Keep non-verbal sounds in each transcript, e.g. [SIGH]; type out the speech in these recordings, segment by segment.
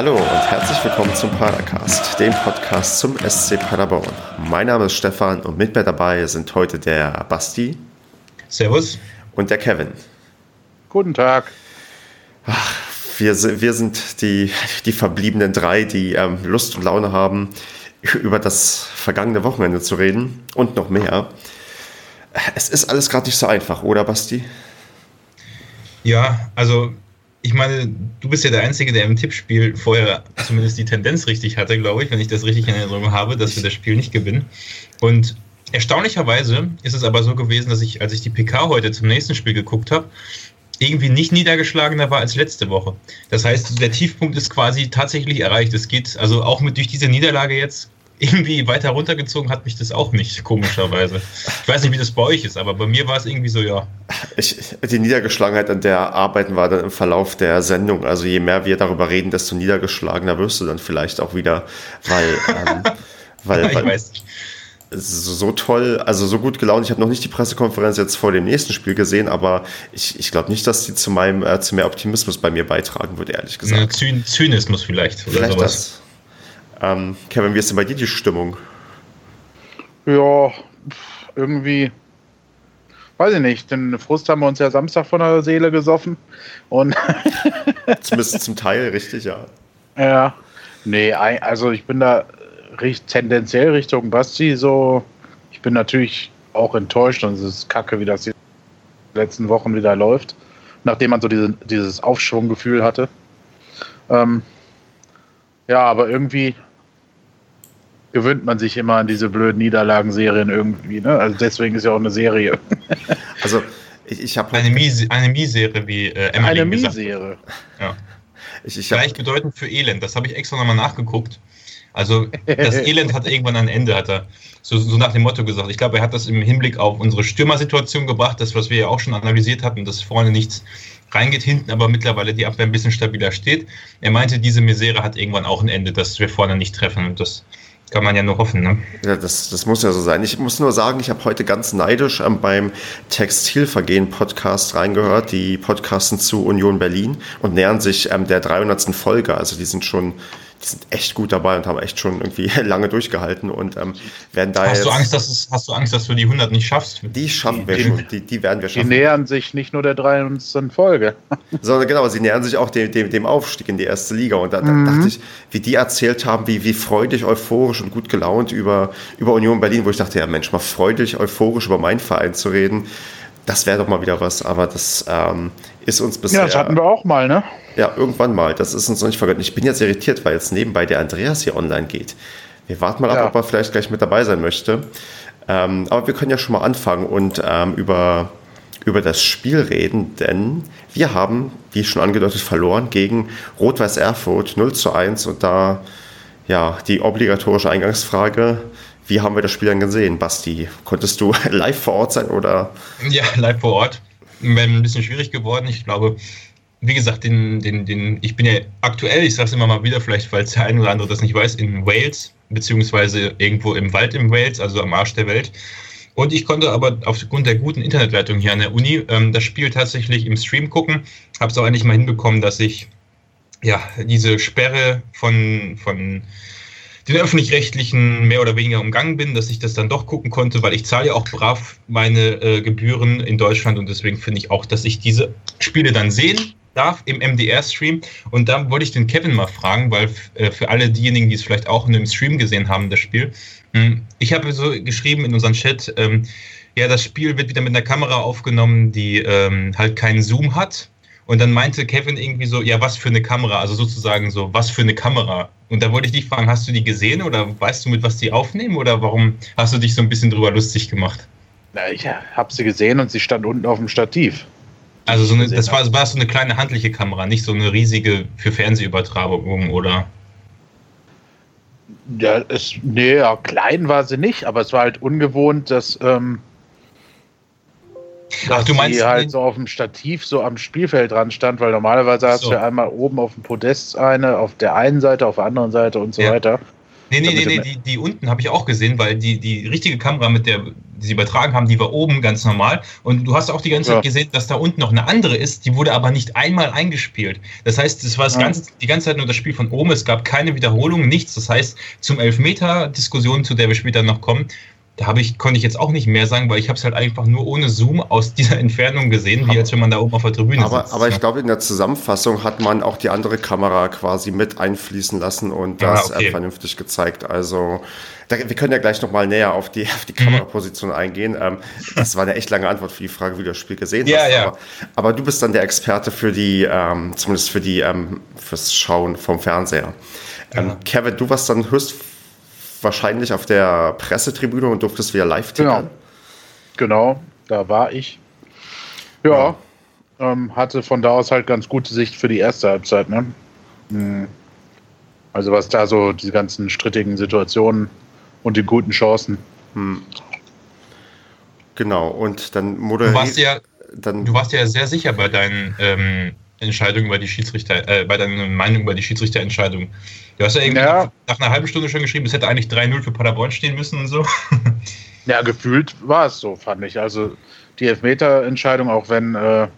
Hallo und herzlich willkommen zum Padercast, dem Podcast zum SC Paderborn. Mein Name ist Stefan und mit mir dabei sind heute der Basti. Servus. Und der Kevin. Guten Tag. Ach, wir, wir sind die, die verbliebenen drei, die ähm, Lust und Laune haben, über das vergangene Wochenende zu reden und noch mehr. Es ist alles gerade nicht so einfach, oder Basti? Ja, also ich meine, du bist ja der Einzige, der im Tippspiel vorher zumindest die Tendenz richtig hatte, glaube ich, wenn ich das richtig in Erinnerung habe, dass wir das Spiel nicht gewinnen. Und erstaunlicherweise ist es aber so gewesen, dass ich, als ich die PK heute zum nächsten Spiel geguckt habe, irgendwie nicht niedergeschlagener war als letzte Woche. Das heißt, der Tiefpunkt ist quasi tatsächlich erreicht. Es geht also auch mit durch diese Niederlage jetzt irgendwie weiter runtergezogen hat mich das auch nicht, komischerweise. Ich weiß nicht, wie das bei euch ist, aber bei mir war es irgendwie so, ja. Ich, die Niedergeschlagenheit, an der arbeiten wir dann im Verlauf der Sendung. Also je mehr wir darüber reden, desto niedergeschlagener wirst du dann vielleicht auch wieder, weil, [LAUGHS] ähm, weil, ich weil weiß nicht. so toll, also so gut gelaunt. Ich habe noch nicht die Pressekonferenz jetzt vor dem nächsten Spiel gesehen, aber ich, ich glaube nicht, dass sie zu meinem äh, zu mehr Optimismus bei mir beitragen würde, ehrlich gesagt. Zynismus vielleicht oder vielleicht sowas. Das. Ähm, Kevin, wie ist denn bei dir die Stimmung? Ja, irgendwie, weiß ich nicht. Den Frust haben wir uns ja Samstag von der Seele gesoffen. Und [LAUGHS] Zumindest zum Teil, richtig, ja. Ja, nee, also ich bin da tendenziell Richtung Basti so. Ich bin natürlich auch enttäuscht und es ist kacke, wie das die letzten Wochen wieder läuft, nachdem man so diese, dieses Aufschwunggefühl hatte. Ähm, ja, aber irgendwie gewöhnt man sich immer an diese blöden Niederlagenserien irgendwie. Ne? Also deswegen ist ja auch eine Serie. [LAUGHS] also ich, ich habe eine Mies eine Mieserie wie äh, Emily eine Mieserie. Ja. Ich, ich Gleichbedeutend für Elend. Das habe ich extra nochmal nachgeguckt. Also das [LAUGHS] Elend hat irgendwann ein Ende, hat er so, so, nach dem Motto gesagt. Ich glaube, er hat das im Hinblick auf unsere Stürmersituation gebracht, das, was wir ja auch schon analysiert hatten, dass vorne nichts reingeht, hinten aber mittlerweile die Abwehr ein bisschen stabiler steht. Er meinte, diese Misere hat irgendwann auch ein Ende, dass wir vorne nicht treffen. Und das kann man ja nur hoffen, ne? Ja, das, das muss ja so sein. Ich muss nur sagen, ich habe heute ganz neidisch ähm, beim Textilvergehen-Podcast reingehört. Die podcasten zu Union Berlin und nähern sich ähm, der 300. Folge. Also die sind schon die sind echt gut dabei und haben echt schon irgendwie [LAUGHS] lange durchgehalten und ähm, werden da hast jetzt. Du Angst, dass es, hast du Angst, dass du die 100 nicht schaffst? Die schaffen wir schon, die, die werden wir schaffen. Die nähern sich nicht nur der 300. Folge. [LAUGHS] Sondern genau, sie nähern sich auch dem, dem, dem Aufstieg in die erste Liga. Und da, mhm. dachte ich, wie die erzählt haben, wie, wie freudig, euphorisch und gut gelaunt über, über Union Berlin, wo ich dachte, ja Mensch, mal freudig, euphorisch über meinen Verein zu reden das wäre doch mal wieder was, aber das ähm, ist uns bisher. Ja, das hatten wir auch mal, ne? Ja, irgendwann mal. Das ist uns noch nicht vergönnt. Ich bin jetzt irritiert, weil jetzt nebenbei der Andreas hier online geht. Wir warten mal ja. ab, ob er vielleicht gleich mit dabei sein möchte. Ähm, aber wir können ja schon mal anfangen und ähm, über, über das Spiel reden, denn wir haben, wie schon angedeutet, verloren gegen Rot-Weiß Erfurt 0 zu 1 und da ja die obligatorische Eingangsfrage. Wie haben wir das Spiel dann gesehen, Basti? Konntest du [LAUGHS] live vor Ort sein oder? Ja, live vor Ort. Ein bisschen schwierig geworden. Ich glaube, wie gesagt, den, den, den, ich bin ja aktuell, ich sage es immer mal wieder, vielleicht falls der eine oder andere das nicht weiß, in Wales, beziehungsweise irgendwo im Wald im Wales, also am Arsch der Welt. Und ich konnte aber aufgrund der guten Internetleitung hier an der Uni ähm, das Spiel tatsächlich im Stream gucken. Habe es auch endlich mal hinbekommen, dass ich ja diese Sperre von, von den öffentlich-rechtlichen mehr oder weniger umgangen bin, dass ich das dann doch gucken konnte, weil ich zahle ja auch brav meine äh, Gebühren in Deutschland und deswegen finde ich auch, dass ich diese Spiele dann sehen darf im MDR-Stream. Und da wollte ich den Kevin mal fragen, weil äh, für alle diejenigen, die es vielleicht auch in dem Stream gesehen haben, das Spiel, hm, ich habe so geschrieben in unseren Chat, ähm, ja, das Spiel wird wieder mit einer Kamera aufgenommen, die ähm, halt keinen Zoom hat. Und dann meinte Kevin irgendwie so, ja, was für eine Kamera? Also sozusagen so, was für eine Kamera? Und da wollte ich dich fragen, hast du die gesehen oder weißt du, mit was die aufnehmen oder warum hast du dich so ein bisschen drüber lustig gemacht? Na, ich habe sie gesehen und sie stand unten auf dem Stativ. Also so eine, das war, war so eine kleine handliche Kamera, nicht so eine riesige für Fernsehübertragung, oder? Ja, es, nee, ja, klein war sie nicht, aber es war halt ungewohnt, dass, ähm, dass Ach, du meinst, sie halt so auf dem Stativ so am Spielfeld dran stand, weil normalerweise hast so. du ja einmal oben auf dem Podest eine, auf der einen Seite, auf der anderen Seite und so ja. weiter. Nee, nee, nee, nee, die, die unten habe ich auch gesehen, weil die, die richtige Kamera, mit der die sie übertragen haben, die war oben ganz normal. Und du hast auch die ganze ja. Zeit gesehen, dass da unten noch eine andere ist, die wurde aber nicht einmal eingespielt. Das heißt, es war ja. ganze, die ganze Zeit nur das Spiel von oben, es gab keine Wiederholung, nichts. Das heißt, zum Elfmeter-Diskussion, zu der wir später noch kommen, da habe ich, konnte ich jetzt auch nicht mehr sagen, weil ich habe es halt einfach nur ohne Zoom aus dieser [LAUGHS] Entfernung gesehen, wie als wenn man da oben auf der Tribüne aber, sitzt. Aber ich glaube, in der Zusammenfassung hat man auch die andere Kamera quasi mit einfließen lassen und das ja, okay. vernünftig gezeigt. Also da, wir können ja gleich nochmal näher auf die, [LAUGHS] auf die mhm. Kameraposition eingehen. Ähm, das war eine echt lange Antwort für die Frage, wie du das Spiel gesehen ja, hast. Ja. Aber, aber, du bist dann der Experte für die, ähm, zumindest für die, ähm, fürs Schauen vom Fernseher. Ähm, Kevin, du warst dann höchst wahrscheinlich auf der Pressetribüne und durftest wieder live tickern. Genau. genau, da war ich. Ja, ja. Ähm, hatte von da aus halt ganz gute Sicht für die erste Halbzeit. Ne? Hm. Also was da so diese ganzen strittigen Situationen und die guten Chancen. Hm. Genau, und dann moderiert. Du warst ja, dann, du warst ja sehr sicher bei deinen ähm, Entscheidungen über die Schiedsrichter, äh, bei deiner Meinung über die Schiedsrichterentscheidung. Du hast ja irgendwie ja. nach einer halben Stunde schon geschrieben, es hätte eigentlich 3-0 für Paderborn stehen müssen und so. [LAUGHS] Ja, gefühlt war es so, fand ich. Also die Elfmeter-Entscheidung, auch wenn äh,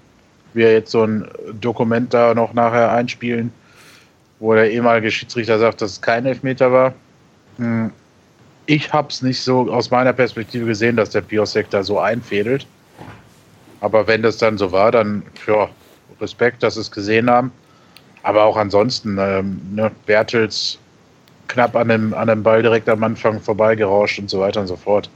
wir jetzt so ein Dokument da noch nachher einspielen, wo der ehemalige Schiedsrichter sagt, dass es kein Elfmeter war. Hm. Ich habe es nicht so aus meiner Perspektive gesehen, dass der Piosek da so einfädelt. Aber wenn das dann so war, dann ja, Respekt, dass sie es gesehen haben. Aber auch ansonsten, ähm, ne, Bertels knapp an dem, an dem Ball direkt am Anfang vorbeigerauscht und so weiter und so fort.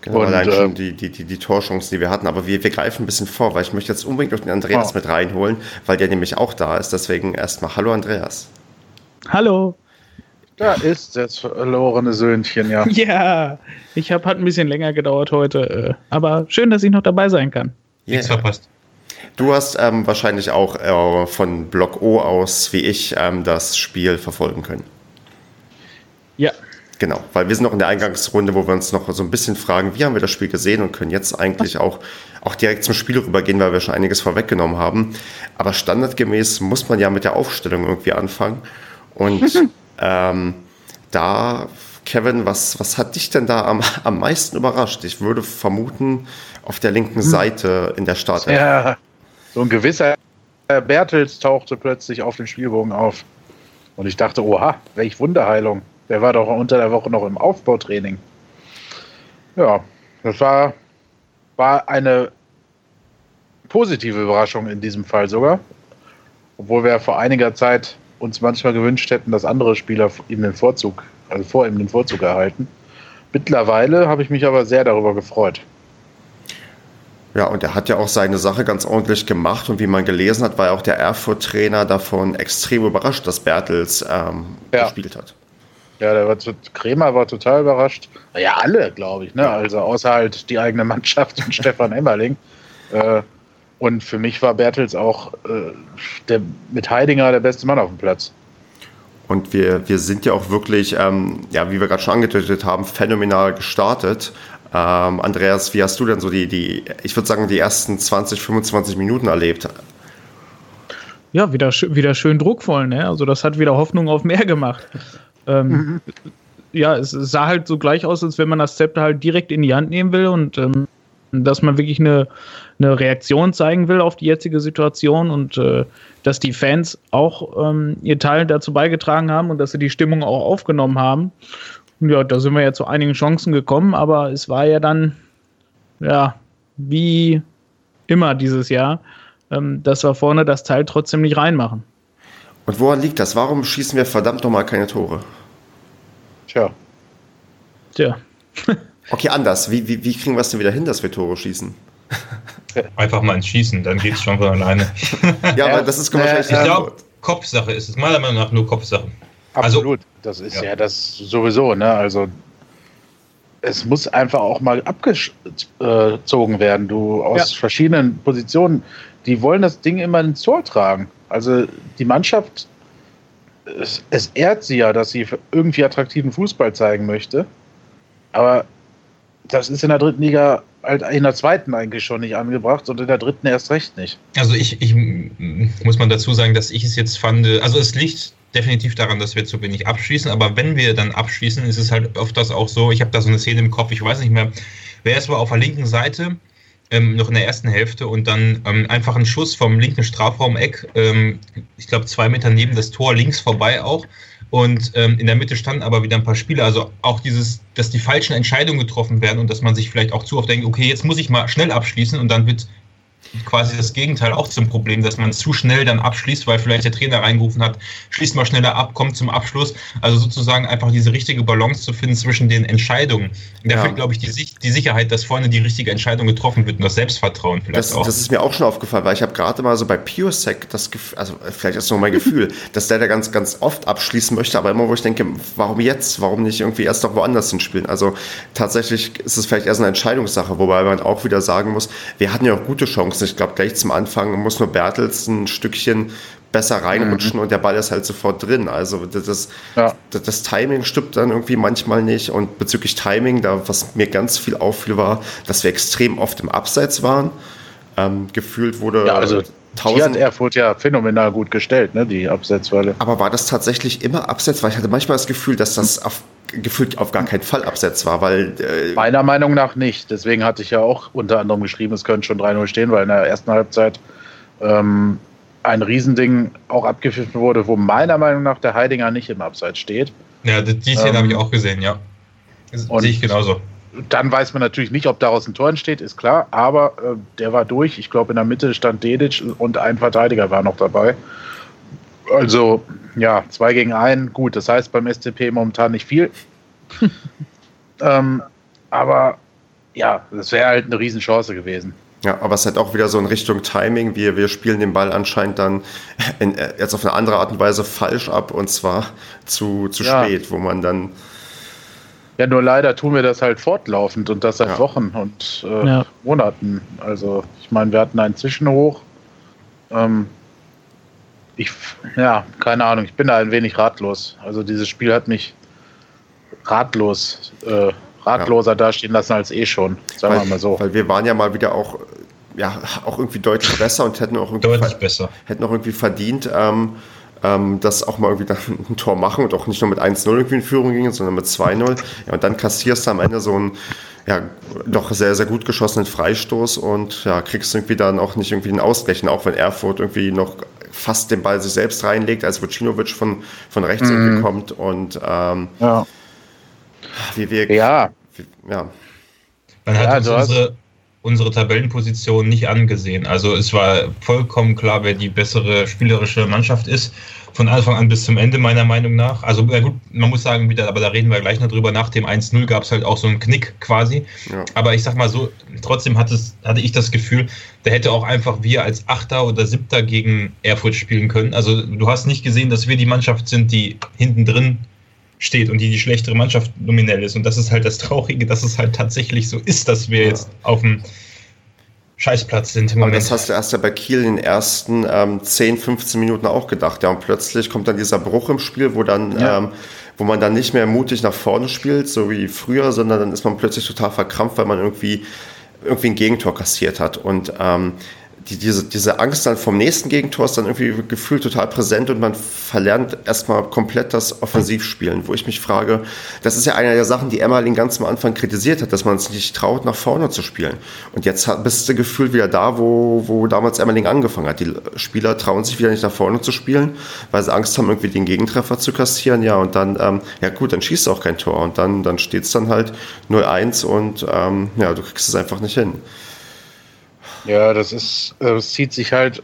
Genau, und, allein schon äh, die, die, die, die Torchancen, die wir hatten. Aber wir, wir greifen ein bisschen vor, weil ich möchte jetzt unbedingt noch den Andreas oh. mit reinholen, weil der nämlich auch da ist. Deswegen erstmal Hallo Andreas. Hallo. Da ist das verlorene Söhnchen, ja. [LAUGHS] Ja, ich habe hat ein bisschen länger gedauert heute, äh, aber schön, dass ich noch dabei sein kann. Yeah. Nichts verpasst. Du hast ähm, wahrscheinlich auch äh, von Block O aus, wie ich, ähm, das Spiel verfolgen können. Ja. Genau, weil wir sind noch in der Eingangsrunde, wo wir uns noch so ein bisschen fragen, wie haben wir das Spiel gesehen und können jetzt eigentlich auch, auch direkt zum Spiel rübergehen, weil wir schon einiges vorweggenommen haben. Aber standardgemäß muss man ja mit der Aufstellung irgendwie anfangen. Und [LAUGHS] ähm, da, Kevin, was, was hat dich denn da am, [LAUGHS] am meisten überrascht? Ich würde vermuten, auf der linken hm. Seite in der Stadt. Ja, so ein gewisser Bertels tauchte plötzlich auf den Spielbogen auf. Und ich dachte, oha, welch Wunderheilung. Der war doch unter der Woche noch im Aufbautraining. Ja, das war, war eine positive Überraschung in diesem Fall sogar. Obwohl wir vor einiger Zeit uns manchmal gewünscht hätten, dass andere Spieler ihm den Vorzug, also vor ihm den Vorzug erhalten. Mittlerweile habe ich mich aber sehr darüber gefreut. Ja, und er hat ja auch seine Sache ganz ordentlich gemacht. Und wie man gelesen hat, war ja auch der Erfurt-Trainer davon extrem überrascht, dass Bertels ähm, ja. gespielt hat. Ja, der war, Kremer war total überrascht. Ja, alle, glaube ich. Ne? Also außer halt die eigene Mannschaft und [LAUGHS] Stefan Emmerling. Äh, und für mich war Bertels auch äh, der, mit Heidinger der beste Mann auf dem Platz. Und wir, wir sind ja auch wirklich, ähm, ja, wie wir gerade schon angedeutet haben, phänomenal gestartet. Ähm, Andreas, wie hast du denn so die, die ich würde sagen, die ersten 20, 25 Minuten erlebt? Ja, wieder, wieder schön druckvoll, ne? Also das hat wieder Hoffnung auf mehr gemacht. Ähm, mhm. Ja, es sah halt so gleich aus, als wenn man das Zepter halt direkt in die Hand nehmen will und ähm, dass man wirklich eine, eine Reaktion zeigen will auf die jetzige Situation und äh, dass die Fans auch ähm, ihr Teil dazu beigetragen haben und dass sie die Stimmung auch aufgenommen haben. Ja, da sind wir ja zu einigen Chancen gekommen, aber es war ja dann, ja, wie immer dieses Jahr, ähm, dass wir vorne das Teil trotzdem nicht reinmachen. Und woran liegt das? Warum schießen wir verdammt nochmal keine Tore? Tja. Tja. [LAUGHS] okay, anders. Wie, wie, wie kriegen wir es denn wieder hin, dass wir Tore schießen? [LAUGHS] Einfach mal ins Schießen, dann geht es schon von alleine. [LAUGHS] ja, aber das ist wahrscheinlich äh, Ich glaube, Kopfsache ist es. Meiner Meinung nach nur Kopfsache. Absolut. Also, das ist ja. ja das sowieso, ne? Also es muss einfach auch mal abgezogen werden. Du aus ja. verschiedenen Positionen, die wollen das Ding immer ins Tor tragen. Also die Mannschaft, es, es ehrt sie ja, dass sie irgendwie attraktiven Fußball zeigen möchte. Aber das ist in der dritten Liga halt in der zweiten eigentlich schon nicht angebracht und in der dritten erst recht nicht. Also ich, ich muss man dazu sagen, dass ich es jetzt fand, also es liegt definitiv daran, dass wir zu wenig abschließen. Aber wenn wir dann abschließen, ist es halt öfters auch so, ich habe da so eine Szene im Kopf, ich weiß nicht mehr, wer es war auf der linken Seite, ähm, noch in der ersten Hälfte und dann ähm, einfach ein Schuss vom linken Strafraum-Eck, ähm, ich glaube zwei Meter neben das Tor, links vorbei auch. Und ähm, in der Mitte standen aber wieder ein paar Spieler. Also auch dieses, dass die falschen Entscheidungen getroffen werden und dass man sich vielleicht auch zu oft denkt, okay, jetzt muss ich mal schnell abschließen und dann wird quasi das Gegenteil auch zum Problem, dass man zu schnell dann abschließt, weil vielleicht der Trainer reingerufen hat, schließt mal schneller ab, kommt zum Abschluss. Also sozusagen einfach diese richtige Balance zu finden zwischen den Entscheidungen. Da ja. fehlt, glaube ich, die, die, Sicherheit, dass vorne die richtige Entscheidung getroffen wird und das Selbstvertrauen vielleicht das, auch. Das ist mir auch schon aufgefallen, weil ich habe gerade mal so bei PureSec das Gefühl, also vielleicht ist es nur mein Gefühl, [LAUGHS] dass der da ganz, ganz oft abschließen möchte, aber immer, wo ich denke, warum jetzt? Warum nicht irgendwie erst noch woanders hinspielen? Also tatsächlich ist es vielleicht erst eine Entscheidungssache, wobei man auch wieder sagen muss, wir hatten ja auch gute Chancen ich glaube, gleich zum Anfang muss nur Bertels ein Stückchen besser reinrutschen mhm. und der Ball ist halt sofort drin. Also das, ja. das, das, Timing stimmt dann irgendwie manchmal nicht. Und bezüglich Timing, da was mir ganz viel auffiel, war, dass wir extrem oft im Abseits waren. Ähm, gefühlt wurde. Ja, also die hat Erfurt ja phänomenal gut gestellt, ne, die Absetzwelle. Aber war das tatsächlich immer Abseits? Weil ich hatte manchmal das Gefühl, dass das auf, gefühlt auf gar keinen Fall Abseits war, weil. Äh Meiner Meinung nach nicht. Deswegen hatte ich ja auch unter anderem geschrieben, es könnte schon 3-0 stehen, weil in der ersten Halbzeit ähm, ein Riesending auch abgepfiffen wurde, wo meiner Meinung nach der Heidinger nicht im Abseits steht. Ja, die Szene ähm, habe ich auch gesehen, ja. Sehe ich genauso dann weiß man natürlich nicht, ob daraus ein Tor entsteht, ist klar, aber äh, der war durch. Ich glaube, in der Mitte stand Dedic und ein Verteidiger war noch dabei. Also, ja, zwei gegen ein, gut, das heißt beim SCP momentan nicht viel. [LAUGHS] ähm, aber ja, das wäre halt eine Riesenchance gewesen. Ja, aber es hat auch wieder so in Richtung Timing. Wir, wir spielen den Ball anscheinend dann in, jetzt auf eine andere Art und Weise falsch ab und zwar zu, zu ja. spät, wo man dann ja, nur leider tun wir das halt fortlaufend und das seit ja. Wochen und äh, ja. Monaten. Also, ich meine, wir hatten einen Zwischenhoch. Ähm, ich, ja, keine Ahnung, ich bin da ein wenig ratlos. Also, dieses Spiel hat mich ratlos, äh, ratloser ja. dastehen lassen als eh schon, sagen weil, wir mal so. Weil wir waren ja mal wieder auch, ja, auch irgendwie deutlich besser und hätten auch irgendwie, deutlich besser. Hätten auch irgendwie verdient. Ähm, ähm, das auch mal irgendwie dann ein Tor machen und auch nicht nur mit 1-0 irgendwie in Führung gingen, sondern mit 2-0. Ja, und dann kassierst du am Ende so einen ja, doch sehr, sehr gut geschossenen Freistoß und ja, kriegst irgendwie dann auch nicht irgendwie den Ausgleich, auch wenn Erfurt irgendwie noch fast den Ball sich selbst reinlegt, als Vucinovic von, von rechts mhm. kommt und ähm, ja. wie wir ja. Wie, ja. Man hat ja, unsere, unsere Tabellenposition nicht angesehen. Also es war vollkommen klar, wer die bessere spielerische Mannschaft ist. Von Anfang an bis zum Ende, meiner Meinung nach. Also ja gut, man muss sagen, wieder, aber da reden wir gleich noch drüber. Nach dem 1-0 gab es halt auch so einen Knick quasi. Ja. Aber ich sag mal so, trotzdem hat es, hatte ich das Gefühl, da hätte auch einfach wir als Achter oder Siebter gegen Erfurt spielen können. Also du hast nicht gesehen, dass wir die Mannschaft sind, die hinten drin steht und die die schlechtere Mannschaft nominell ist. Und das ist halt das Traurige, dass es halt tatsächlich so ist, dass wir ja. jetzt auf dem Scheißplatz sind im Moment. das hast du erst ja bei Kiel in den ersten ähm, 10, 15 Minuten auch gedacht. Ja, und plötzlich kommt dann dieser Bruch im Spiel, wo dann, ja. ähm, wo man dann nicht mehr mutig nach vorne spielt, so wie früher, sondern dann ist man plötzlich total verkrampft, weil man irgendwie irgendwie ein Gegentor kassiert hat. Und ähm, die, diese, diese Angst dann vom nächsten Gegentor ist dann irgendwie gefühlt total präsent und man verlernt erstmal komplett das Offensivspielen, wo ich mich frage, das ist ja eine der Sachen, die Emmerling ganz am Anfang kritisiert hat, dass man es nicht traut, nach vorne zu spielen. Und jetzt bist du gefühlt wieder da, wo, wo damals Emmerling angefangen hat. Die Spieler trauen sich wieder nicht nach vorne zu spielen, weil sie Angst haben, irgendwie den Gegentreffer zu kassieren. Ja, und dann, ähm, ja gut, dann schießt du auch kein Tor und dann, dann steht es dann halt 0-1 und ähm, ja, du kriegst es einfach nicht hin. Ja, das ist, äh, das zieht sich halt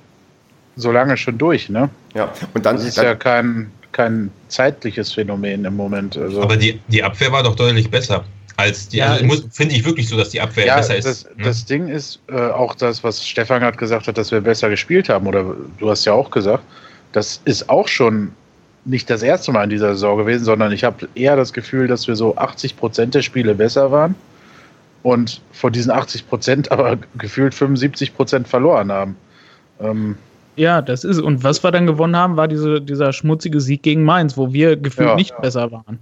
so lange schon durch, ne? Ja, und dann das ist dann, ja kein, kein zeitliches Phänomen im Moment. Also. Aber die, die Abwehr war doch deutlich besser als die. Ja, also finde ich wirklich so, dass die Abwehr ja, besser das, ist. Ne? Das Ding ist äh, auch das, was Stefan hat gesagt hat, dass wir besser gespielt haben, oder du hast ja auch gesagt, das ist auch schon nicht das erste Mal in dieser Saison gewesen, sondern ich habe eher das Gefühl, dass wir so 80 Prozent der Spiele besser waren und von diesen 80 Prozent [LAUGHS] aber gefühlt 75 Prozent verloren haben. Ähm, ja, das ist. Und was wir dann gewonnen haben, war diese, dieser schmutzige Sieg gegen Mainz, wo wir gefühlt ja, nicht ja. besser waren.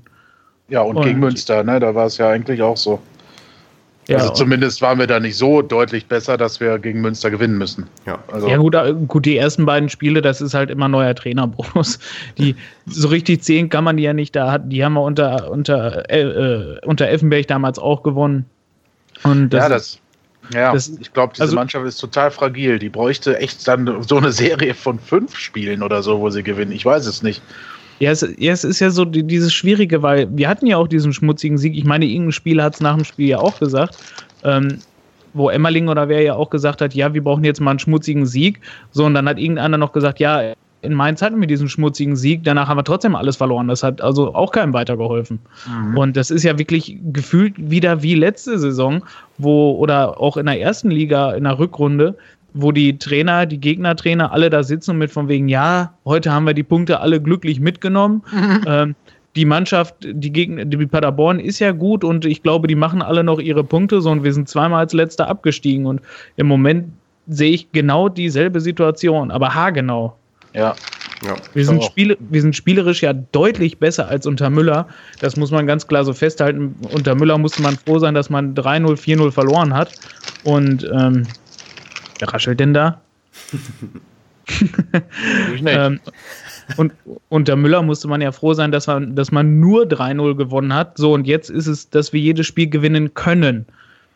Ja, und, und, gegen Münster, ne? Da war es ja eigentlich auch so. Ja, also zumindest waren wir da nicht so deutlich besser, dass wir gegen Münster gewinnen müssen. Ja, also ja gut, äh, gut, die ersten beiden Spiele, das ist halt immer neuer Trainerbonus. [LAUGHS] Die so richtig zehn kann man die ja nicht da hat. Die haben wir unter unter äh, äh unter Effenberg damals auch gewonnen. Und das, ja, das ja, das, ich glaube, diese also, Mannschaft ist total fragil. Die bräuchte echt dann so eine Serie von fünf Spielen oder so, wo sie gewinnen. Ich weiß es nicht. Ja es, ja, es ist ja so die, dieses Schwierige, weil wir hatten ja auch diesen schmutzigen Sieg. Ich meine, irgendein Spieler hat es nach dem Spiel ja auch gesagt, ähm, wo Emmerling oder wer ja auch gesagt hat, ja, wir brauchen jetzt mal einen schmutzigen Sieg. So, und dann hat irgendeiner noch gesagt, ja, in Mainz hatten wir diesen schmutzigen Sieg, danach haben wir trotzdem alles verloren. Das hat also auch keinem weitergeholfen. Mhm. Und das ist ja wirklich gefühlt wieder wie letzte Saison, wo, oder auch in der ersten Liga in der Rückrunde, wo die Trainer, die Gegnertrainer alle da sitzen und mit von wegen, ja, heute haben wir die Punkte alle glücklich mitgenommen. Mhm. Ähm, die Mannschaft, die Gegner, die Paderborn ist ja gut und ich glaube, die machen alle noch ihre Punkte so und wir sind zweimal als letzter abgestiegen und im Moment sehe ich genau dieselbe Situation, aber haargenau. Ja. ja wir, sind Spiele, wir sind spielerisch ja deutlich besser als unter Müller. Das muss man ganz klar so festhalten. Unter Müller musste man froh sein, dass man 3-0, 4-0 verloren hat. Und ähm, Wer raschelt denn da? [LAUGHS] ich nicht. ähm, und unter Müller musste man ja froh sein, dass man, dass man nur 3-0 gewonnen hat. So, und jetzt ist es, dass wir jedes Spiel gewinnen können.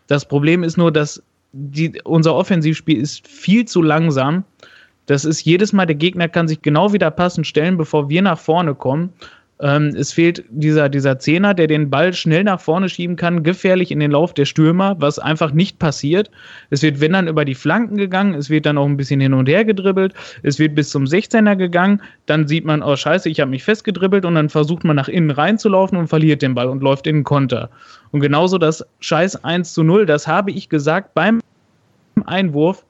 Das Problem ist nur, dass die, unser Offensivspiel ist viel zu langsam. Das ist jedes Mal, der Gegner kann sich genau wieder passend stellen, bevor wir nach vorne kommen. Ähm, es fehlt dieser, dieser Zehner, der den Ball schnell nach vorne schieben kann, gefährlich in den Lauf der Stürmer, was einfach nicht passiert. Es wird, wenn dann, über die Flanken gegangen, es wird dann auch ein bisschen hin und her gedribbelt, es wird bis zum 16er gegangen, dann sieht man, oh scheiße, ich habe mich festgedribbelt und dann versucht man nach innen reinzulaufen und verliert den Ball und läuft in den Konter. Und genauso das Scheiß 1 zu 0, das habe ich gesagt beim Einwurf,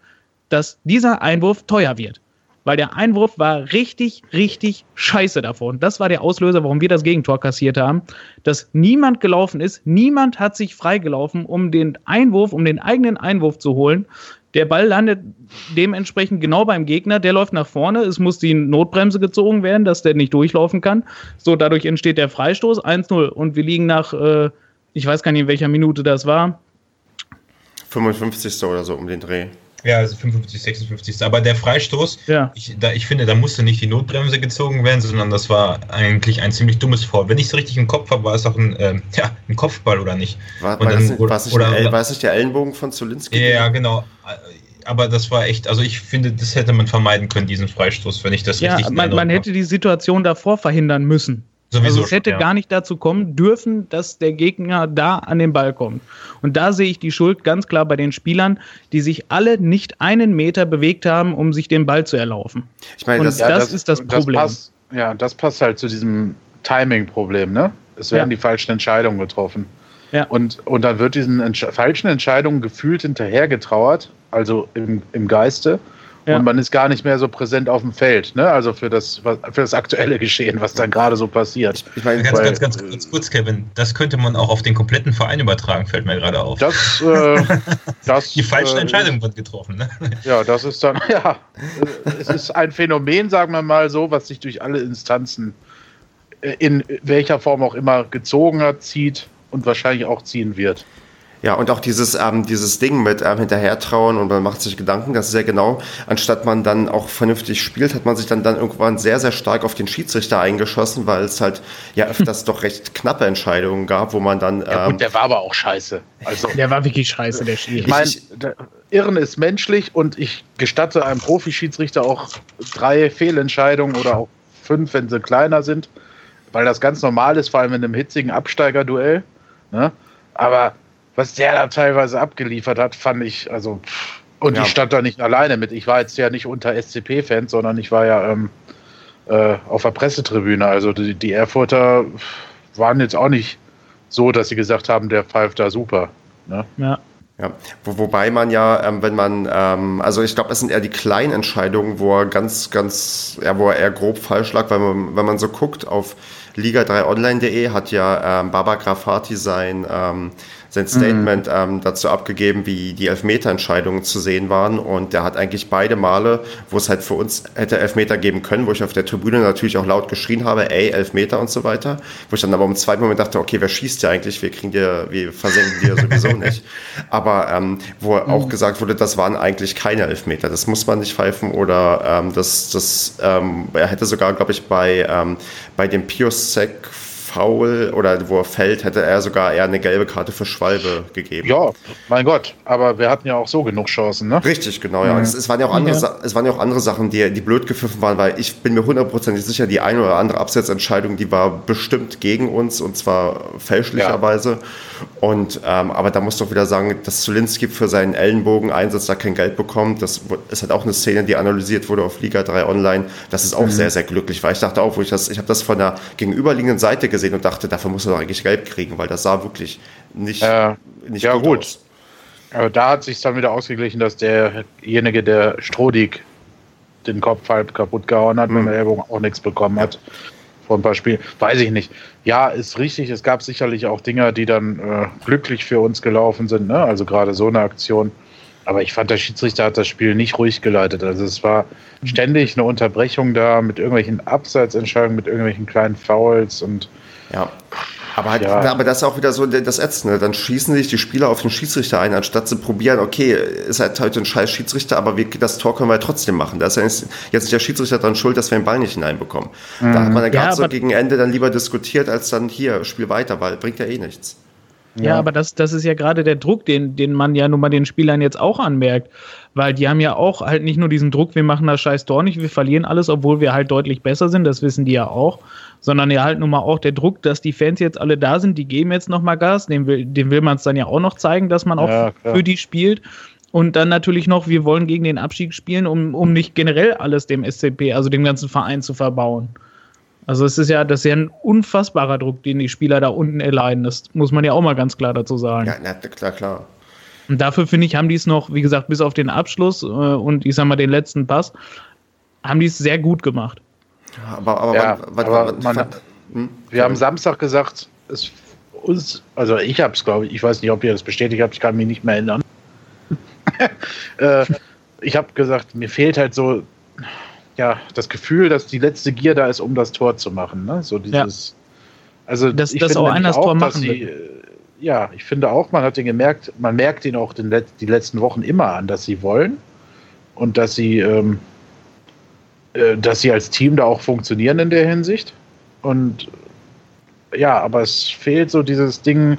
dass dieser Einwurf teuer wird weil der Einwurf war richtig, richtig scheiße davon. Das war der Auslöser, warum wir das Gegentor kassiert haben, dass niemand gelaufen ist, niemand hat sich freigelaufen, um den Einwurf, um den eigenen Einwurf zu holen. Der Ball landet dementsprechend genau beim Gegner, der läuft nach vorne, es muss die Notbremse gezogen werden, dass der nicht durchlaufen kann. So, dadurch entsteht der Freistoß 1-0 und wir liegen nach, äh, ich weiß gar nicht, in welcher Minute das war. 55. oder so um den Dreh. Ja, also 55, 56. Aber der Freistoß, ja. ich, da, ich finde, da musste nicht die Notbremse gezogen werden, sondern das war eigentlich ein ziemlich dummes Vor. Wenn ich es richtig im Kopf habe, war es auch ein, äh, [LAUGHS] ja, ein Kopfball oder nicht? War, war, dann, das, oder, nicht oder, der, war es nicht der Ellenbogen von Zulinski? Ja, genau. Aber das war echt, also ich finde, das hätte man vermeiden können, diesen Freistoß, wenn ich das ja, richtig man, man hätte die Situation davor verhindern müssen. Sowieso also es hätte schon, ja. gar nicht dazu kommen dürfen, dass der Gegner da an den Ball kommt. Und da sehe ich die Schuld ganz klar bei den Spielern, die sich alle nicht einen Meter bewegt haben, um sich den Ball zu erlaufen. Ich meine, das, ja, das, das, ist das Problem. Das passt, ja, das passt halt zu diesem Timing-Problem, ne? Es werden ja. die falschen Entscheidungen getroffen. Ja. Und, und dann wird diesen Entsch falschen Entscheidungen gefühlt hinterhergetrauert, also im, im Geiste. Ja. Und man ist gar nicht mehr so präsent auf dem Feld, ne? Also für das, für das aktuelle Geschehen, was dann gerade so passiert. Ich meine, ganz, Weil, ganz, ganz, ganz, kurz, Kevin, das könnte man auch auf den kompletten Verein übertragen, fällt mir gerade auf. Das, äh, [LAUGHS] das, Die falschen äh, Entscheidungen wurden getroffen, ne? Ja, das ist dann, [LAUGHS] ja, es ist ein Phänomen, sagen wir mal so, was sich durch alle Instanzen äh, in welcher Form auch immer gezogen hat, zieht und wahrscheinlich auch ziehen wird. Ja, und auch dieses, ähm, dieses Ding mit ähm, hinterhertrauen und man macht sich Gedanken, das ist ja genau, anstatt man dann auch vernünftig spielt, hat man sich dann, dann irgendwann sehr, sehr stark auf den Schiedsrichter eingeschossen, weil es halt ja [LAUGHS] öfters doch recht knappe Entscheidungen gab, wo man dann. Ähm, ja, gut, ähm, der war aber auch scheiße. Also, der war wirklich scheiße, der Schiedsrichter. Ich meine, Irren ist menschlich und ich gestatte einem Profischiedsrichter auch drei Fehlentscheidungen oder auch fünf, wenn sie kleiner sind, weil das ganz normal ist, vor allem in einem hitzigen Absteigerduell. Ne? Aber was der da teilweise abgeliefert hat, fand ich, also, und ja. ich stand da nicht alleine mit. Ich war jetzt ja nicht unter SCP-Fan, sondern ich war ja ähm, äh, auf der Pressetribüne. Also die, die Erfurter waren jetzt auch nicht so, dass sie gesagt haben, der pfeift da super. Ne? Ja. Ja, Wo, wobei man ja, ähm, wenn man, ähm, also ich glaube, es sind eher die kleinen Entscheidungen, wo er ganz, ganz, ja, wo er eher grob falsch lag, weil man, wenn man so guckt auf Liga3online.de hat ja ähm, Baba Grafati sein, ähm, sein Statement mhm. ähm, dazu abgegeben, wie die Elfmeterentscheidungen zu sehen waren. Und der hat eigentlich beide Male, wo es halt für uns hätte Elfmeter geben können, wo ich auf der Tribüne natürlich auch laut geschrien habe, ey, Elfmeter und so weiter. Wo ich dann aber im zweiten Moment dachte, okay, wer schießt ja eigentlich? Wir kriegen dir, wir versenken dir sowieso [LAUGHS] nicht. Aber ähm, wo mhm. auch gesagt wurde, das waren eigentlich keine Elfmeter. Das muss man nicht pfeifen oder ähm, das, das ähm, er hätte sogar, glaube ich, bei, ähm, bei dem Piosek Foul oder wo er fällt, hätte er sogar eher eine gelbe Karte für Schwalbe gegeben. Ja, mein Gott, aber wir hatten ja auch so genug Chancen, ne? Richtig, genau, ja. Mhm. Es, es, waren ja auch andere, ja. es waren ja auch andere Sachen, die, die blöd gepfiffen waren, weil ich bin mir hundertprozentig sicher, die eine oder andere Absetzentscheidung, die war bestimmt gegen uns und zwar fälschlicherweise. Ja. Und, ähm, aber da muss doch wieder sagen, dass Zulinski für seinen Ellenbogen-Einsatz da kein Geld bekommt. Das ist halt auch eine Szene, die analysiert wurde auf Liga 3 Online. Das ist auch mhm. sehr, sehr glücklich, weil ich dachte auch, wo ich das, ich habe das von der gegenüberliegenden Seite gesehen, gesehen und dachte, dafür muss er doch eigentlich Gelb kriegen, weil das sah wirklich nicht, äh, nicht ja, gut, gut. aus. Aber da hat sich dann wieder ausgeglichen, dass derjenige, der Strodig den Kopf halb kaputt gehauen hat, mhm. mit dem Ellbogen auch nichts bekommen hat. Vor ein paar Spielen. Weiß ich nicht. Ja, ist richtig. Es gab sicherlich auch Dinger, die dann äh, glücklich für uns gelaufen sind. Ne? Also gerade so eine Aktion. Aber ich fand, der Schiedsrichter hat das Spiel nicht ruhig geleitet. Also es war ständig eine Unterbrechung da mit irgendwelchen Abseitsentscheidungen, mit irgendwelchen kleinen Fouls und ja. Aber, halt, ja. aber das ist auch wieder so das Ätzende. Dann schießen sich die Spieler auf den Schiedsrichter ein, anstatt zu probieren, okay, ist halt heute ein scheiß Schiedsrichter, aber wir, das Tor können wir trotzdem machen. Da ist ja jetzt nicht der Schiedsrichter dran schuld, dass wir den Ball nicht hineinbekommen. Mhm. Da hat man ja gerade so gegen Ende dann lieber diskutiert, als dann hier, Spiel weiter, weil bringt ja eh nichts. Ja, ja, aber das, das ist ja gerade der Druck, den, den man ja nun mal den Spielern jetzt auch anmerkt. Weil die haben ja auch halt nicht nur diesen Druck, wir machen das scheiß Tor nicht, wir verlieren alles, obwohl wir halt deutlich besser sind, das wissen die ja auch. Sondern ja halt nun mal auch der Druck, dass die Fans jetzt alle da sind, die geben jetzt nochmal Gas, dem will, dem will man es dann ja auch noch zeigen, dass man auch ja, für die spielt. Und dann natürlich noch, wir wollen gegen den Abstieg spielen, um, um nicht generell alles dem SCP, also dem ganzen Verein zu verbauen. Also es ist ja, das ist ja ein unfassbarer Druck, den die Spieler da unten erleiden. Das muss man ja auch mal ganz klar dazu sagen. Ja, na, klar, klar. Und dafür finde ich, haben die es noch, wie gesagt, bis auf den Abschluss äh, und ich sag mal den letzten Pass, haben die es sehr gut gemacht. Aber, aber, ja, wann, aber wann, man, hm? wir haben Samstag gesagt, es uns, also ich habe es, glaube ich, ich weiß nicht, ob ihr das bestätigt habt, ich kann mich nicht mehr erinnern. [LAUGHS] äh, ich habe gesagt, mir fehlt halt so ja, das Gefühl, dass die letzte Gier da ist, um das Tor zu machen. Ne? So dieses, ja. Also dass, ich das auch einer das Tor machen sie, äh, Ja, ich finde auch, man hat den gemerkt, man merkt ihn auch den, die letzten Wochen immer an, dass sie wollen und dass sie, ähm, äh, dass sie als Team da auch funktionieren in der Hinsicht. Und ja, aber es fehlt so dieses Ding,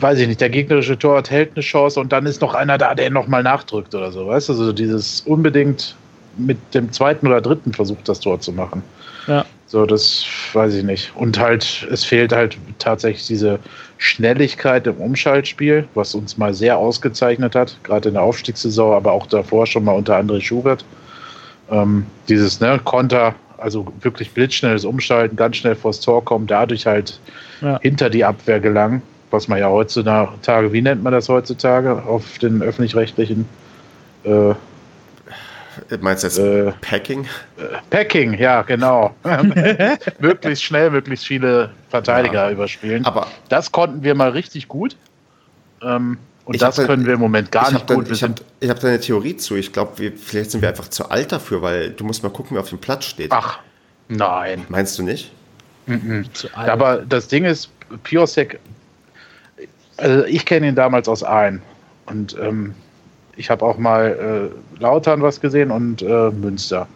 weiß ich nicht, der gegnerische Torwart hält eine Chance und dann ist noch einer da, der nochmal nachdrückt oder so, weißt du? Also dieses unbedingt mit dem zweiten oder dritten Versuch das Tor zu machen. Ja. So, das weiß ich nicht. Und halt, es fehlt halt tatsächlich diese Schnelligkeit im Umschaltspiel, was uns mal sehr ausgezeichnet hat, gerade in der Aufstiegssaison, aber auch davor schon mal unter André Schubert. Ähm, dieses ne, Konter, also wirklich blitzschnelles Umschalten, ganz schnell vors Tor kommen, dadurch halt ja. hinter die Abwehr gelangen, was man ja heutzutage, wie nennt man das heutzutage auf den öffentlich-rechtlichen äh, Meinst du jetzt äh, Packing? Packing, ja, genau. [LAUGHS] möglichst schnell, möglichst viele Verteidiger ja, überspielen. Aber das konnten wir mal richtig gut. Ähm, und das können wir im Moment gar nicht gut. ich habe hab da eine Theorie zu. Ich glaube, vielleicht sind wir einfach zu alt dafür, weil du musst mal gucken, wer auf dem Platz steht. Ach, nein. Meinst du nicht? Mhm. Aber das Ding ist, Piosek, also ich kenne ihn damals aus Aalen. Und ähm, ich habe auch mal äh, Lautern was gesehen und äh, Münster.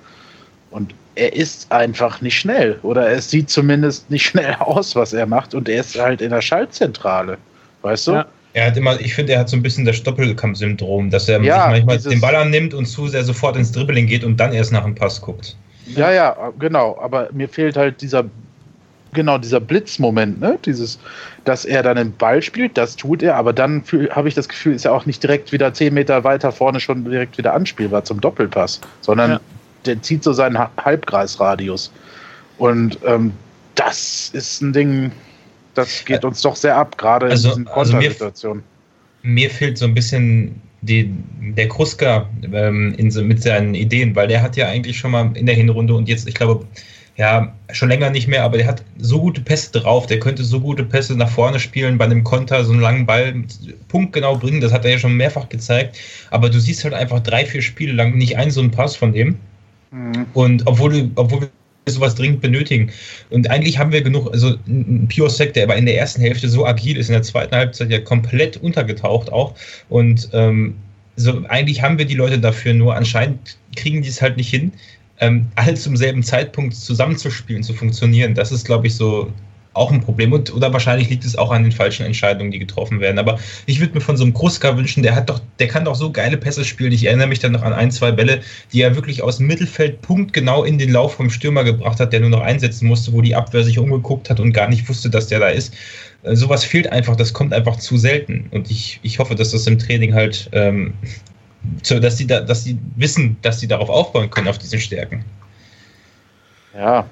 Und er ist einfach nicht schnell. Oder es sieht zumindest nicht [LAUGHS] schnell aus, was er macht. Und er ist halt in der Schaltzentrale. Weißt du? Ja. Er hat immer, ich finde, er hat so ein bisschen das Stoppelkampf-Syndrom, dass er ja, sich manchmal den Ball annimmt und zu sehr sofort ins Dribbling geht und dann erst nach dem Pass guckt. Ja, ja, genau. Aber mir fehlt halt dieser genau dieser Blitzmoment, ne? Dieses, dass er dann den Ball spielt, das tut er, aber dann habe ich das Gefühl, ist er auch nicht direkt wieder zehn Meter weiter vorne schon direkt wieder anspielbar zum Doppelpass, sondern ja. der zieht so seinen Halbkreisradius. Und ähm, das ist ein Ding, das geht uns doch sehr ab, gerade also, in diesen Kontersituationen. Also mir, mir, fehlt so ein bisschen die, der Kruska ähm, in, mit seinen Ideen, weil der hat ja eigentlich schon mal in der Hinrunde und jetzt, ich glaube, ja, schon länger nicht mehr, aber der hat so gute Pässe drauf, der könnte so gute Pässe nach vorne spielen, bei einem Konter so einen langen Ball punktgenau bringen, das hat er ja schon mehrfach gezeigt. Aber du siehst halt einfach drei, vier Spiele lang nicht einen so einen Pass von dem. Mhm. Und obwohl, du, obwohl wir sowas dringend benötigen. Und eigentlich haben wir genug, also ein Piosek, der aber in der ersten Hälfte so agil ist, in der zweiten Halbzeit ja komplett untergetaucht auch. Und ähm, so eigentlich haben wir die Leute dafür, nur anscheinend kriegen die es halt nicht hin, ähm, alle zum selben Zeitpunkt zusammenzuspielen, zu funktionieren. Das ist, glaube ich, so auch ein Problem. Und, oder wahrscheinlich liegt es auch an den falschen Entscheidungen, die getroffen werden. Aber ich würde mir von so einem Kruska wünschen, der hat doch, der kann doch so geile Pässe spielen. Ich erinnere mich dann noch an ein, zwei Bälle, die er wirklich aus dem Mittelfeld punktgenau in den Lauf vom Stürmer gebracht hat, der nur noch einsetzen musste, wo die Abwehr sich umgeguckt hat und gar nicht wusste, dass der da ist. Äh, sowas fehlt einfach, das kommt einfach zu selten. Und ich, ich hoffe, dass das im Training halt, ähm, so, dass sie da, dass sie wissen, dass sie darauf aufbauen können, auf diese Stärken. Ja,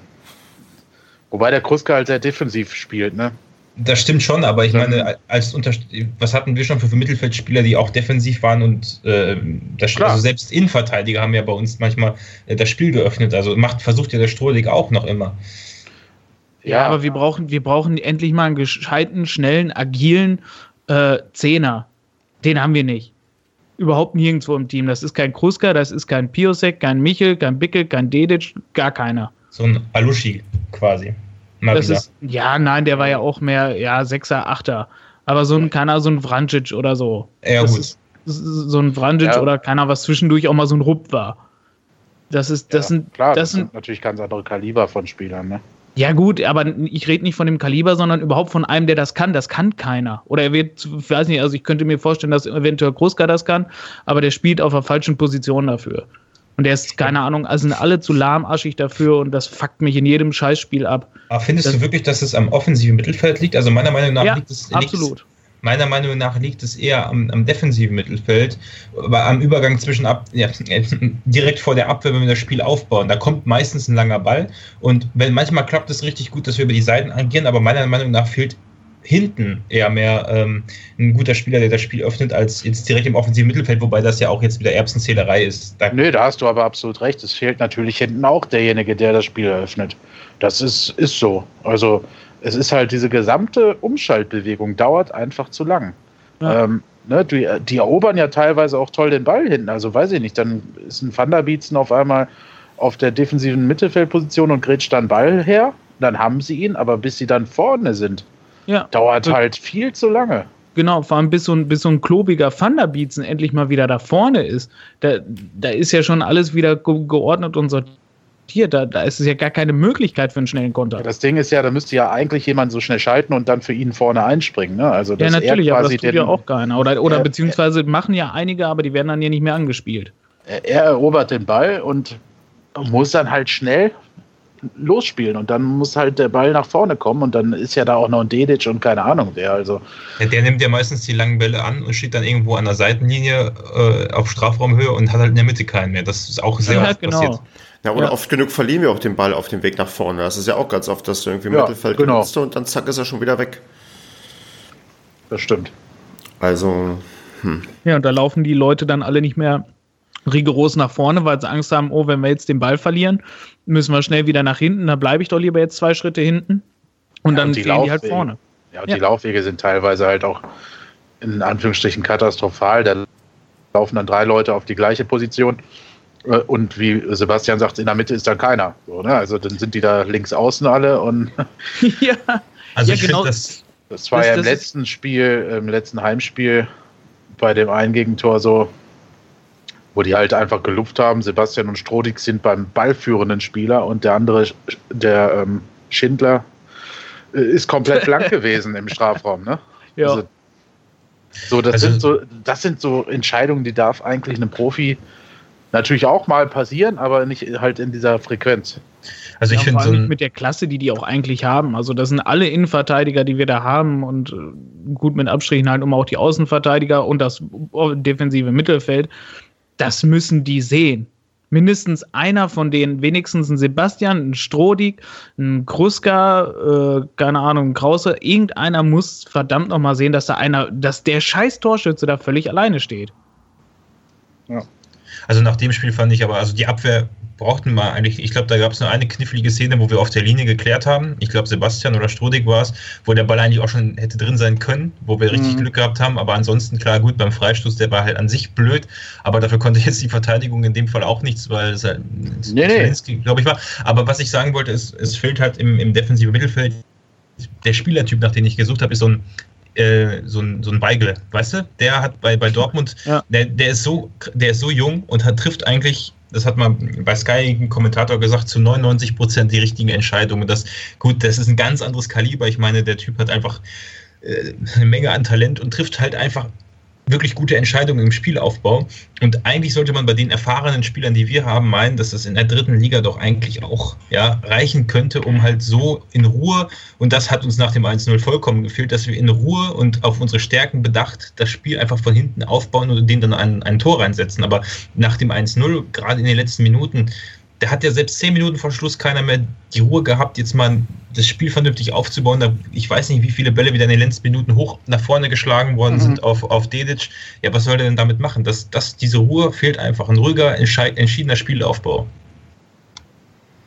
Wobei der Kruska halt sehr defensiv spielt, ne? Das stimmt schon, aber ich meine, als unter was hatten wir schon für, Mittelfeldspieler, die auch defensiv waren und äh, das, also selbst Innenverteidiger haben ja bei uns manchmal äh, das Spiel geöffnet. Also macht, versucht ja der Strohlig auch noch immer. Ja, aber wir brauchen, wir brauchen endlich mal einen gescheiten, schnellen, agilen äh, Zehner. Den haben wir nicht. Überhaupt nirgendwo im Team. Das ist kein Kruska, das ist kein Piosek, kein Michel, kein Bickel, kein Dedic, gar keiner. So ein Alushi quasi. Mal das ist, ja, nein, der war ja auch mehr, ja, Sechser, Achter. Aber so ein, keiner, so ein Vrancic oder so. Ja, das gut. Ist, so ein Vrancic ja. oder keiner, was zwischendurch auch mal so ein Rupp war. Das ist, das ja, sind, klar, das, das sind natürlich ganz andere Kaliber von Spielern, ne? Ja, gut, aber ich rede nicht von dem Kaliber, sondern überhaupt von einem, der das kann. Das kann keiner. Oder er wird, weiß nicht, also ich könnte mir vorstellen, dass eventuell Großka das kann, aber der spielt auf der falschen Position dafür. Und der ist, keine Ahnung, also sind alle zu lahmaschig dafür und das fuckt mich in jedem Scheißspiel ab. Aber findest das, du wirklich, dass es am offensiven Mittelfeld liegt? Also meiner Meinung nach ja, liegt es. Absolut. Meiner Meinung nach liegt es eher am, am, defensiven Mittelfeld, aber am Übergang zwischen ab, ja, [LAUGHS] direkt vor der Abwehr, wenn wir das Spiel aufbauen. Da kommt meistens ein langer Ball und wenn manchmal klappt es richtig gut, dass wir über die Seiten agieren, aber meiner Meinung nach fehlt hinten eher mehr ähm, ein guter Spieler, der das Spiel öffnet, als jetzt direkt im offensiven Mittelfeld, wobei das ja auch jetzt wieder Erbsenzählerei ist. Da Nö, da hast du aber absolut recht. Es fehlt natürlich hinten auch derjenige, der das Spiel eröffnet. Das ist, ist so. Also es ist halt diese gesamte Umschaltbewegung dauert einfach zu lang. Ja. Ähm, ne, die, die, erobern ja teilweise auch toll den Ball hinten. Also weiß ich nicht, dann ist ein Thunderbietzen auf einmal auf der defensiven Mittelfeldposition und grätscht dann Ball her. Dann haben sie ihn, aber bis sie dann vorne sind, ja. Dauert halt viel zu lange. Genau, vor allem bis so ein, bis so ein klobiger Thunderbeatsen endlich mal wieder da vorne ist. Da, da ist ja schon alles wieder ge geordnet und sortiert. Da, da ist es ja gar keine Möglichkeit für einen schnellen Konter. Ja, das Ding ist ja, da müsste ja eigentlich jemand so schnell schalten und dann für ihn vorne einspringen. Ne? Also, ja, natürlich, aber das tut ja auch keiner. Oder, oder er, beziehungsweise machen ja einige, aber die werden dann ja nicht mehr angespielt. Er, er erobert den Ball und muss dann halt schnell losspielen und dann muss halt der Ball nach vorne kommen und dann ist ja da auch noch ein Dedic und keine Ahnung wer. Also ja, der nimmt ja meistens die langen Bälle an und steht dann irgendwo an der Seitenlinie äh, auf Strafraumhöhe und hat halt in der Mitte keinen mehr. Das ist auch sehr ja, oft genau. passiert. Ja, oder ja. oft genug verlieren wir auch den Ball auf dem Weg nach vorne. Das ist ja auch ganz oft, dass du irgendwie im ja, Mittelfeld genau. benutzt und dann zack ist er schon wieder weg. Das stimmt. Also, hm. Ja, und da laufen die Leute dann alle nicht mehr rigoros nach vorne, weil sie Angst haben, oh, wenn wir jetzt den Ball verlieren, müssen wir schnell wieder nach hinten, da bleibe ich doch lieber jetzt zwei Schritte hinten und ja, dann und die fehlen die halt vorne. Ja, und ja. die Laufwege sind teilweise halt auch in Anführungsstrichen katastrophal. Da laufen dann drei Leute auf die gleiche Position. Äh, und wie Sebastian sagt, in der Mitte ist dann keiner. So, ne? Also dann sind die da links außen alle und. [LAUGHS] ja, also ja, genau. das, das war das, ja im letzten Spiel, im letzten Heimspiel bei dem einen Gegentor so, wo die halt einfach gelupft haben. Sebastian und Strodig sind beim ballführenden Spieler und der andere, der ähm, Schindler, äh, ist komplett blank [LAUGHS] gewesen im Strafraum. Ne? Ja. Also, so, das, also, sind so, das sind so Entscheidungen, die darf eigentlich einem Profi natürlich auch mal passieren, aber nicht halt in dieser Frequenz. Also ich ja, finde so mit der Klasse, die die auch eigentlich haben. Also das sind alle Innenverteidiger, die wir da haben und äh, gut mit Abstrichen halt um auch die Außenverteidiger und das defensive Mittelfeld das müssen die sehen. Mindestens einer von denen, wenigstens ein Sebastian, ein Strodig, ein Kruska, äh, keine Ahnung, ein Krause, irgendeiner muss verdammt nochmal sehen, dass da einer, dass der scheiß Torschütze da völlig alleine steht. Ja. Also nach dem Spiel fand ich aber, also die Abwehr brauchten mal eigentlich, ich glaube, da gab es nur eine knifflige Szene, wo wir auf der Linie geklärt haben. Ich glaube, Sebastian oder Strodig war es, wo der Ball eigentlich auch schon hätte drin sein können, wo wir richtig mhm. Glück gehabt haben. Aber ansonsten, klar, gut, beim Freistoß, der war halt an sich blöd. Aber dafür konnte jetzt die Verteidigung in dem Fall auch nichts, weil es halt, nee, nee. glaube ich, war. Aber was ich sagen wollte, ist, es fehlt halt im, im defensiven Mittelfeld der Spielertyp, nach dem ich gesucht habe, ist so ein äh, so ein, so ein Weigel, weißt du? Der hat bei, bei Dortmund, ja. der, der, ist so, der ist so jung und hat, trifft eigentlich, das hat mal bei Sky ein Kommentator gesagt, zu 99 Prozent die richtigen Entscheidungen. Das, gut, das ist ein ganz anderes Kaliber. Ich meine, der Typ hat einfach äh, eine Menge an Talent und trifft halt einfach wirklich gute Entscheidungen im Spielaufbau. Und eigentlich sollte man bei den erfahrenen Spielern, die wir haben, meinen, dass das in der dritten Liga doch eigentlich auch ja, reichen könnte, um halt so in Ruhe, und das hat uns nach dem 1-0 vollkommen gefehlt, dass wir in Ruhe und auf unsere Stärken bedacht das Spiel einfach von hinten aufbauen und denen dann ein, ein Tor reinsetzen. Aber nach dem 1-0, gerade in den letzten Minuten, der hat ja selbst zehn Minuten vor Schluss keiner mehr die Ruhe gehabt, jetzt mal das Spiel vernünftig aufzubauen. ich weiß nicht, wie viele Bälle wieder in den letzten Minuten hoch nach vorne geschlagen worden mhm. sind auf, auf Dedic. Ja, was soll der denn damit machen? Das, das, diese Ruhe fehlt einfach. Ein ruhiger, entschiedener Spielaufbau.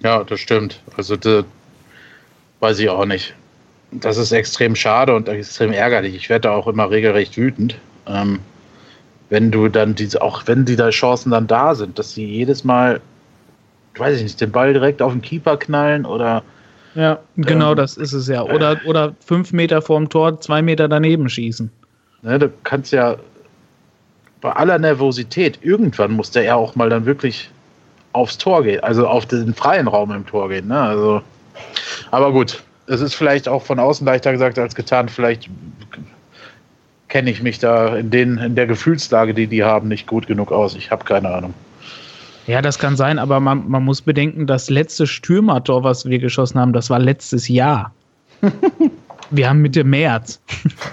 Ja, das stimmt. Also, das weiß ich auch nicht. Das ist extrem schade und extrem ärgerlich. Ich werde da auch immer regelrecht wütend. Ähm, wenn du dann diese, auch wenn die da Chancen dann da sind, dass sie jedes Mal weiß ich nicht, den Ball direkt auf den Keeper knallen oder. Ja, genau ähm, das ist es ja. Oder, oder fünf Meter vorm Tor, zwei Meter daneben schießen. Ne, du kannst ja bei aller Nervosität, irgendwann muss der ja auch mal dann wirklich aufs Tor gehen, also auf den freien Raum im Tor gehen. Ne? Also, aber gut, es ist vielleicht auch von außen leichter gesagt als getan. Vielleicht kenne ich mich da in, den, in der Gefühlslage, die die haben, nicht gut genug aus. Ich habe keine Ahnung. Ja, das kann sein, aber man, man muss bedenken, das letzte Stürmertor, was wir geschossen haben, das war letztes Jahr. [LAUGHS] Wir haben Mitte März.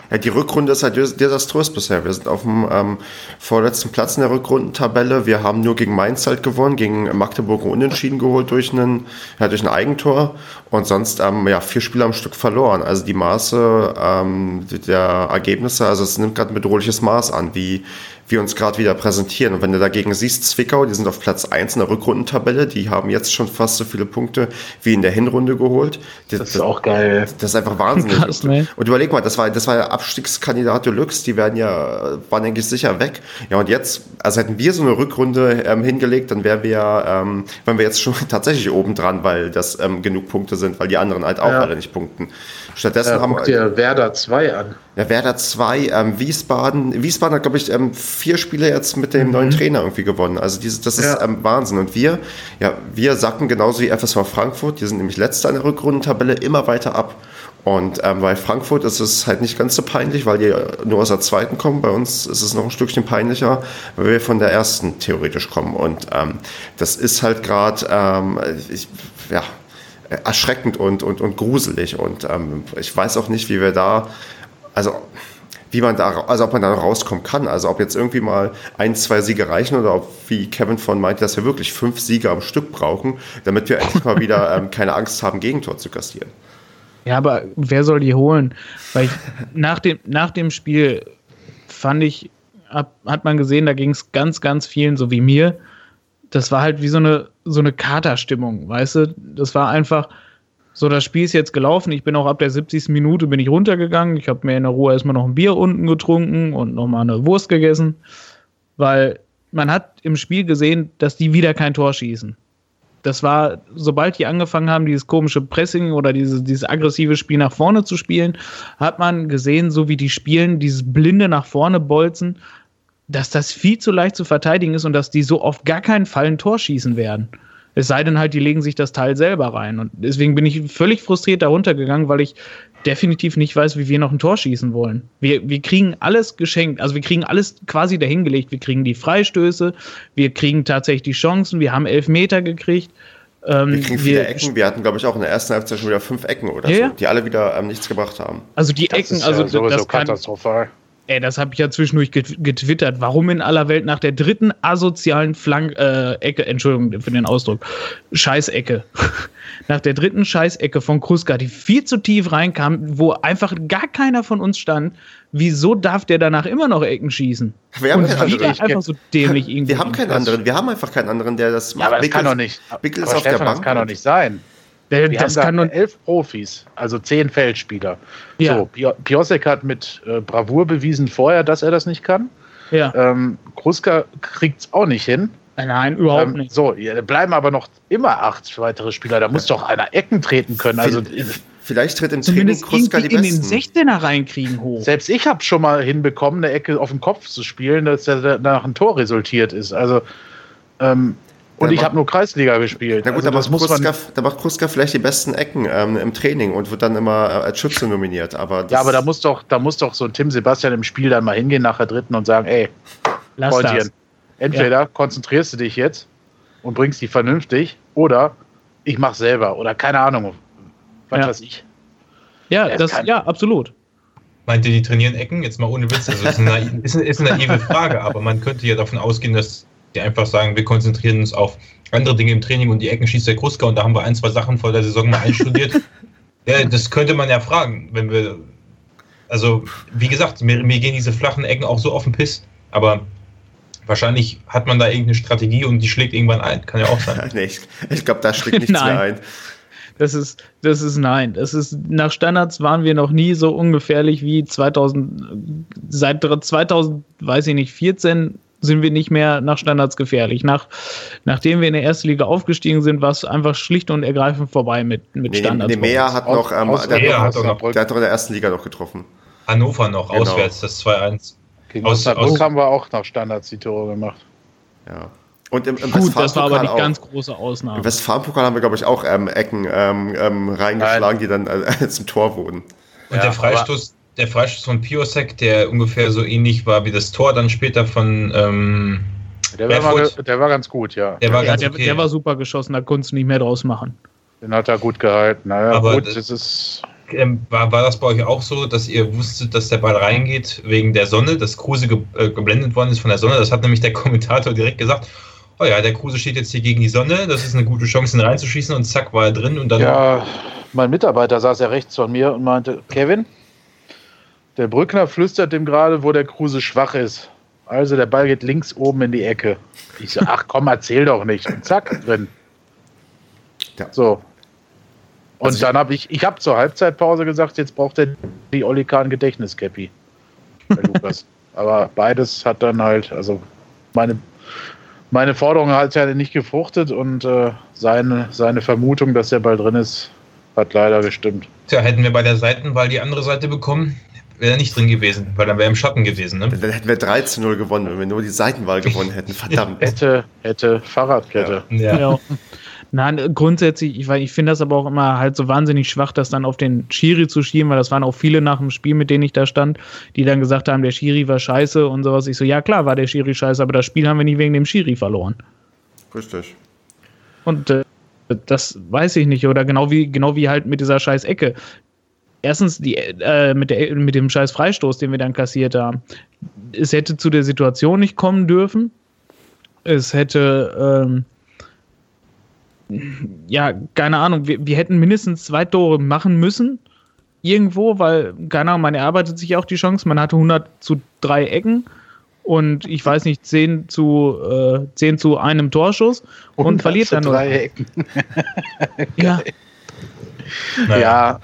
Ja, die Rückrunde ist halt desaströs bisher. Wir sind auf dem ähm, vorletzten Platz in der Rückrundentabelle. Wir haben nur gegen Mainz halt gewonnen, gegen Magdeburg Unentschieden geholt durch, einen, ja, durch ein Eigentor und sonst ähm, ja, vier Spiele am Stück verloren. Also die Maße ähm, der Ergebnisse, also es nimmt gerade ein bedrohliches Maß an, wie, wir uns gerade wieder präsentieren. Und wenn du dagegen siehst, Zwickau, die sind auf Platz 1 in der Rückrundentabelle, die haben jetzt schon fast so viele Punkte wie in der Hinrunde geholt. Das, das ist auch geil. Das ist einfach wahnsinnig. [LAUGHS] Krass, ne? Und überleg mal, das war, das war ja Abstiegskandidat Deluxe, die werden ja, waren eigentlich sicher weg. Ja, und jetzt, also hätten wir so eine Rückrunde ähm, hingelegt, dann wären wir, ähm, wären wir jetzt schon [LAUGHS] tatsächlich oben dran, weil das ähm, genug Punkte sind, weil die anderen halt auch ja. alle nicht punkten. Stattdessen ja, haben wir. Werder 2 an. Ja, Werder 2, ähm, Wiesbaden. Wiesbaden hat, glaube ich, ähm, vier Spiele jetzt mit dem mhm. neuen Trainer irgendwie gewonnen. Also dieses, das ist ja. ähm, Wahnsinn. Und wir, ja, wir sacken genauso wie FSV Frankfurt, die sind nämlich letzter in der Rückrundentabelle, immer weiter ab. Und ähm, bei Frankfurt ist es halt nicht ganz so peinlich, weil die nur aus der zweiten kommen. Bei uns ist es noch ein Stückchen peinlicher, weil wir von der ersten theoretisch kommen. Und ähm, das ist halt gerade, ähm, ja, erschreckend und, und, und gruselig. Und ähm, ich weiß auch nicht, wie wir da, also wie man da, also ob man da rauskommen kann. Also ob jetzt irgendwie mal ein, zwei Siege reichen oder ob, wie Kevin von meinte, dass wir wirklich fünf Siege am Stück brauchen, damit wir endlich mal wieder ähm, keine Angst haben, Gegentor zu kassieren. Ja, aber wer soll die holen? Weil ich, nach, dem, nach dem Spiel fand ich, hab, hat man gesehen, da ging es ganz, ganz vielen, so wie mir. Das war halt wie so eine, so eine Katerstimmung, weißt du? Das war einfach, so, das Spiel ist jetzt gelaufen. Ich bin auch ab der 70. Minute bin ich runtergegangen. Ich habe mir in der Ruhe erstmal noch ein Bier unten getrunken und nochmal eine Wurst gegessen, weil man hat im Spiel gesehen, dass die wieder kein Tor schießen. Das war, sobald die angefangen haben, dieses komische Pressing oder dieses, dieses aggressive Spiel nach vorne zu spielen, hat man gesehen, so wie die spielen, dieses blinde nach vorne bolzen, dass das viel zu leicht zu verteidigen ist und dass die so auf gar keinen Fall ein Tor schießen werden. Es sei denn halt, die legen sich das Teil selber rein. Und deswegen bin ich völlig frustriert darunter gegangen, weil ich definitiv nicht weiß, wie wir noch ein Tor schießen wollen. Wir, wir kriegen alles geschenkt, also wir kriegen alles quasi dahingelegt. Wir kriegen die Freistöße, wir kriegen tatsächlich die Chancen, wir haben elf Meter gekriegt. Ähm, wir kriegen viele wir, Ecken. Wir hatten, glaube ich, auch in der ersten Halbzeit schon wieder fünf Ecken oder ja, so, die alle wieder ähm, nichts gebracht haben. Also die das Ecken, also ja sowieso das kann, katastrophal. Ey, das habe ich ja zwischendurch getwittert. Warum in aller Welt nach der dritten asozialen Flank äh, Ecke, Entschuldigung für den Ausdruck, Scheißecke, [LAUGHS] nach der dritten Scheißecke von Kruska, die viel zu tief reinkam, wo einfach gar keiner von uns stand, wieso darf der danach immer noch Ecken schießen? Wir haben keinen anderen. Einfach so dämlich irgendwie. Wir haben keinen anderen. Wir haben einfach keinen anderen, der das macht. Ja, aber das Bickel, kann doch nicht. Bickel ist auf Stefan, der Bank. Das kann doch nicht sein. Der, Wir das haben kann elf Profis, also zehn Feldspieler. Ja. So, Piosek hat mit äh, Bravour bewiesen vorher, dass er das nicht kann. Ja. Ähm, Kruska kriegt es auch nicht hin. Nein, überhaupt ähm, nicht. So, ja, bleiben aber noch immer acht weitere Spieler. Da muss doch einer Ecken treten können. Also, Vielleicht tritt im Zumindest Training Kruska die in den 16er reinkriegen hoch. Selbst ich habe schon mal hinbekommen, eine Ecke auf den Kopf zu spielen, dass der nach ein Tor resultiert ist. Also ähm, und ich habe nur Kreisliga gespielt. Na gut, also da, macht Kruska, da macht Kruska vielleicht die besten Ecken ähm, im Training und wird dann immer äh, als Schütze nominiert. Aber ja, aber da muss, doch, da muss doch so ein Tim Sebastian im Spiel dann mal hingehen nach der dritten und sagen, ey, Lass Freundchen, entweder ja. konzentrierst du dich jetzt und bringst die vernünftig oder ich mach selber oder keine Ahnung, was ja. weiß ich. Ja, ja das, ja, absolut. Meint ihr, die trainieren Ecken? Jetzt mal ohne Witz. Also ist, eine, ist, eine, ist eine naive Frage, aber man könnte ja davon ausgehen, dass die einfach sagen, wir konzentrieren uns auf andere Dinge im Training und die Ecken schießt der Kruska und da haben wir ein, zwei Sachen vor der Saison mal einstudiert. [LAUGHS] ja, das könnte man ja fragen, wenn wir. Also, wie gesagt, mir, mir gehen diese flachen Ecken auch so auf den Piss, aber wahrscheinlich hat man da irgendeine Strategie und die schlägt irgendwann ein. Kann ja auch sein. [LAUGHS] nee, ich, ich glaube, da schlägt nichts mehr ein. Das ist, das ist nein. Das ist, nach Standards waren wir noch nie so ungefährlich wie 2000, seit 2000, weiß ich nicht, 14 sind wir nicht mehr nach Standards gefährlich. Nach, nachdem wir in der ersten Liga aufgestiegen sind, war es einfach schlicht und ergreifend vorbei mit, mit nee, Standards. Nemeyer hat noch, ähm, der, der, hat noch, der hat doch in der ersten Liga noch getroffen. Hannover noch, genau. auswärts, das 2-1. Gegen aus, aus, haben wir auch nach Standards die Tore gemacht. Ja. Und im, im Gut, das war aber die auch. ganz große Ausnahme. Im Westfalenpokal haben wir, glaube ich, auch ähm, Ecken ähm, ähm, reingeschlagen, Nein. die dann äh, [LAUGHS] zum Tor wurden. Und ja, der Freistoß, der Freistoß von Piosek, der ungefähr so ähnlich war wie das Tor dann später von ähm, der, war der war ganz gut, ja. Der war, ja, der, okay. der war super geschossen, da konntest du nicht mehr draus machen. Den hat er gut gehalten. Naja, Aber gut, das ist. Ähm, war, war das bei euch auch so, dass ihr wusstet, dass der Ball reingeht wegen der Sonne, dass Kruse ge äh, geblendet worden ist von der Sonne? Das hat nämlich der [LAUGHS] Kommentator direkt gesagt. Oh ja, der Kruse steht jetzt hier gegen die Sonne, das ist eine gute Chance, ihn reinzuschießen und zack, war er drin und dann. Ja, mein Mitarbeiter saß ja rechts von mir und meinte, Kevin, der Brückner flüstert dem gerade, wo der Kruse schwach ist. Also der Ball geht links oben in die Ecke. Ich so, ach komm, erzähl doch nicht. Und zack, drin. Ja. So. Und also dann habe ich, ich habe zur Halbzeitpause gesagt, jetzt braucht er die Olli Kahn Gedächtniscappy. Lukas. [LAUGHS] Aber beides hat dann halt, also meine, meine Forderung hat ja nicht gefruchtet und äh, seine, seine Vermutung, dass der Ball drin ist, hat leider gestimmt. Tja, hätten wir bei der Seitenwahl die andere Seite bekommen, wäre er nicht drin gewesen, weil dann wäre er im Schatten gewesen. Ne? Dann hätten wir 13-0 gewonnen, wenn wir nur die Seitenwahl [LAUGHS] gewonnen hätten. Verdammt. hätte, hätte Fahrradkette. Ja. ja. Nein, grundsätzlich, ich, ich finde das aber auch immer halt so wahnsinnig schwach, das dann auf den Schiri zu schieben, weil das waren auch viele nach dem Spiel, mit denen ich da stand, die dann gesagt haben, der Schiri war scheiße und sowas. Ich so, ja klar, war der Schiri scheiße, aber das Spiel haben wir nicht wegen dem Schiri verloren. Richtig. Und äh, das weiß ich nicht. Oder genau wie, genau wie halt mit dieser scheiß Ecke erstens die, äh, mit, der, mit dem scheiß Freistoß, den wir dann kassiert haben. Es hätte zu der Situation nicht kommen dürfen. Es hätte, ähm, ja, keine Ahnung, wir, wir hätten mindestens zwei Tore machen müssen. Irgendwo, weil, keine Ahnung, man erarbeitet sich auch die Chance. Man hatte 100 zu drei Ecken und ich weiß nicht, 10 zu, äh, 10 zu einem Torschuss und verliert dann nur. Drei Ecken. [LAUGHS] ja. Naja. Ja,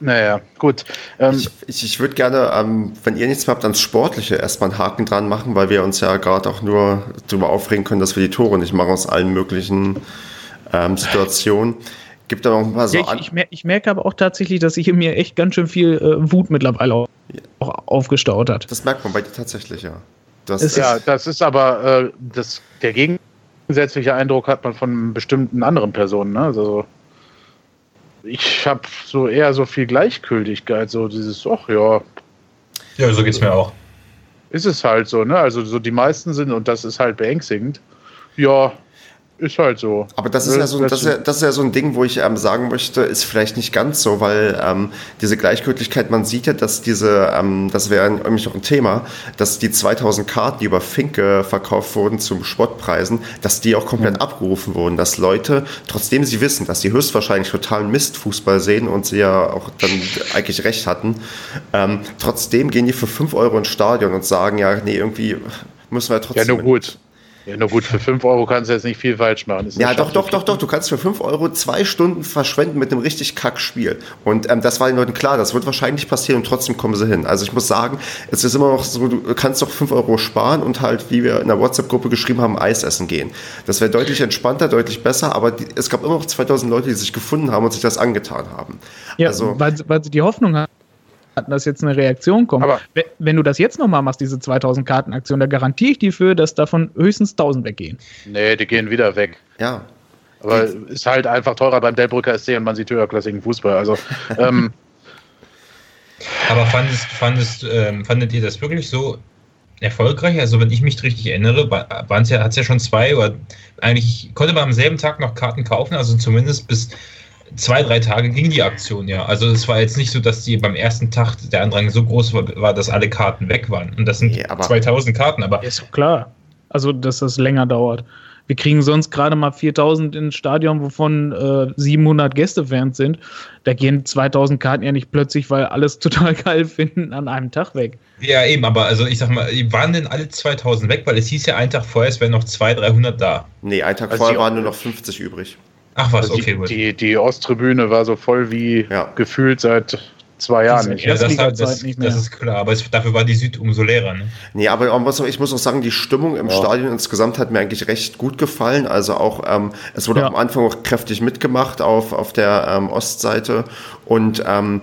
naja, gut. Ähm, ich, ich, ich würde gerne, ähm, wenn ihr nichts mehr habt, ans Sportliche erstmal einen Haken dran machen, weil wir uns ja gerade auch nur darüber aufregen können, dass wir die Tore nicht machen aus allen möglichen ähm, Situationen. Gibt aber auch ein paar so. Ja, ich, ich, mer ich, merke aber auch tatsächlich, dass sich in mir echt ganz schön viel äh, Wut mittlerweile auch, ja. auch, aufgestaut hat. Das merkt man bei dir tatsächlich, ja. Das ist, ja, das ist aber äh, das, der gegensätzliche Eindruck hat man von bestimmten anderen Personen. Ne? Also, ich habe so eher so viel Gleichgültigkeit, so dieses, ach ja. Ja, so geht's mir auch. Ist es halt so, ne? Also so die meisten sind, und das ist halt beängstigend, ja, ist halt so. Aber das ist ja so, das ist ja, das ist ja so ein Ding, wo ich ähm, sagen möchte, ist vielleicht nicht ganz so, weil ähm, diese Gleichgültigkeit, man sieht ja, dass diese, ähm, das wäre nämlich noch ein Thema, dass die 2000 Karten, die über Finke verkauft wurden zum Spottpreisen, dass die auch komplett mhm. abgerufen wurden, dass Leute, trotzdem sie wissen, dass sie höchstwahrscheinlich totalen Mistfußball sehen und sie ja auch dann eigentlich recht hatten, ähm, trotzdem gehen die für 5 Euro ins Stadion und sagen, ja, nee, irgendwie müssen wir trotzdem. Ja, nur gut. Ja, nur gut, für 5 Euro kannst du jetzt nicht viel falsch machen. ja, doch, doch, doch, doch. Du kannst für 5 Euro zwei Stunden verschwenden mit einem richtig Kack-Spiel. Und ähm, das war den Leuten klar, das wird wahrscheinlich passieren und trotzdem kommen sie hin. Also ich muss sagen, es ist immer noch so, du kannst doch 5 Euro sparen und halt, wie wir in der WhatsApp-Gruppe geschrieben haben, Eis essen gehen. Das wäre deutlich entspannter, deutlich besser, aber die, es gab immer noch 2000 Leute, die sich gefunden haben und sich das angetan haben. Ja, also, weil, weil sie die Hoffnung haben dass jetzt eine Reaktion kommt. Aber wenn du das jetzt nochmal machst, diese 2000 Karten Aktion, da garantiere ich dir für, dass davon höchstens 1000 weggehen. Nee, die gehen wieder weg. Ja. Aber die ist halt einfach teurer beim Delbrücker SC und man sieht höherklassigen Fußball. Also, [LAUGHS] ähm, Aber fandest, fandest, ähm, fandet ihr das wirklich so erfolgreich? Also, wenn ich mich richtig erinnere, ja, hat es ja schon zwei oder eigentlich konnte man am selben Tag noch Karten kaufen, also zumindest bis zwei, drei Tage ging die Aktion ja. Also es war jetzt nicht so, dass die beim ersten Tag der Andrang so groß war, dass alle Karten weg waren. Und das sind ja, 2000 Karten, aber. Ist doch klar. Also, dass das länger dauert. Wir kriegen sonst gerade mal 4000 ins Stadion, wovon äh, 700 Gästefans sind. Da gehen 2000 Karten ja nicht plötzlich, weil alles [LAUGHS] total geil finden, an einem Tag weg. Ja, eben, aber also ich sag mal, waren denn alle 2000 weg? Weil es hieß ja, ein Tag vorher, es wären noch 200, 300 da. Nee, ein Tag also vorher waren nur noch 50 übrig. Ach was, also okay, die, gut. Die, die Osttribüne war so voll wie ja. gefühlt seit zwei Jahren nicht. Ja, das, hat, das, das, ist klar, aber es, dafür war die Süd umso leerer. Ne? Nee, aber ich muss auch sagen, die Stimmung im ja. Stadion insgesamt hat mir eigentlich recht gut gefallen. Also auch, ähm, es wurde ja. am Anfang auch kräftig mitgemacht auf, auf der ähm, Ostseite und ähm,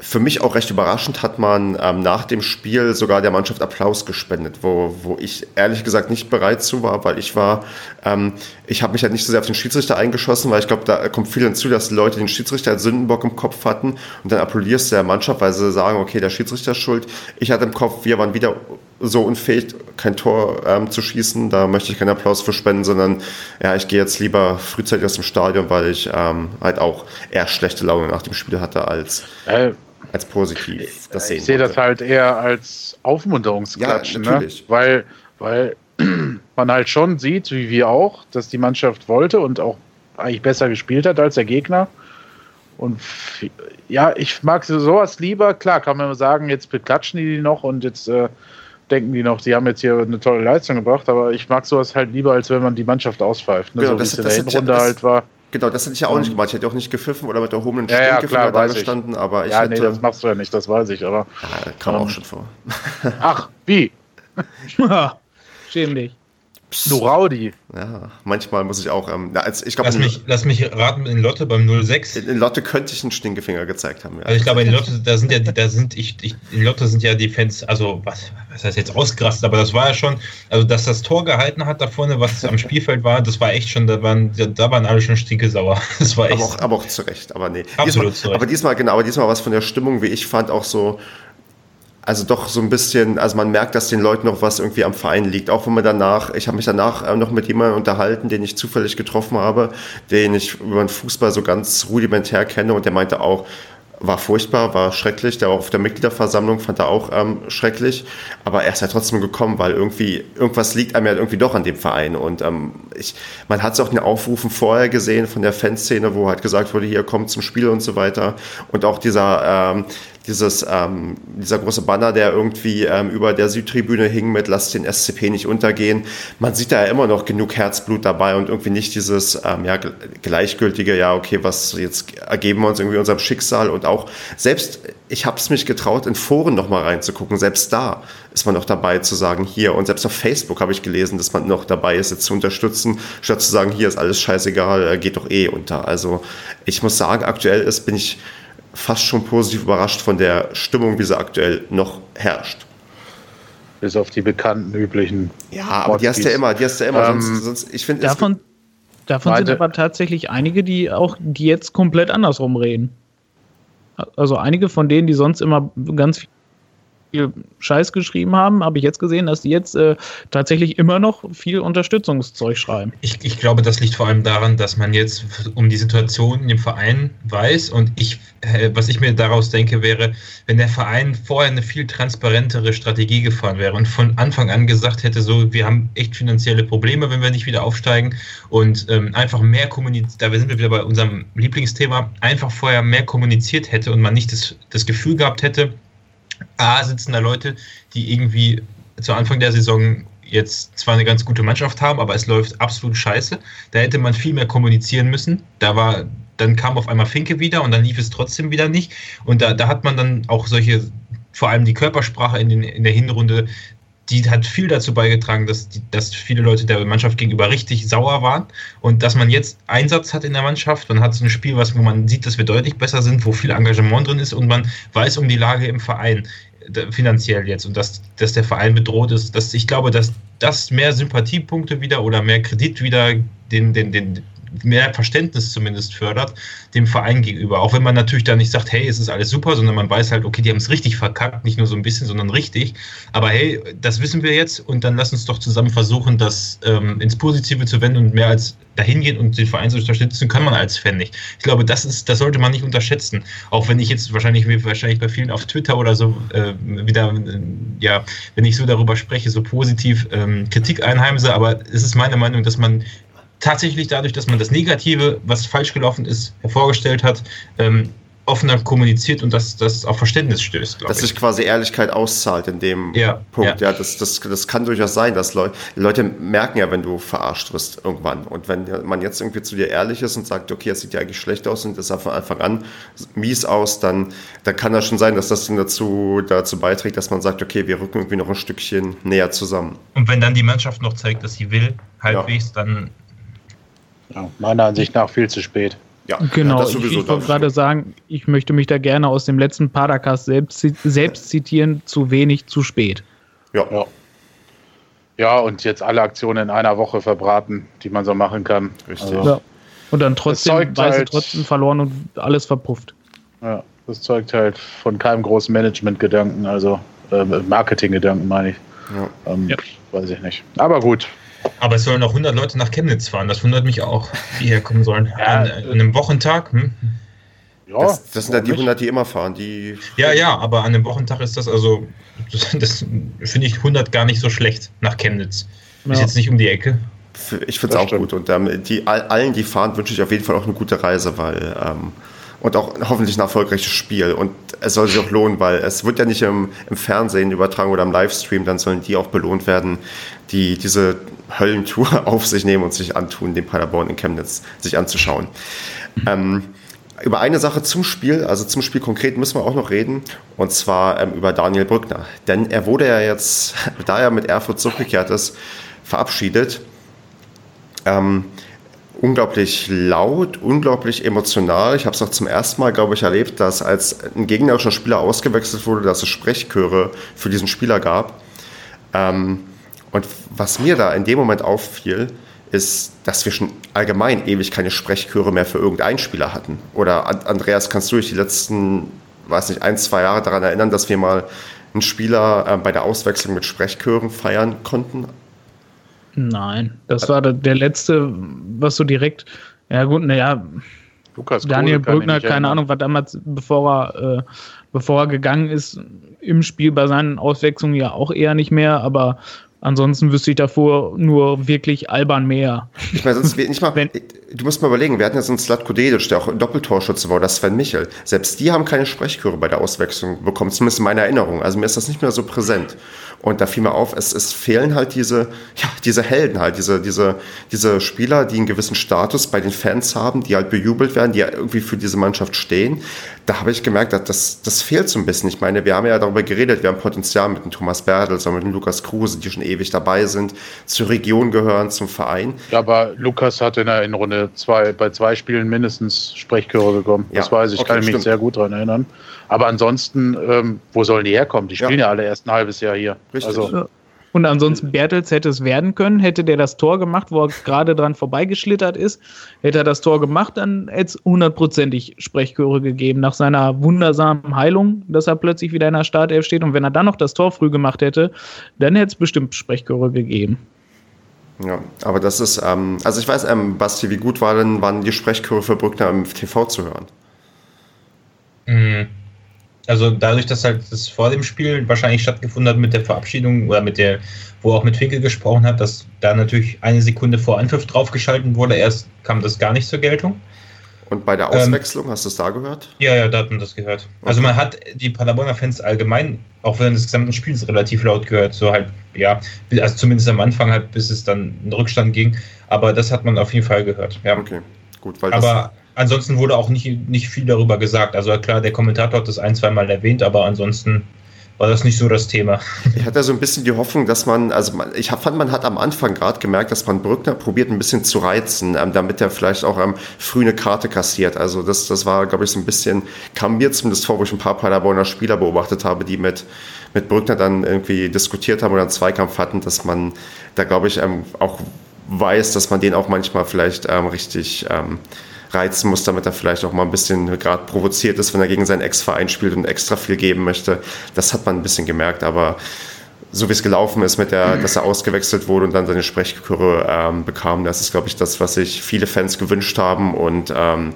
für mich auch recht überraschend hat man ähm, nach dem Spiel sogar der Mannschaft Applaus gespendet, wo, wo ich ehrlich gesagt nicht bereit zu war, weil ich war, ähm, ich habe mich halt nicht so sehr auf den Schiedsrichter eingeschossen, weil ich glaube, da kommt viel hinzu, dass die Leute den Schiedsrichter als Sündenbock im Kopf hatten und dann applaudierst du der Mannschaft, weil sie sagen, okay, der Schiedsrichter ist schuld. Ich hatte im Kopf, wir waren wieder so unfähig, kein Tor ähm, zu schießen, da möchte ich keinen Applaus für spenden, sondern ja, ich gehe jetzt lieber frühzeitig aus dem Stadion, weil ich ähm, halt auch eher schlechte Laune nach dem Spiel hatte als... Äh als positiv das sehen Ich sehe das halt eher als Aufmunterungsklatschen, ja, ne? weil, weil [CLEARS THROAT] man halt schon sieht, wie wir auch, dass die Mannschaft wollte und auch eigentlich besser gespielt hat als der Gegner. Und ja, ich mag sowas lieber. Klar, kann man sagen, jetzt beklatschen die noch und jetzt äh, denken die noch, sie haben jetzt hier eine tolle Leistung gebracht, aber ich mag sowas halt lieber, als wenn man die Mannschaft auspfeift. Ne? Genau, so wie es in der Hinrunde halt war. Genau, das hätte ich ja auch nicht gemacht. Ich hätte auch nicht gepfiffen oder mit der erhobenen ja, ja, klar, da gestanden, aber ich ja, hätte... nee, das machst du ja nicht, das weiß ich, aber... Ja, kam um, auch schon vor. Ach, wie? [LAUGHS] [LAUGHS] Schäm dich. Du Raudi. Ja, manchmal muss ich auch. Ähm, als, ich glaub, lass, mich, lass mich raten, in Lotte beim 06. In, in Lotte könnte ich einen Stinkefinger gezeigt haben. Ja. Also ich glaube, in Lotte, da sind ja, da sind, ich, ich, in Lotte sind ja die Fans, also was, was heißt jetzt ausgerastet, aber das war ja schon, also dass das Tor gehalten hat da vorne, was am Spielfeld war, das war echt schon, da waren, da waren alle schon stinkesauer. [LAUGHS] Das war echt. Aber auch, aber auch zu Recht, aber nee. Absolut diesmal, zu Recht. Aber diesmal, genau, aber diesmal was von der Stimmung, wie ich fand, auch so also doch so ein bisschen, also man merkt, dass den Leuten noch was irgendwie am Verein liegt. Auch wenn man danach, ich habe mich danach äh, noch mit jemandem unterhalten, den ich zufällig getroffen habe, den ich über den Fußball so ganz rudimentär kenne und der meinte auch, war furchtbar, war schrecklich. Der war auf der Mitgliederversammlung, fand er auch ähm, schrecklich. Aber er ist ja trotzdem gekommen, weil irgendwie, irgendwas liegt einem ja irgendwie doch an dem Verein. Und ähm, ich, man hat es auch in den Aufrufen vorher gesehen von der Fanszene, wo halt gesagt wurde, hier kommt zum Spiel und so weiter. Und auch dieser, ähm, dieses, ähm, dieser große Banner, der irgendwie ähm, über der Südtribüne hing mit Lass den SCP nicht untergehen. Man sieht da ja immer noch genug Herzblut dabei und irgendwie nicht dieses ähm, ja, gleichgültige, ja, okay, was jetzt ergeben wir uns irgendwie unserem Schicksal und auch selbst, ich habe es mich getraut, in Foren noch mal reinzugucken, selbst da ist man noch dabei zu sagen, hier und selbst auf Facebook habe ich gelesen, dass man noch dabei ist, jetzt zu unterstützen, statt zu sagen, hier ist alles scheißegal, geht doch eh unter. Also ich muss sagen, aktuell ist, bin ich fast schon positiv überrascht von der Stimmung, wie sie aktuell noch herrscht. Bis auf die bekannten üblichen. Ja, aber die hast du ja immer, die hast du ja immer. Ähm, sonst, sonst, ich finde davon, davon sind aber tatsächlich einige, die auch, die jetzt komplett andersrum reden. Also einige von denen, die sonst immer ganz viel Scheiß geschrieben haben, habe ich jetzt gesehen, dass die jetzt äh, tatsächlich immer noch viel Unterstützungszeug schreiben. Ich, ich glaube, das liegt vor allem daran, dass man jetzt um die Situation dem Verein weiß und ich, was ich mir daraus denke, wäre, wenn der Verein vorher eine viel transparentere Strategie gefahren wäre und von Anfang an gesagt hätte, so, wir haben echt finanzielle Probleme, wenn wir nicht wieder aufsteigen und ähm, einfach mehr kommuniziert, da sind wir wieder bei unserem Lieblingsthema, einfach vorher mehr kommuniziert hätte und man nicht das, das Gefühl gehabt hätte, A, sitzen da Leute, die irgendwie zu Anfang der Saison jetzt zwar eine ganz gute Mannschaft haben, aber es läuft absolut scheiße. Da hätte man viel mehr kommunizieren müssen. Da war, dann kam auf einmal Finke wieder und dann lief es trotzdem wieder nicht. Und da, da hat man dann auch solche, vor allem die Körpersprache in, den, in der Hinrunde, die hat viel dazu beigetragen, dass, die, dass viele Leute der Mannschaft gegenüber richtig sauer waren und dass man jetzt Einsatz hat in der Mannschaft. Man hat so ein Spiel, was, wo man sieht, dass wir deutlich besser sind, wo viel Engagement drin ist und man weiß um die Lage im Verein finanziell jetzt und dass, dass der Verein bedroht ist, dass ich glaube, dass das mehr Sympathiepunkte wieder oder mehr Kredit wieder den, den, den, mehr Verständnis zumindest fördert dem Verein gegenüber. Auch wenn man natürlich da nicht sagt, hey, es ist alles super, sondern man weiß halt, okay, die haben es richtig verkackt, nicht nur so ein bisschen, sondern richtig. Aber hey, das wissen wir jetzt und dann lass uns doch zusammen versuchen, das ähm, ins Positive zu wenden und mehr als dahin gehen und den Verein zu unterstützen, kann man als Fan nicht. Ich glaube, das ist, das sollte man nicht unterschätzen. Auch wenn ich jetzt wahrscheinlich, wahrscheinlich bei vielen auf Twitter oder so äh, wieder, äh, ja, wenn ich so darüber spreche, so positiv ähm, Kritik einheimse, aber es ist meine Meinung, dass man tatsächlich dadurch, dass man das Negative, was falsch gelaufen ist, hervorgestellt hat, ähm, offener kommuniziert und dass das auf Verständnis stößt. Dass sich quasi Ehrlichkeit auszahlt in dem ja, Punkt. Ja, ja das, das, das kann durchaus sein, dass Leute, Leute merken ja, wenn du verarscht wirst irgendwann. Und wenn man jetzt irgendwie zu dir ehrlich ist und sagt, okay, es sieht ja eigentlich schlecht aus und das sah von Anfang an mies aus, dann, dann kann das schon sein, dass das dann dazu, dazu beiträgt, dass man sagt, okay, wir rücken irgendwie noch ein Stückchen näher zusammen. Und wenn dann die Mannschaft noch zeigt, dass sie will, halbwegs, ja. dann ja, meiner Ansicht nach viel zu spät. Ja, genau. ich, ich wollte gerade sagen, ich möchte mich da gerne aus dem letzten Padercast selbst, selbst zitieren, zu wenig, zu spät. Ja. ja. Ja, und jetzt alle Aktionen in einer Woche verbraten, die man so machen kann. Richtig. Also, ja. Und dann trotzdem, weil halt, trotzdem verloren und alles verpufft. Ja, das zeugt halt von keinem großen Management-Gedanken, also äh, Marketing-Gedanken meine ich. Ja. Ähm, ja. Weiß ich nicht. Aber gut, aber es sollen noch 100 Leute nach Chemnitz fahren. Das wundert mich auch, die herkommen sollen. [LAUGHS] Ja, an, an, einem Wochentag. Hm? Ja, das, das sind ja die 100, die immer fahren. Die ja, ja, aber an einem Wochentag ist das also, das, [LAUGHS] das finde ich 100 gar nicht so schlecht nach Chemnitz. Ja. Ist jetzt nicht um die Ecke. Ich finde es auch stimmt. gut. Und ähm, die, allen, die fahren, wünsche ich auf jeden Fall auch eine gute Reise, weil ähm, und auch hoffentlich ein erfolgreiches Spiel. Und es soll sich auch lohnen, weil es wird ja nicht im, im Fernsehen übertragen oder im Livestream, dann sollen die auch belohnt werden, die diese Höllentour [LAUGHS] auf sich nehmen und sich antun, den Paderborn in Chemnitz sich anzuschauen. Ähm, über eine Sache zum Spiel, also zum Spiel konkret müssen wir auch noch reden, und zwar ähm, über Daniel Brückner. Denn er wurde ja jetzt, [LAUGHS] da er mit Erfurt zurückgekehrt ist, verabschiedet. Ähm, unglaublich laut, unglaublich emotional. Ich habe es auch zum ersten Mal, glaube ich, erlebt, dass als ein gegnerischer Spieler ausgewechselt wurde, dass es Sprechchöre für diesen Spieler gab. Ähm, und was mir da in dem Moment auffiel, ist, dass wir schon allgemein ewig keine Sprechchöre mehr für irgendeinen Spieler hatten. Oder Andreas, kannst du dich die letzten, weiß nicht, ein, zwei Jahre daran erinnern, dass wir mal einen Spieler äh, bei der Auswechslung mit Sprechchören feiern konnten? Nein, das war der letzte, was so direkt, ja gut, naja, Lukas Daniel Brückner, keine Ahnung, war damals, bevor er, äh, bevor er gegangen ist, im Spiel bei seinen Auswechslungen ja auch eher nicht mehr, aber Ansonsten wüsste ich davor nur wirklich albern mehr. Ich meine, sonst nicht mal, Wenn, du musst mal überlegen, wir hatten jetzt einen Slatko Dedic, der auch Doppeltorschütze war, oder Sven Michel. Selbst die haben keine Sprechchöre bei der Auswechslung bekommen, zumindest in meiner Erinnerung. Also mir ist das nicht mehr so präsent. Und da fiel mir auf, es, es fehlen halt diese, ja, diese Helden halt, diese, diese, diese Spieler, die einen gewissen Status bei den Fans haben, die halt bejubelt werden, die irgendwie für diese Mannschaft stehen. Da habe ich gemerkt, dass das, das fehlt so ein bisschen. Ich meine, wir haben ja darüber geredet, wir haben Potenzial mit dem Thomas Bertels und mit dem Lukas Kruse, die schon ewig dabei sind, zur Region gehören, zum Verein. Ja, aber Lukas hat in der in Runde zwei, bei zwei Spielen mindestens Sprechchöre bekommen. Das ja, weiß ich, okay, kann ich mich sehr gut daran erinnern. Aber ansonsten, ähm, wo sollen die herkommen? Die spielen ja, ja alle erst ein halbes Jahr hier. Richtig. Also, Und ansonsten Bertels hätte es werden können, hätte der das Tor gemacht, wo er gerade dran vorbeigeschlittert ist. Hätte er das Tor gemacht, dann hätte es hundertprozentig Sprechchöre gegeben nach seiner wundersamen Heilung, dass er plötzlich wieder in der Startelf steht. Und wenn er dann noch das Tor früh gemacht hätte, dann hätte es bestimmt Sprechchöre gegeben. Ja, aber das ist, ähm, also ich weiß, ähm, Basti, wie gut war denn, waren die Sprechchöre für Brückner im TV zu hören? Mhm also dadurch, dass halt das vor dem Spiel wahrscheinlich stattgefunden hat mit der Verabschiedung oder mit der, wo auch mit Finkel gesprochen hat, dass da natürlich eine Sekunde vor Anpfiff draufgeschalten wurde. Erst kam das gar nicht zur Geltung. Und bei der Auswechslung, ähm, hast du es da gehört? Ja, ja, da hat man das gehört. Okay. Also man hat die Paderborner Fans allgemein, auch während des gesamten Spiels, relativ laut gehört. So halt, ja, also zumindest am Anfang halt, bis es dann in Rückstand ging. Aber das hat man auf jeden Fall gehört. Ja. Okay, gut. Weil Aber ansonsten wurde auch nicht, nicht viel darüber gesagt. Also klar, der Kommentator hat das ein, zwei Mal erwähnt, aber ansonsten war das nicht so das Thema. [LAUGHS] Ich hatte so ein bisschen die Hoffnung, dass man, also ich fand, man hat am Anfang gerade gemerkt, dass man Brückner probiert, ein bisschen zu reizen, ähm, damit er vielleicht auch ähm, früh eine Karte kassiert. Also das, das war, glaube ich, so ein bisschen, kam mir zumindest vor, wo ich ein paar Paderborner Spieler beobachtet habe, die mit, mit Brückner dann irgendwie diskutiert haben oder einen Zweikampf hatten, dass man da, glaube ich, ähm, auch weiß, dass man den auch manchmal vielleicht ähm, richtig ähm, reizen muss, damit er vielleicht auch mal ein bisschen gerade provoziert ist, wenn er gegen seinen Ex-Verein spielt und extra viel geben möchte. Das hat man ein bisschen gemerkt, aber so wie es gelaufen ist, mit der, dass er ausgewechselt wurde und dann seine Sprechchöre ähm, bekam, das ist, glaube ich, das, was sich viele Fans gewünscht haben und ähm,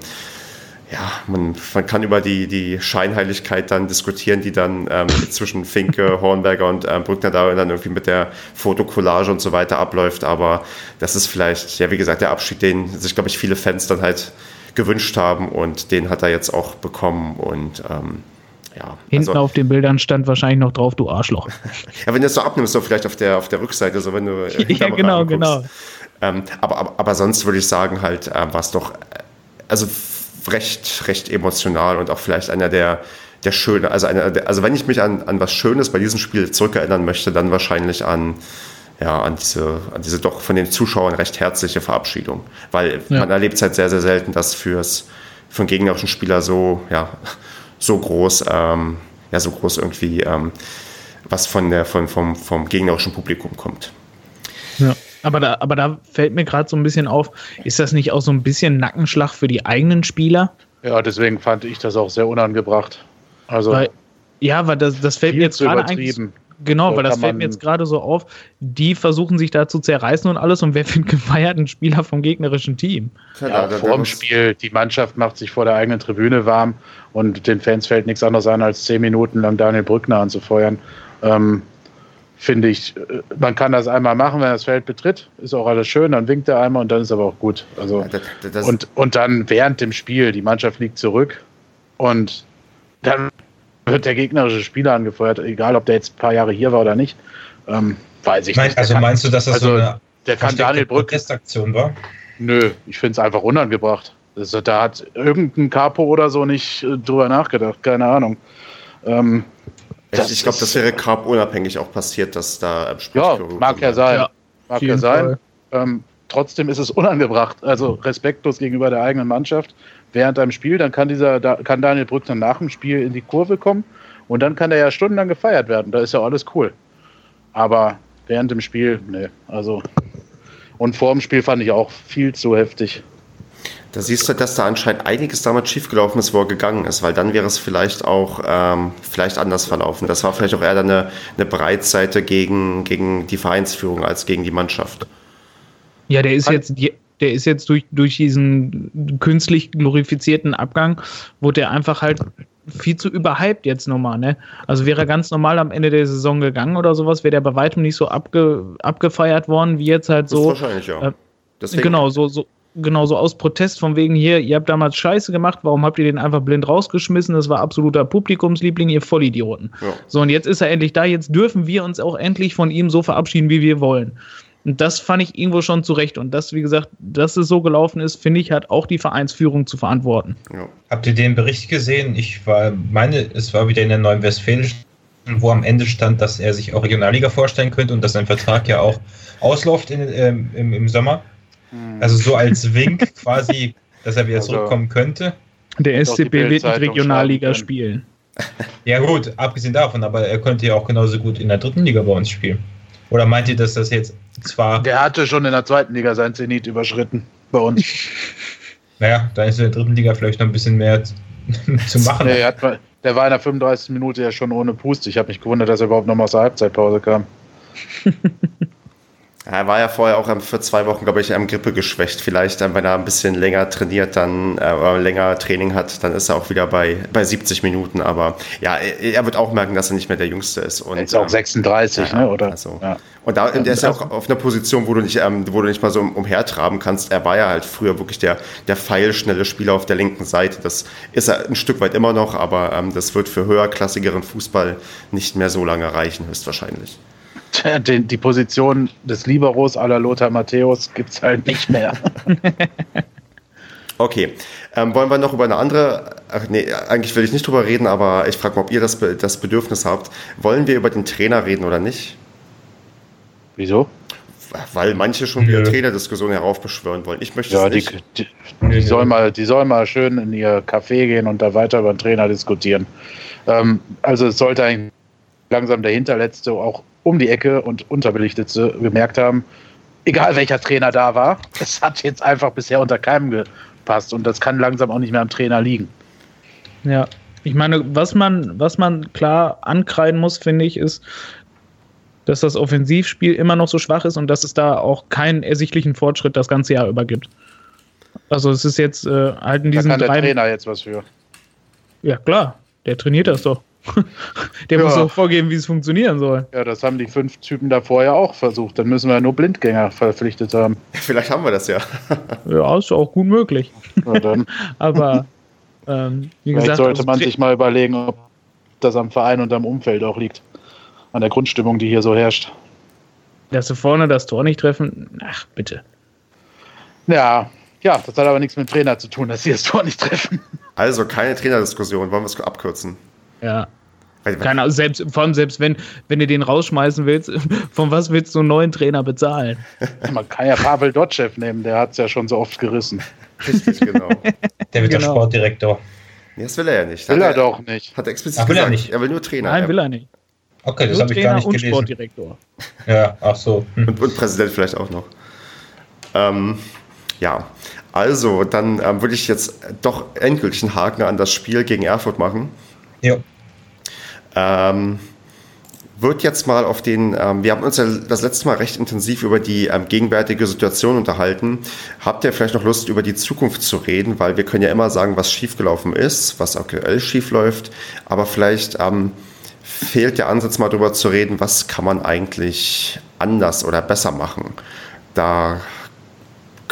ja, man, man kann über die, die Scheinheiligkeit dann diskutieren, die dann ähm, zwischen Finke, [LAUGHS] Hornberger und ähm, Brückner da dann irgendwie mit der Fotokollage und so weiter abläuft. Aber das ist vielleicht, ja, wie gesagt, der Abschied, den sich, glaube ich, viele Fans dann halt gewünscht haben und den hat er jetzt auch bekommen und ähm, ja, Hinten also, auf den Bildern stand wahrscheinlich noch drauf, du Arschloch. [LAUGHS] ja, wenn du es so abnimmst, so vielleicht auf der, auf der Rückseite, so wenn du. [LAUGHS] Ja, genau, genau. Ähm, aber, aber, aber sonst würde ich sagen, halt, äh, war es doch, äh, also recht, recht emotional und auch vielleicht einer der, der schöne, also einer, also wenn ich mich an, an was Schönes bei diesem Spiel zurückerinnern möchte, dann wahrscheinlich an, ja, an diese, an diese doch von den Zuschauern recht herzliche Verabschiedung. Weil ja. man erlebt es halt sehr, sehr selten, dass fürs, für einen gegnerischen Spieler so, ja, so groß, ähm, ja, so groß irgendwie ähm, was von der, von, vom, vom gegnerischen Publikum kommt. Ja. Aber da, aber da fällt mir gerade so ein bisschen auf, ist das nicht auch so ein bisschen Nackenschlag für die eigenen Spieler? Ja, deswegen fand ich das auch sehr unangebracht. Also weil, ja, weil das, das fällt mir jetzt gerade eigentlich. Genau, so weil das fällt mir jetzt gerade so auf. Die versuchen sich da zu zerreißen und alles. Und wer findet [LAUGHS] gefeierten Spieler vom gegnerischen Team? Ja, vor dem Spiel, die Mannschaft macht sich vor der eigenen Tribüne warm und den Fans fällt nichts anderes an, als zehn Minuten lang Daniel Brückner anzufeuern. Ähm, finde ich, äh, man kann das einmal machen, wenn er das Feld betritt, ist auch alles schön, dann winkt er einmal und dann ist aber auch gut. Also, ja, das, das und, und dann während dem Spiel, die Mannschaft liegt zurück und dann wird der gegnerische Spieler angefeuert, egal ob der jetzt ein paar Jahre hier war oder nicht. Ähm, weiß ich mein, nicht. Also kann, meinst du, dass das also so eine der kann Daniel Brück Protestaktion war? Nö, ich finde es einfach unangebracht. Also, da hat irgendein Capo oder so nicht äh, drüber nachgedacht, keine Ahnung. Ähm, das ich glaube, das wäre Carp unabhängig auch passiert, dass da ähm, Ja, mag ja sein. Ja, mag ja sein. Ähm, trotzdem ist es unangebracht, also respektlos gegenüber der eigenen Mannschaft. Während einem Spiel, dann kann dieser, da, kann Daniel Brück dann nach dem Spiel in die Kurve kommen und dann kann er ja stundenlang gefeiert werden. Da ist ja alles cool. Aber während dem Spiel, nee, also. Und vor dem Spiel fand ich auch viel zu heftig. Da siehst du, dass da anscheinend einiges damals schiefgelaufen ist, wo er gegangen ist, weil dann wäre es vielleicht auch ähm, vielleicht anders verlaufen. Das war vielleicht auch eher eine, eine Breitseite gegen, gegen die Vereinsführung als gegen die Mannschaft. Ja, der ist jetzt, der ist jetzt durch, durch diesen künstlich glorifizierten Abgang, wurde er einfach halt viel zu überhyped jetzt nochmal, ne? Also wäre er ganz normal am Ende der Saison gegangen oder sowas, wäre der bei weitem nicht so abge, abgefeiert worden, wie jetzt halt so. Das wahrscheinlich, ja. Äh, genau, so, so, genauso aus Protest von wegen hier, ihr habt damals Scheiße gemacht, warum habt ihr den einfach blind rausgeschmissen? Das war absoluter Publikumsliebling, ihr Vollidioten. Ja. So, und jetzt ist er endlich da, jetzt dürfen wir uns auch endlich von ihm so verabschieden, wie wir wollen. Und das fand ich irgendwo schon zurecht. Und das, wie gesagt, dass es so gelaufen ist, finde ich, hat auch die Vereinsführung zu verantworten. Ja. Habt ihr den Bericht gesehen? Ich war, meine, es war wieder in der Neuen Westfälischen, wo am Ende stand, dass er sich auch Regionalliga vorstellen könnte und dass sein Vertrag ja auch ausläuft in, ähm, im, im Sommer. Hm. Also so als Wink [LAUGHS] quasi, dass er wieder also, zurückkommen könnte. Der SCP wird nicht Regionalliga spielen. [LAUGHS] Ja gut, abgesehen davon, aber er könnte ja auch genauso gut in der dritten Liga bei uns spielen. Oder meint ihr, dass das jetzt zwar. Der hatte schon in der zweiten Liga sein Zenit überschritten bei uns. [LAUGHS] naja, dann ist in der dritten Liga vielleicht noch ein bisschen mehr zu machen. Nee, hat, der war in der 35. Minute ja schon ohne Pust. Ich habe mich gewundert, dass er überhaupt noch mal aus der Halbzeitpause kam. Er war ja vorher auch für zwei Wochen, glaube ich, am Grippe geschwächt. Vielleicht, wenn er ein bisschen länger trainiert, dann äh, länger Training hat, dann ist er auch wieder bei, bei 70 Minuten. Aber ja, er, wird auch merken, dass er nicht mehr der Jüngste ist. Und, er ist auch 36, ja, ne? Oder? Also, ja. Und da, der ist ja auch auf einer Position, wo du nicht, ähm, wo du nicht mal so umhertraben kannst. Er war ja halt früher wirklich der, der feilschnelle Spieler auf der linken Seite. Das ist er ein Stück weit immer noch, aber ähm, das wird für höherklassigeren Fußball nicht mehr so lange reichen, höchstwahrscheinlich. Die, die Position des Liberos aller Lothar Matthäus gibt es halt nicht [LAUGHS] mehr. Okay, ähm, wollen wir noch über eine andere, ach nee, eigentlich will ich nicht drüber reden, aber ich frage mal, ob ihr das, das Bedürfnis habt. Wollen wir über den Trainer reden oder nicht? Wieso? Weil manche schon wieder Trainerdiskussionen heraufbeschwören wollen. Ich möchte ja, es nicht. Die, die, die, soll mal, die soll mal schön in ihr Café gehen und da weiter über den Trainer diskutieren. Ähm, also es sollte eigentlich langsam der Hinterletzte auch um die Ecke und Unterbelichtete gemerkt haben, egal welcher Trainer da war, [LAUGHS] es hat jetzt einfach bisher unter keinem gepasst und das kann langsam auch nicht mehr am Trainer liegen. Ja, ich meine, was man, was man klar ankreiden muss, finde ich, ist, dass das Offensivspiel immer noch so schwach ist und dass es da auch keinen ersichtlichen Fortschritt das ganze Jahr über gibt. Also es ist jetzt äh, halt in diesen da kann der Trainer jetzt was für. Ja klar, der trainiert das doch. [LAUGHS] Der ja. muss auch vorgeben, wie es funktionieren soll. Ja, das haben die fünf Typen da vorher auch versucht. Dann müssen wir nur Blindgänger verpflichtet haben. [LAUGHS] Vielleicht haben wir das ja. [LAUGHS] ja, ist auch gut möglich. Aber ähm, wie Vielleicht gesagt, sollte man sich mal überlegen, ob das am Verein und am Umfeld auch liegt. An der Grundstimmung, die hier so herrscht. Dass sie vorne das Tor nicht treffen, ach bitte. Ja, ja, das hat aber nichts mit dem Trainer zu tun, dass sie das Tor nicht treffen. Also keine Trainerdiskussion, wollen wir es abkürzen. Ja. Keine Ahnung, selbst, vor allem selbst wenn, wenn du den rausschmeißen willst, [LAUGHS] von was willst du einen neuen Trainer bezahlen? Man kann ja Pavel Dotschew nehmen, der hat es ja schon so oft gerissen. Richtig, genau. Der wird genau. der Sportdirektor. Nee, das will er ja nicht. Will er, er doch nicht. Hat er explizit ach, will gesagt. Er, nicht. er will nur Trainer. Nein, will er nicht. Okay, das habe ich gar nicht und gelesen. Sportdirektor. [LAUGHS] Ja, ach so. Hm. Und, und, Präsident vielleicht auch noch. Ähm, ja, also dann ähm, würde ich jetzt doch endgültig einen Haken an das Spiel gegen Erfurt machen. Ja. Ähm, wird jetzt mal auf den, ähm, wir haben uns ja das letzte Mal recht intensiv über die ähm, gegenwärtige Situation unterhalten. Habt ihr vielleicht noch Lust, über die Zukunft zu reden? Weil wir können ja immer sagen, was schiefgelaufen ist, was aktuell schief läuft, aber vielleicht ähm, fehlt der Ansatz mal darüber zu reden, was kann man eigentlich anders oder besser machen. Da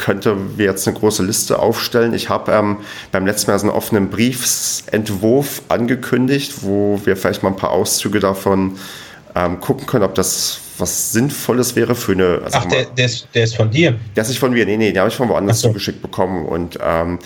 könnte wir jetzt eine große Liste aufstellen. Ich habe ähm, beim letzten Mal so einen offenen Briefsentwurf angekündigt, wo wir vielleicht mal ein paar Auszüge davon ähm, gucken können, ob das was Sinnvolles wäre für eine. Also Ach, der, der, ist, der ist von dir? Der ist nicht von mir, nee, nee, den habe ich von woanders so. zugeschickt bekommen. Und ähm,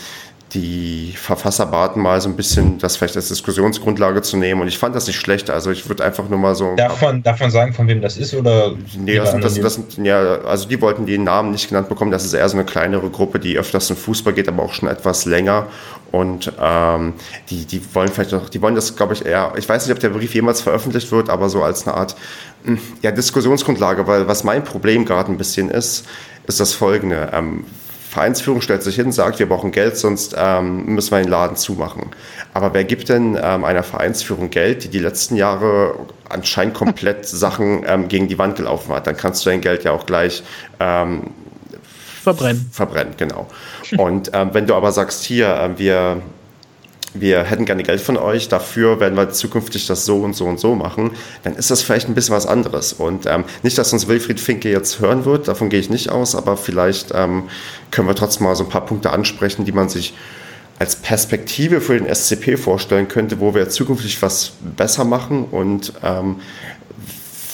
die Verfasser baten mal so ein bisschen, das vielleicht als Diskussionsgrundlage zu nehmen. Und ich fand das nicht schlecht. Also ich würde einfach nur mal so. Darf man, darf man sagen, von wem das ist? Oder nee, das sind, das, das sind, ja, also die wollten den Namen nicht genannt bekommen. Das ist eher so eine kleinere Gruppe, die öfters in Fußball geht, aber auch schon etwas länger. Und ähm, die, die wollen vielleicht noch, die wollen das, glaube ich, eher, ich weiß nicht, ob der Brief jemals veröffentlicht wird, aber so als eine Art hm, ja, Diskussionsgrundlage, weil was mein Problem gerade ein bisschen ist, ist das folgende. Ähm, Vereinsführung stellt sich hin, sagt, wir brauchen Geld, sonst ähm, müssen wir den Laden zumachen. Aber wer gibt denn ähm, einer Vereinsführung Geld, die die letzten Jahre anscheinend komplett [LAUGHS] Sachen ähm, gegen die Wand gelaufen hat? Dann kannst du dein Geld ja auch gleich ähm, verbrennen. Verbrennen, genau. Und ähm, wenn du aber sagst, hier, äh, wir wir hätten gerne Geld von euch, dafür werden wir zukünftig das so und so und so machen, dann ist das vielleicht ein bisschen was anderes. Und ähm, nicht, dass uns Wilfried Finke jetzt hören wird, davon gehe ich nicht aus, aber vielleicht ähm, können wir trotzdem mal so ein paar Punkte ansprechen, die man sich als Perspektive für den SCP vorstellen könnte, wo wir zukünftig was besser machen und ähm,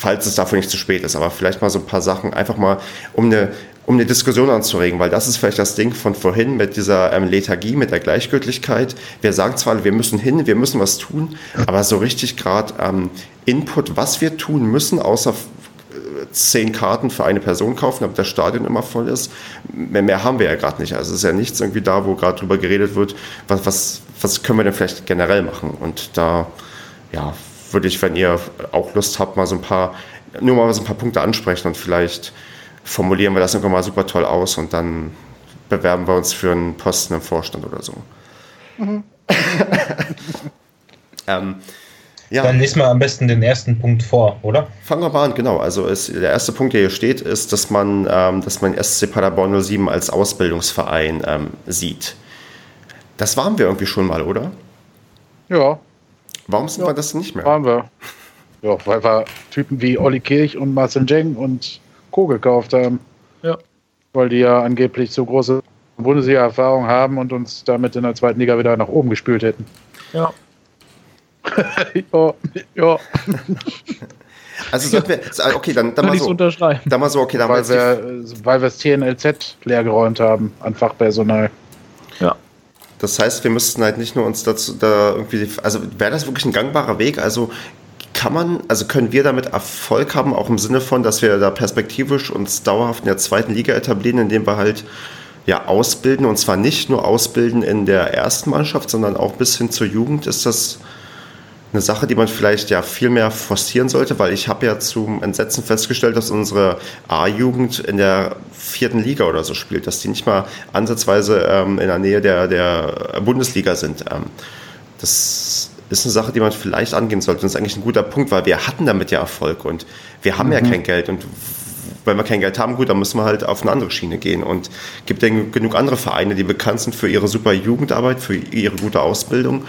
falls es dafür nicht zu spät ist, aber vielleicht mal so ein paar Sachen einfach mal um eine um eine Diskussion anzuregen, weil das ist vielleicht das Ding von vorhin mit dieser ähm, Lethargie, mit der Gleichgültigkeit. Wir sagen zwar, wir müssen hin, wir müssen was tun, aber so richtig gerade ähm, Input, was wir tun müssen, außer äh, zehn Karten für eine Person kaufen, damit das Stadion immer voll ist. Mehr, mehr haben wir ja gerade nicht. Also es ist ja nichts irgendwie da, wo gerade drüber geredet wird, was, was, was können wir denn vielleicht generell machen. Und da ja, würde ich, wenn ihr auch Lust habt, mal so ein paar nur mal so ein paar Punkte ansprechen und vielleicht formulieren wir das irgendwann mal super toll aus und dann bewerben wir uns für einen Posten im Vorstand oder so. Mhm. [LAUGHS] ähm, ja. Dann lesen wir am besten den ersten Punkt vor, oder? Fangen wir mal an, genau. Also ist, der erste Punkt, der hier steht, ist, dass man, ähm, dass man SC Paderborn 07 als Ausbildungsverein ähm, sieht. Das waren wir irgendwie schon mal, oder? Ja. Warum sind ja. wir das nicht mehr? Waren wir. Ja, weil wir Typen wie Olli Kirch und Marcel Jeng und Co. gekauft haben. Ja. Weil die ja angeblich so große Bundesliga-Erfahrung haben und uns damit in der zweiten Liga wieder nach oben gespült hätten. Ja. [LAUGHS] ja, ja. [LAUGHS] Also sollten wir, okay, dann, dann mal so. Unterschreiben. Dann mal so, okay, dann weil, wir, weil wir das TNLZ leer geräumt haben an Fachpersonal. Ja. Das heißt, wir müssten halt nicht nur uns dazu da irgendwie, also wäre das wirklich ein gangbarer Weg? Also kann man, also können wir damit Erfolg haben, auch im Sinne von, dass wir da perspektivisch uns dauerhaft in der zweiten Liga etablieren, indem wir halt ja ausbilden und zwar nicht nur ausbilden in der ersten Mannschaft, sondern auch bis hin zur Jugend ist das eine Sache, die man vielleicht ja viel mehr forcieren sollte, weil ich habe ja zum Entsetzen festgestellt, dass unsere A-Jugend in der vierten Liga oder so spielt, dass die nicht mal ansatzweise ähm, in der Nähe der, der Bundesliga sind. Ähm, das ist eine Sache, die man vielleicht angehen sollte. Das ist eigentlich ein guter Punkt, weil wir hatten damit ja Erfolg und wir haben mhm. ja kein Geld und wenn wir kein Geld haben, gut, dann müssen wir halt auf eine andere Schiene gehen. Und gibt ja genug andere Vereine, die bekannt sind für ihre super Jugendarbeit, für ihre gute Ausbildung.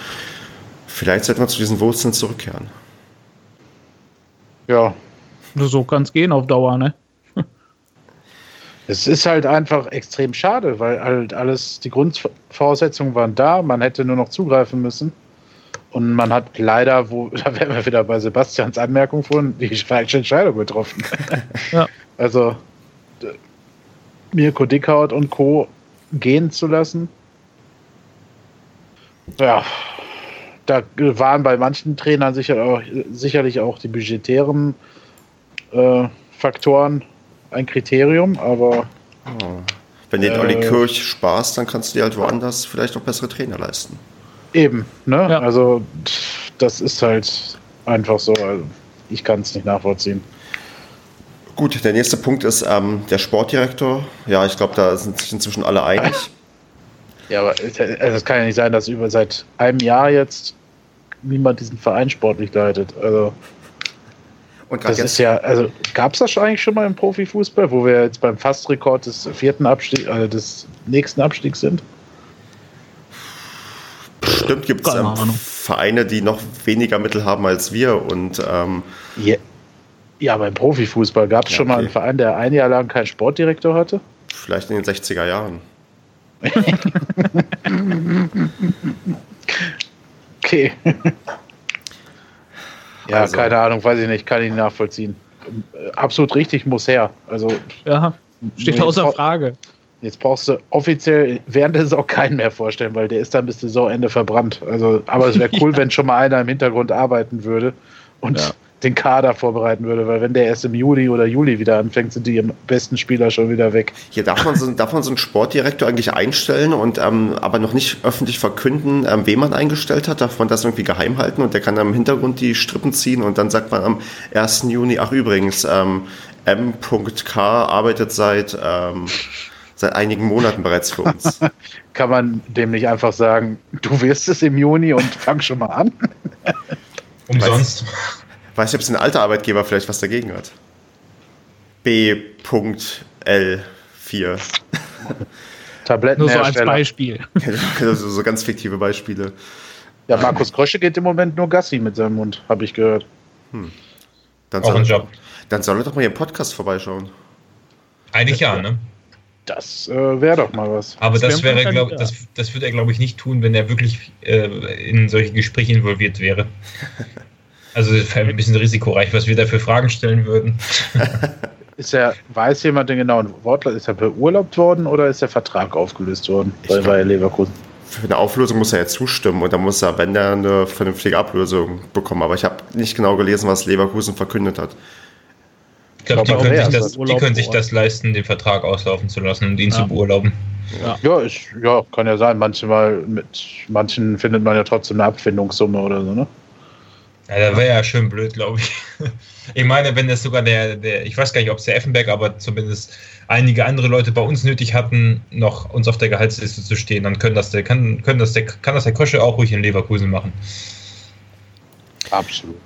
Vielleicht sollten wir zu diesen Wurzeln zurückkehren. Ja. Nur so kann es gehen auf Dauer, ne? Es ist halt einfach extrem schade, weil halt alles, die Grundvoraussetzungen waren da, man hätte nur noch zugreifen müssen. Und man hat leider, wo, [LAUGHS] da wären wir wieder bei Sebastians Anmerkung von, die falsche Entscheidung getroffen. [LAUGHS] ja. Also Mirko Dickhaut und Co. gehen zu lassen. Ja, da waren bei manchen Trainern sicher auch, sicherlich auch die budgetären äh, Faktoren ein Kriterium, aber. Oh. Wenn dir äh, Olli Kirch Spaß, dann kannst du dir halt woanders vielleicht auch bessere Trainer leisten. Eben, ne? Ja. Also, das ist halt einfach so. Also ich kann es nicht nachvollziehen. Gut, der nächste Punkt ist ähm, der Sportdirektor. Ja, ich glaube, da sind sich inzwischen alle einig. [LAUGHS] Ja, aber es also kann ja nicht sein, dass über seit einem Jahr jetzt niemand diesen Verein sportlich leitet. Also und das ist ja, also gab es das eigentlich schon mal im Profifußball, wo wir jetzt beim Fastrekord des vierten Abstiegs, also des nächsten Abstiegs sind? Bestimmt gibt es ähm, Vereine, die noch weniger Mittel haben als wir und ähm, ja. ja, beim Profifußball gab es ja, schon mal einen Verein, der ein Jahr lang keinen Sportdirektor hatte? Vielleicht in den 60er Jahren. [LAUGHS] okay. ja, also. keine Ahnung, weiß ich nicht, kann ich nachvollziehen. Absolut richtig, muss her. Also, ja, steht außer Frage. Jetzt brauchst du offiziell während der Saison keinen mehr vorstellen, weil der ist dann bis Saisonende verbrannt. Also, aber es wäre [LAUGHS] cool, ja. wenn schon mal einer im Hintergrund arbeiten würde und ja den Kader vorbereiten würde, weil wenn der erst im Juli oder Juli wieder anfängt, sind die besten Spieler schon wieder weg. Hier darf man so, darf man so einen Sportdirektor eigentlich einstellen und ähm, aber noch nicht öffentlich verkünden, ähm, wen man eingestellt hat, darf man das irgendwie geheim halten und der kann dann im Hintergrund die Strippen ziehen und dann sagt man am 1. Juni, ach übrigens, ähm, M.K. arbeitet seit ähm, seit einigen Monaten bereits für uns. [LAUGHS] Kann man dem nicht einfach sagen, du wirst es im Juni und fang schon mal an? [LAUGHS] Umsonst. Weiß nicht, ob es ein alter Arbeitgeber vielleicht was dagegen hat. B.L4. [LAUGHS] Tabletten Nur so als Beispiel. also so ganz fiktive Beispiele. Ja, Markus Krösche geht im Moment nur Gassi mit seinem Mund, habe ich gehört. Hm. Dann, soll er, Job. dann soll er doch mal hier im Podcast vorbeischauen. Eigentlich ja, ne? Das äh, wäre doch mal was. Aber das, das wäre, glaub, das, das würde er, glaube ich, nicht tun, wenn er wirklich äh, in solche Gespräche involviert wäre. [LAUGHS] Also ein bisschen risikoreich, was wir da für Fragen stellen würden. [LAUGHS] ist er, weiß jemand den genauen Wortlaut, ist er beurlaubt worden oder ist der Vertrag aufgelöst worden bei Bayer Leverkusen? Für eine Auflösung muss er ja zustimmen und dann muss er, wenn er eine vernünftige Ablösung bekommen. Aber ich habe nicht genau gelesen, was Leverkusen verkündet hat. Ich glaube, die, können, sich das, die können sich das leisten, den Vertrag auslaufen zu lassen und ihn ja. zu beurlauben. Ja. Ja, ist, ja, kann ja sein. Manchmal mit manchen findet man ja trotzdem eine Abfindungssumme oder so, ne? Ja, das wäre ja schön blöd, glaube ich. [LAUGHS] Ich meine, wenn das sogar der, der ich weiß gar nicht, ob es der Effenberg, aber zumindest einige andere Leute bei uns nötig hatten, noch uns auf der Gehaltsliste zu stehen, dann können das der, kann, können das der, kann das der Kosche auch ruhig in Leverkusen machen. Absolut.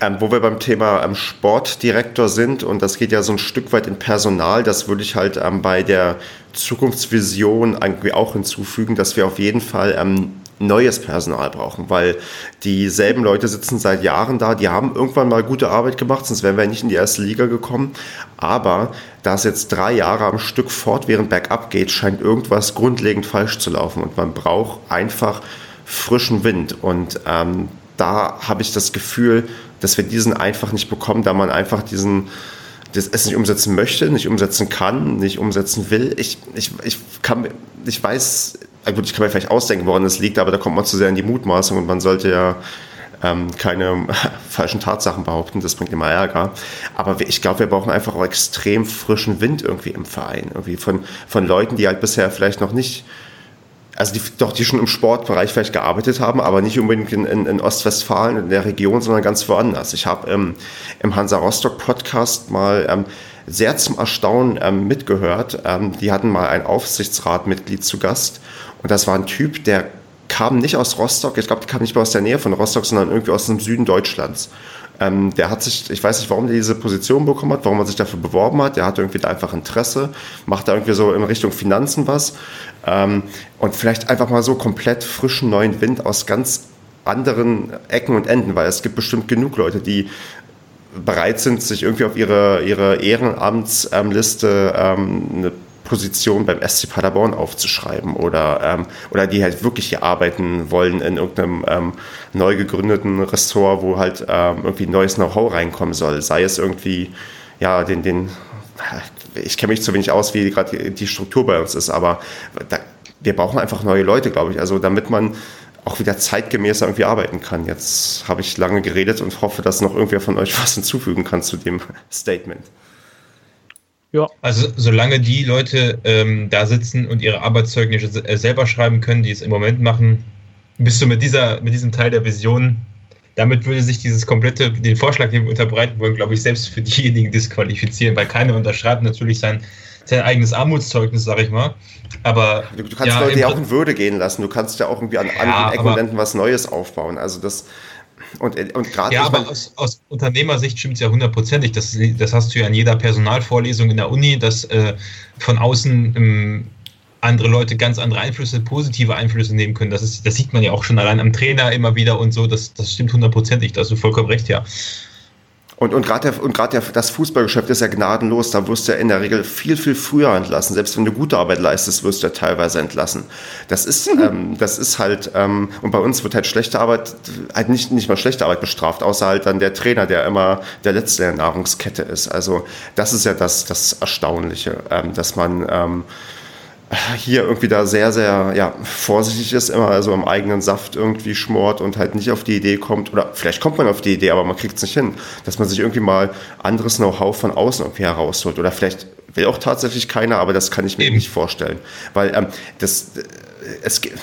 Ähm, wo wir beim Thema ähm, Sportdirektor sind, und das geht ja so ein Stück weit in Personal, das würde ich halt ähm, bei der Zukunftsvision irgendwie auch hinzufügen, dass wir auf jeden Fall ähm, neues Personal brauchen, weil dieselben Leute sitzen seit Jahren da, die haben irgendwann mal gute Arbeit gemacht, sonst wären wir nicht in die erste Liga gekommen. Aber da es jetzt drei Jahre am Stück fortwährend bergab geht, scheint irgendwas grundlegend falsch zu laufen und man braucht einfach frischen Wind. Und ähm, da habe ich das Gefühl, dass wir diesen einfach nicht bekommen, da man einfach diesen das es nicht umsetzen möchte, nicht umsetzen kann, nicht umsetzen will. Ich, ich, ich, kann, ich weiß, gut, ich kann mir vielleicht ausdenken, woran es liegt, aber da kommt man zu sehr in die Mutmaßung und man sollte ja ähm, keine [LAUGHS] falschen Tatsachen behaupten, das bringt immer Ärger. Aber ich glaube, wir brauchen einfach auch extrem frischen Wind irgendwie im Verein, irgendwie von, von Leuten, die halt bisher vielleicht noch nicht also die, doch, die schon im Sportbereich vielleicht gearbeitet haben, aber nicht unbedingt in, in, in Ostwestfalen, in der Region, sondern ganz woanders. Ich habe ähm, im Hansa Rostock Podcast mal ähm, sehr zum Erstaunen ähm, mitgehört. Ähm, die hatten mal ein Aufsichtsratmitglied zu Gast und das war ein Typ, der kam nicht aus Rostock, ich glaube, der kam nicht mal aus der Nähe von Rostock, sondern irgendwie aus dem Süden Deutschlands. Ähm, der hat sich, ich weiß nicht, warum der diese Position bekommen hat, warum er sich dafür beworben hat. Der hat irgendwie da einfach Interesse, macht da irgendwie so in Richtung Finanzen was. Ähm, und vielleicht einfach mal so komplett frischen neuen Wind aus ganz anderen Ecken und Enden, weil es gibt bestimmt genug Leute, die bereit sind, sich irgendwie auf ihre, ihre Ehrenamtsliste ähm, eine Position beim SC Paderborn aufzuschreiben oder, ähm, oder die halt wirklich hier arbeiten wollen in irgendeinem ähm, neu gegründeten Ressort, wo halt ähm, irgendwie neues Know-how reinkommen soll. Sei es irgendwie, ja, den, den, ich kenne mich zu wenig aus, wie gerade die Struktur bei uns ist, aber da, wir brauchen einfach neue Leute, glaube ich. Also damit man auch wieder zeitgemäß irgendwie arbeiten kann. Jetzt habe ich lange geredet und hoffe, dass noch irgendwer von euch [LAUGHS] was hinzufügen kann zu dem Statement. Ja. Also solange die Leute ähm, da sitzen und ihre Arbeitszeugnisse äh, selber schreiben können, die es im Moment machen, bist du mit dieser, mit diesem Teil der Vision, damit würde sich dieses komplette, den Vorschlag, den wir unterbreiten wollen, glaube ich, selbst für diejenigen disqualifizieren, weil keiner unterschreibt natürlich sein, sein eigenes Armutszeugnis, sag ich mal. Aber du, du kannst ja, Leute ja auch in Würde gehen lassen. Du kannst ja auch irgendwie an ja, anderen Ecken was Neues aufbauen. Also das und, und gerade ja, aber aus, aus, Unternehmersicht stimmt es ja hundertprozentig. Das, das hast du ja in jeder Personalvorlesung in der Uni, dass äh, von außen ähm, andere Leute ganz andere Einflüsse, positive Einflüsse nehmen können. Das, ist, das sieht man ja auch schon allein am Trainer immer wieder und so. Das, das stimmt hundertprozentig. Da hast du vollkommen recht, ja. Und, und gerade das Fußballgeschäft ist ja gnadenlos. Da wirst du ja in der Regel viel, viel früher entlassen. Selbst wenn du gute Arbeit leistest, wirst du ja teilweise entlassen. Das ist, mhm. ähm, das ist halt, ähm, und bei uns wird halt schlechte Arbeit, halt nicht, nicht mal schlechte Arbeit bestraft, außer halt dann der Trainer, der immer der Letzte der Nahrungskette ist. Also das ist ja das, das Erstaunliche, ähm, dass man ähm, hier irgendwie da sehr, sehr ja, vorsichtig ist, immer also im eigenen Saft irgendwie schmort und halt nicht auf die Idee kommt, oder vielleicht kommt man auf die Idee, aber man kriegt es nicht hin, dass man sich irgendwie mal anderes Know-how von außen irgendwie herausholt. Oder vielleicht will auch tatsächlich keiner, aber das kann ich mir Eben. nicht vorstellen. Weil ähm, das, äh, es gibt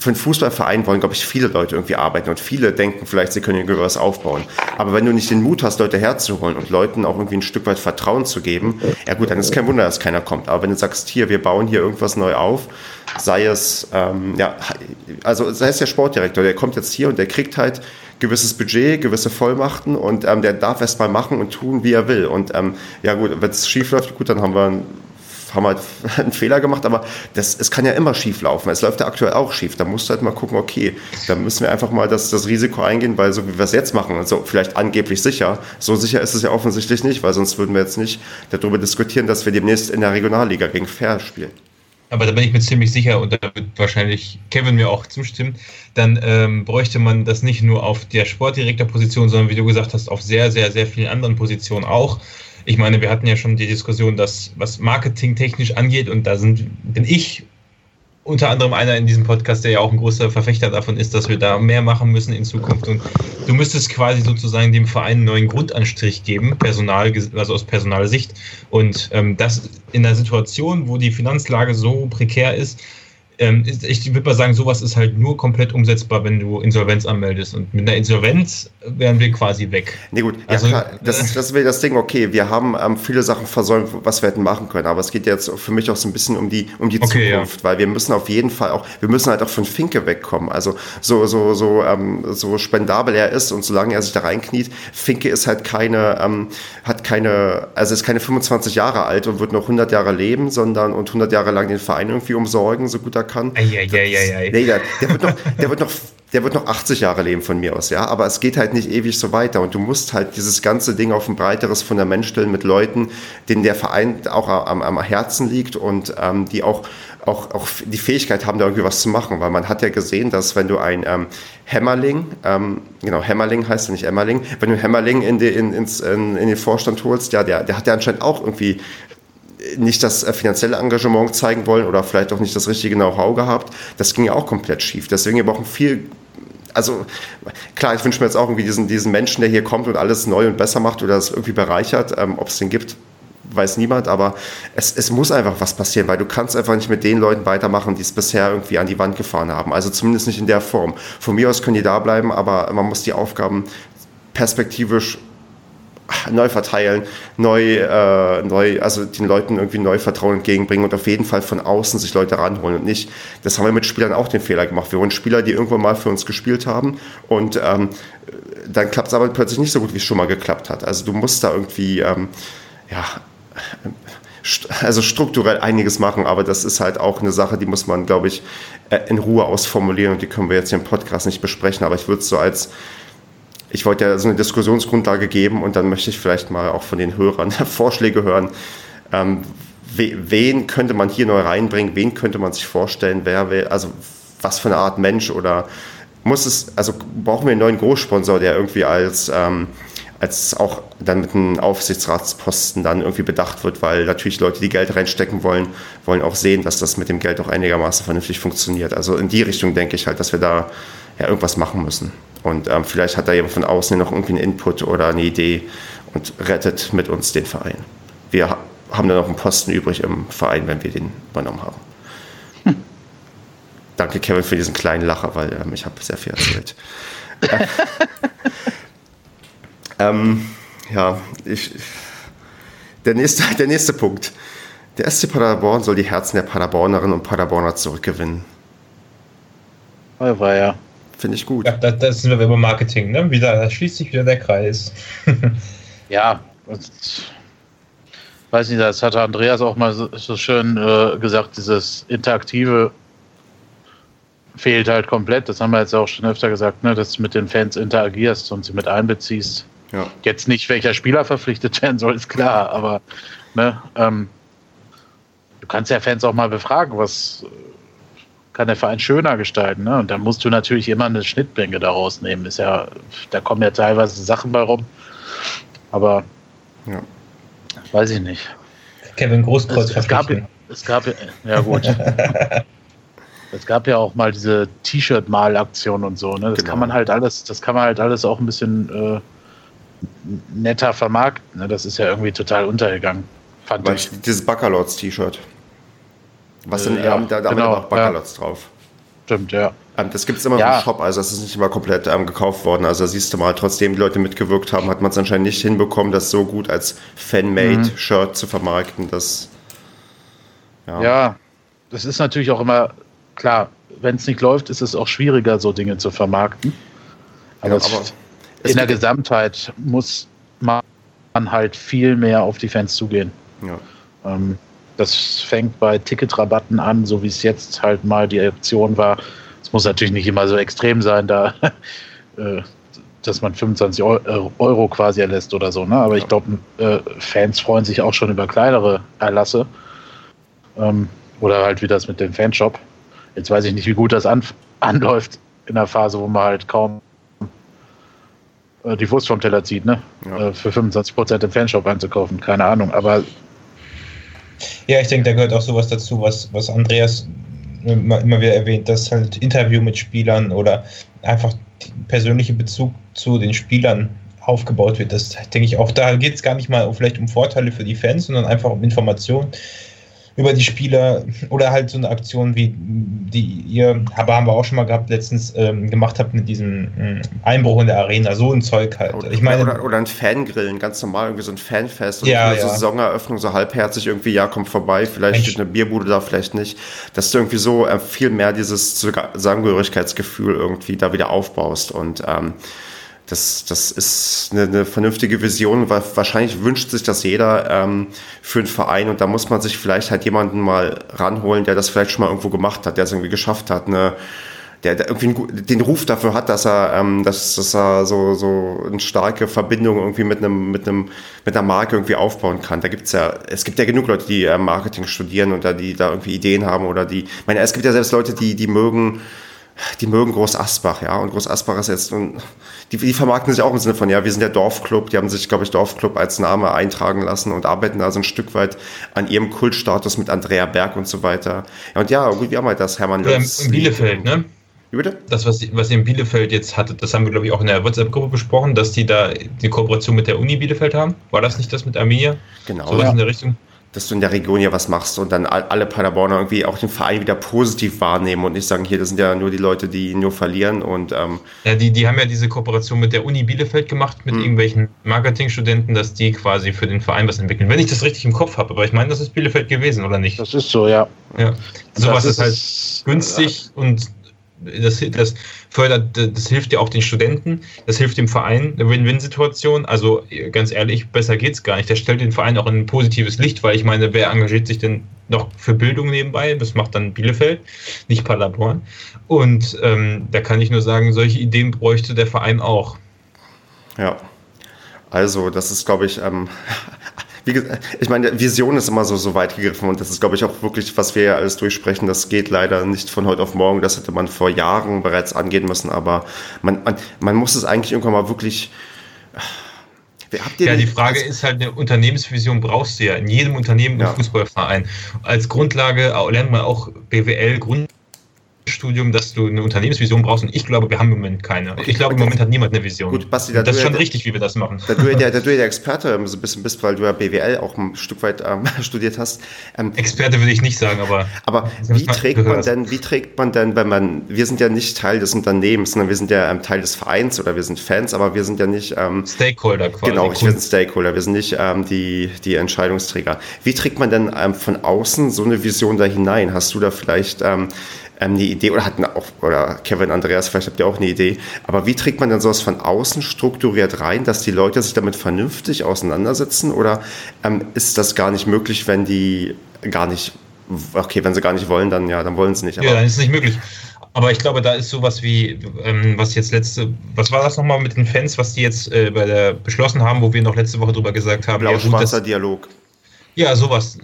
für einen Fußballverein wollen, glaube ich, viele Leute irgendwie arbeiten und viele denken vielleicht, sie können irgendwie was aufbauen. Aber wenn du nicht den Mut hast, Leute herzuholen und Leuten auch irgendwie ein Stück weit Vertrauen zu geben, ja gut, dann ist kein Wunder, dass keiner kommt. Aber wenn du sagst, hier, wir bauen hier irgendwas neu auf, sei es, ähm, ja, also sei es der Sportdirektor, der kommt jetzt hier und der kriegt halt gewisses Budget, gewisse Vollmachten und ähm, der darf erst mal machen und tun, wie er will. Und ähm, ja gut, wenn es schief läuft, gut, dann haben wir ein haben halt [LAUGHS] einen Fehler gemacht, aber das, es kann ja immer schief laufen. Es läuft ja aktuell auch schief. Da musst du halt mal gucken, okay, da müssen wir einfach mal das, das Risiko eingehen, weil so wie wir es jetzt machen, also vielleicht angeblich sicher, so sicher ist es ja offensichtlich nicht, weil sonst würden wir jetzt nicht darüber diskutieren, dass wir demnächst in der Regionalliga gegen Fair spielen. Aber da bin ich mir ziemlich sicher und da wird wahrscheinlich Kevin mir auch zustimmen, dann ähm, bräuchte man das nicht nur auf der Sportdirektorposition, sondern wie du gesagt hast, auf sehr, sehr, sehr vielen anderen Positionen auch ich meine, wir hatten ja schon die Diskussion, dass was Marketing technisch angeht, und da sind, bin ich unter anderem einer in diesem Podcast, der ja auch ein großer Verfechter davon ist, dass wir da mehr machen müssen in Zukunft. Und du müsstest quasi sozusagen dem Verein einen neuen Grundanstrich geben, Personal, also aus personaler Sicht. Und ähm, das in einer Situation, wo die Finanzlage so prekär ist, ähm, ich würde mal sagen, sowas ist halt nur komplett umsetzbar, wenn du Insolvenz anmeldest. Und mit einer Insolvenz wären wir quasi weg. Nee, gut, also, ja, klar, das, ist, das wäre das Ding, okay, wir haben ähm, viele Sachen versäumt, was wir hätten machen können, aber es geht jetzt für mich auch so ein bisschen um die, um die okay, Zukunft, ja. weil wir müssen auf jeden Fall auch, wir müssen halt auch von Finke wegkommen. Also so, so, so, ähm, so spendabel er ist und solange er sich da reinkniet, Finke ist halt keine, ähm, hat keine, also ist keine 25 Jahre alt und wird noch 100 Jahre leben, sondern und 100 Jahre lang den Verein irgendwie umsorgen, so gut er kann. Ei, ei, ei, ei, Nee, der, der, wird noch, der, wird noch, der wird noch 80 Jahre leben von mir aus, ja. Aber es geht halt nicht ewig so weiter. Und du musst halt dieses ganze Ding auf ein breiteres Fundament stellen mit Leuten, denen der Verein auch am, am Herzen liegt und ähm, die auch, auch, auch die Fähigkeit haben, da irgendwie was zu machen. Weil man hat ja gesehen, dass wenn du ein ähm, Hämmerling, ähm, genau, Hämmerling heißt ja nicht Hämmerling, wenn du Hämmerling in, die, in, ins, in, in den Vorstand holst, ja, der, der hat ja anscheinend auch irgendwie nicht das äh, finanzielle Engagement zeigen wollen oder vielleicht auch nicht das richtige Know-how gehabt. Das ging ja auch komplett schief. Deswegen wir brauchen viel also klar, ich wünsche mir jetzt auch irgendwie diesen, diesen Menschen, der hier kommt und alles neu und besser macht oder das irgendwie bereichert. Ähm, Ob es den gibt, weiß niemand, aber es, es muss einfach was passieren, weil du kannst einfach nicht mit den Leuten weitermachen, die es bisher irgendwie an die Wand gefahren haben. Also zumindest nicht in der Form. Von mir aus können die da bleiben, aber man muss die Aufgaben perspektivisch neu verteilen, neu, äh, neu, also den Leuten irgendwie neu Vertrauen entgegenbringen und auf jeden Fall von außen sich Leute ranholen und nicht, das haben wir mit Spielern auch den Fehler gemacht. Wir wollen Spieler, die irgendwann mal für uns gespielt haben und ähm, dann klappt es aber plötzlich nicht so gut, wie es schon mal geklappt hat. Also du musst da irgendwie, ähm, ja, also strukturell einiges machen, aber das ist halt auch eine Sache, die muss man, glaube ich, äh, in Ruhe ausformulieren und die können wir jetzt hier im Podcast nicht besprechen, aber ich würde es so als ich wollte ja so eine Diskussionsgrundlage geben und dann möchte ich vielleicht mal auch von den Hörern [LAUGHS] Vorschläge hören. Ähm, wen könnte man hier neu reinbringen? Wen könnte man sich vorstellen? Wer will, also was für eine Art Mensch oder muss es, also brauchen wir einen neuen Großsponsor, der irgendwie als, ähm, als auch dann mit einem Aufsichtsratsposten dann irgendwie bedacht wird, weil natürlich Leute, die Geld reinstecken wollen, wollen auch sehen, dass das mit dem Geld auch einigermaßen vernünftig funktioniert. Also in die Richtung denke ich halt, dass wir da ja irgendwas machen müssen. Und ähm, vielleicht hat da jemand von außen noch irgendwie einen Input oder eine Idee und rettet mit uns den Verein. Wir haben dann noch einen Posten übrig im Verein, wenn wir den übernommen haben. Hm. Danke, Kevin, für diesen kleinen Lacher, weil ähm, ich habe sehr viel erzählt. [LAUGHS] ähm, ja, ich, der, nächste, der nächste Punkt. Der SC Paderborn soll die Herzen der Paderbornerinnen und Paderborner zurückgewinnen. Oh, war ja. Finde ich gut. Ja, da, das sind wir über Marketing, ne? Wieder, da schließt sich wieder der Kreis. [LAUGHS] ja, weiß nicht, das hatte Andreas auch mal so, so schön äh, gesagt, dieses Interaktive fehlt halt komplett. Das haben wir jetzt auch schon öfter gesagt, ne, dass du mit den Fans interagierst und sie mit einbeziehst. Ja. Jetzt nicht, welcher Spieler verpflichtet werden soll, ist klar, aber ne, ähm, du kannst ja Fans auch mal befragen, was kann der Verein schöner gestalten. Ne? Und da musst du natürlich immer eine Schnittmenge daraus nehmen. Ist ja, da kommen ja teilweise Sachen bei rum. Aber ja. weiß ich nicht. Kevin Großkreuz es, es gab, es gab ja gut. [LAUGHS] es gab ja auch mal diese T-Shirt-Malaktion und so. Ne? Das genau. kann man halt alles, das kann man halt alles auch ein bisschen äh, netter vermarkten. Ne? Das ist ja irgendwie total untergegangen. Fand Weil ich. Dieses Bacalords-T-Shirt. Was denn, äh, ja, da, da genau, haben wir noch Bacalots ja. drauf. Stimmt, ja. Ähm, das gibt es immer ja. im Shop, also das ist nicht immer komplett ähm, gekauft worden. Also da siehst du mal, trotzdem die Leute mitgewirkt haben, hat man es anscheinend nicht hinbekommen, das so gut als Fan-Made-Shirt mhm. zu vermarkten. Das, ja. ja, das ist natürlich auch immer klar, wenn es nicht läuft, ist es auch schwieriger, so Dinge zu vermarkten. Aber, ja, aber in der Gesamtheit muss man halt viel mehr auf die Fans zugehen. Ja. Ähm, das fängt bei Ticketrabatten an, so wie es jetzt halt mal die Option war. Es muss natürlich nicht immer so extrem sein, da [LAUGHS] äh, dass man 25 äh, Euro quasi erlässt oder so. Ne? Aber ich glaube, äh, Fans freuen sich auch schon über kleinere Erlasse. Ähm, oder halt wie das mit dem Fanshop. Jetzt weiß ich nicht, wie gut das an, anläuft in der Phase, wo man halt kaum die Wurst vom Teller zieht, ne? Ja. für 25% im Fanshop einzukaufen. Keine Ahnung. Aber ja, ich denke, da gehört auch sowas dazu, was, was Andreas immer, wieder erwähnt, dass halt Interview mit Spielern oder einfach persönliche Bezug zu den Spielern aufgebaut wird. Das denke ich auch, da geht es gar nicht mal vielleicht um Vorteile für die Fans, sondern einfach um Informationen. Über die Spieler oder halt so eine Aktion wie die ihr, aber haben wir auch schon mal gehabt, letztens ähm, gemacht habt mit diesem ähm, Einbruch in der Arena, so ein Zeug halt. Oder, ich meine, oder, oder ein Fangrillen, ganz normal, irgendwie so ein Fanfest. Oder ja, ja. Saisoneröffnung, so halbherzig irgendwie, ja, kommt vorbei, vielleicht steht eine Bierbude da, vielleicht nicht, dass du irgendwie so äh, viel mehr dieses Zusammengehörigkeitsgefühl irgendwie da wieder aufbaust. Und ähm, das, das ist eine, eine, vernünftige Vision, weil wahrscheinlich wünscht sich das jeder ähm, für einen Verein. Und da muss man sich vielleicht halt jemanden mal ranholen, der das vielleicht schon mal irgendwo gemacht hat, der es irgendwie geschafft hat, eine, der, der irgendwie den Ruf dafür hat, dass er, ähm, dass, dass er so, so eine starke Verbindung irgendwie mit einem, mit einem, mit einer Marke irgendwie aufbauen kann. Da gibt's ja, es gibt ja genug Leute, die äh, Marketing studieren da, die da irgendwie Ideen haben oder die, ich meine, es gibt ja selbst Leute, die, die mögen, die mögen Groß Asbach, ja, und Groß Asbach ist jetzt, und die, die vermarkten sich auch im Sinne von, ja, wir sind der Dorfclub, die haben sich, glaube ich, Dorfclub als Name eintragen lassen und arbeiten da so ein Stück weit an ihrem Kultstatus mit Andrea Berg und so weiter. Ja, und ja, gut, wie haben wir das, Hermann? Oder in Bielefeld, ne? Wie bitte? Das, was, was ihr in Bielefeld jetzt hattet, das haben wir, glaube ich, auch in der WhatsApp-Gruppe besprochen, dass die da die Kooperation mit der Uni Bielefeld haben. War das nicht das mit Arminia? Genau. So was ja. in der Richtung? Dass du in der Region ja was machst und dann alle Paderborner irgendwie auch den Verein wieder positiv wahrnehmen und nicht sagen, hier, das sind ja nur die Leute, die nur verlieren und ähm ja, die, die haben ja diese Kooperation mit der Uni Bielefeld gemacht, mit hm. irgendwelchen Marketingstudenten, dass die quasi für den Verein was entwickeln. Wenn ich das richtig im Kopf habe, aber ich meine, das ist Bielefeld gewesen, oder nicht? Das ist so, ja. Ja. Sowas ist, ist halt günstig äh, und das, das fördert, das hilft ja auch den Studenten, das hilft dem Verein, eine Win-Win-Situation. Also ganz ehrlich, besser geht's gar nicht. Das stellt den Verein auch in ein positives Licht, weil ich meine, wer engagiert sich denn noch für Bildung nebenbei? Das macht dann Bielefeld, nicht Paderborn. Und ähm, da kann ich nur sagen, solche Ideen bräuchte der Verein auch. Ja. Also, das ist, glaube ich, ähm, [LAUGHS] wie gesagt, ich meine, Vision ist immer so, so weit gegriffen und das ist, glaube ich, auch wirklich, was wir ja alles durchsprechen, das geht leider nicht von heute auf morgen. Das hätte man vor Jahren bereits angehen müssen, aber man, man, man muss es eigentlich irgendwann mal wirklich. ja, die Frage ist halt, eine Unternehmensvision brauchst du ja in jedem Unternehmen im ja. Fußballverein. Als Grundlage lernt man auch BWL, Grund Studium, dass du eine Unternehmensvision brauchst und ich glaube, wir haben im Moment keine. Okay. Ich glaube, im Moment hat niemand eine Vision. Gut, Basti, das ist schon ja, richtig, wie wir das machen. Da du ja der, da du ja der [LAUGHS] Experte so ein bisschen bist, weil du ja BWL auch ein Stück weit ähm, [LAUGHS] studiert hast. Ähm, Experte würde ich nicht sagen, aber. Aber wie trägt man denn, wie trägt man denn, wenn man, wir sind ja nicht Teil des Unternehmens, sondern wir sind ja ähm, Teil des Vereins oder wir sind Fans, aber wir sind ja nicht ähm, Stakeholder quasi. Genau, wir sind Stakeholder, wir sind nicht ähm, die, die Entscheidungsträger. Wie trägt man denn ähm, von außen so eine Vision da hinein? Hast du da vielleicht ähm, eine Idee oder hatten auch, oder Kevin, Andreas, vielleicht habt ihr auch eine Idee, aber wie trägt man denn sowas von außen strukturiert rein, dass die Leute sich damit vernünftig auseinandersetzen oder ähm, ist das gar nicht möglich, wenn die gar nicht, okay, wenn sie gar nicht wollen, dann ja, dann wollen sie nicht. ja, dann ist es nicht möglich. Aber ich glaube, da ist sowas wie, ähm, was jetzt letzte, was war das nochmal mit den Fans, was die jetzt äh, bei der beschlossen haben, wo wir noch letzte Woche drüber gesagt haben? Blau-schwarzer ja, Dialog. Ja, sowas.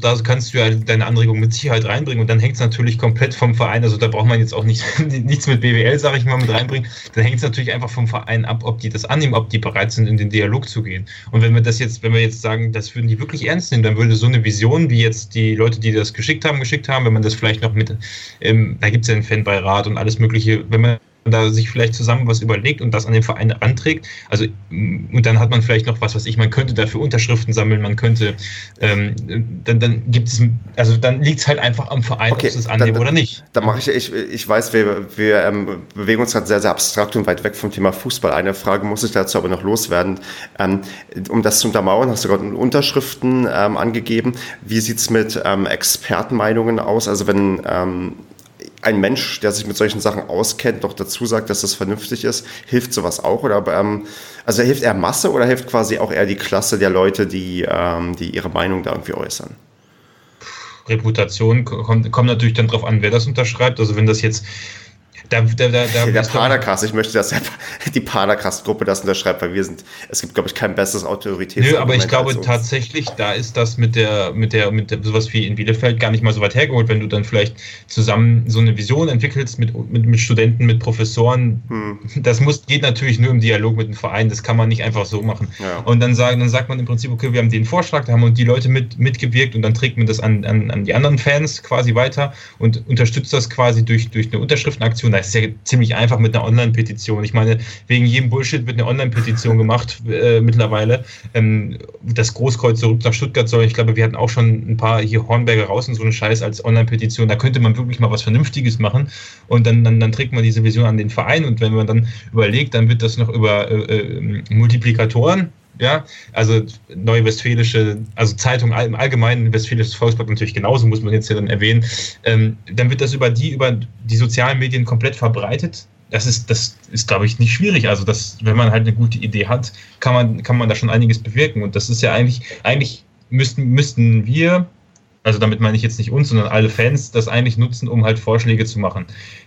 Da kannst du ja deine Anregung mit Sicherheit reinbringen und dann hängt es natürlich komplett vom Verein. Also da braucht man jetzt auch nicht, [LAUGHS] nichts mit BWL, sage ich mal, mit reinbringen. Dann hängt es natürlich einfach vom Verein ab, ob die das annehmen, ob die bereit sind, in den Dialog zu gehen. Und wenn wir das jetzt, wenn wir jetzt sagen, das würden die wirklich ernst nehmen, dann würde so eine Vision, wie jetzt die Leute, die das geschickt haben, geschickt haben, wenn man das vielleicht noch mit, ähm, da gibt es ja einen Fanbeirat und alles Mögliche, wenn man da sich vielleicht zusammen was überlegt und das an den Verein anträgt. Also und dann hat man vielleicht noch was, was ich, man könnte dafür Unterschriften sammeln, man könnte, ähm, dann, dann gibt es, also dann liegt es halt einfach am Verein, okay, ob es annehmen oder nicht. Da mache ich, ich, ich weiß, wir, wir ähm, bewegen uns gerade sehr, sehr abstrakt und weit weg vom Thema Fußball. Eine Frage muss ich dazu aber noch loswerden. Ähm, um das zu untermauern, hast du gerade Unterschriften ähm, angegeben. Wie sieht es mit ähm, Expertenmeinungen aus? Also wenn ähm, ein Mensch, der sich mit solchen Sachen auskennt, noch dazu sagt, dass das vernünftig ist, hilft sowas auch? Oder ähm, also hilft eher Masse oder hilft quasi auch eher die Klasse der Leute, die, ähm, die ihre Meinung da irgendwie äußern? Reputation kommt, kommt natürlich dann darauf an, wer das unterschreibt. Also wenn das jetzt da, da, da, da der Padercast, ich möchte, dass [LAUGHS] die Padercast-Gruppe das unterschreibt, weil wir sind, es gibt, glaube ich, kein besseres Autoritäts. Nö, aber ich glaube tatsächlich, da ist das mit der, mit der, mit der, sowas wie in Bielefeld gar nicht mal so weit hergeholt, wenn du dann vielleicht zusammen so eine Vision entwickelst mit, mit, mit Studenten, mit Professoren. Hm. Das muss, geht natürlich nur im Dialog mit dem Verein, das kann man nicht einfach so machen. Ja. Und dann sagen, dann sagt man im Prinzip, okay, wir haben den Vorschlag, da haben und die Leute mit, mitgewirkt und dann trägt man das an, an, an die anderen Fans quasi weiter und unterstützt das quasi durch, durch eine Unterschriftenaktion ist ja ziemlich einfach mit einer Online-Petition. Ich meine, wegen jedem Bullshit wird eine Online-Petition gemacht äh, mittlerweile. Ähm, das Großkreuz zurück nach Stuttgart soll. Ich glaube, wir hatten auch schon ein paar hier Hornberger raus und so einen Scheiß als Online-Petition. Da könnte man wirklich mal was Vernünftiges machen. Und dann, dann, dann trägt man diese Vision an den Verein. Und wenn man dann überlegt, dann wird das noch über äh, äh Multiplikatoren ja, also Neue Westfälische, also Zeitung im Allgemeinen, Westfälisches Volksblatt natürlich genauso, muss man jetzt ja dann erwähnen. Ähm, dann wird das über die, über die sozialen Medien komplett verbreitet. Das ist, das ist, glaube ich, nicht schwierig. Also, das, wenn man halt eine gute Idee hat, kann man, kann man da schon einiges bewirken. Und das ist ja eigentlich, eigentlich müssten, müssten wir also damit meine ich jetzt nicht uns, sondern alle Fans, das eigentlich nutzen, um halt Vorschläge zu machen.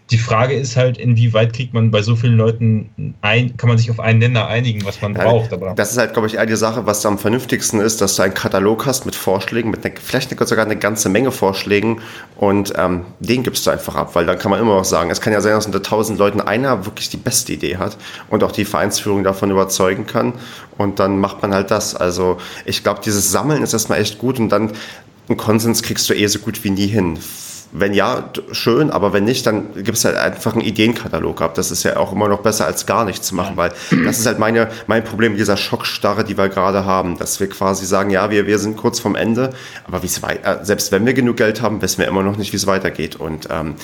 Die Frage ist halt, inwieweit kriegt man bei so vielen Leuten ein, kann man sich auf einen Nenner einigen, was man ja, braucht. Aber das ist halt, glaube ich, eher die Sache, was am vernünftigsten ist, dass du einen Katalog hast mit Vorschlägen, mit eine, vielleicht sogar eine ganze Menge Vorschlägen und ähm, den gibst du einfach ab, weil dann kann man immer noch sagen, es kann ja sein, dass unter tausend Leuten einer wirklich die beste Idee hat und auch die Vereinsführung davon überzeugen kann und dann macht man halt das. Also ich glaube, dieses Sammeln ist erstmal echt gut und dann einen Konsens kriegst du eh so gut wie nie hin. Wenn ja, schön, aber wenn nicht, dann gibt es halt einfach einen Ideenkatalog ab. Das ist ja auch immer noch besser als gar nichts zu machen, weil das ist halt meine, mein Problem mit dieser Schockstarre, die wir gerade haben, dass wir quasi sagen, ja, wir, wir sind kurz vorm Ende, aber wie weiter, äh, selbst wenn wir genug Geld haben, wissen wir immer noch nicht, wie es weitergeht. Und ähm,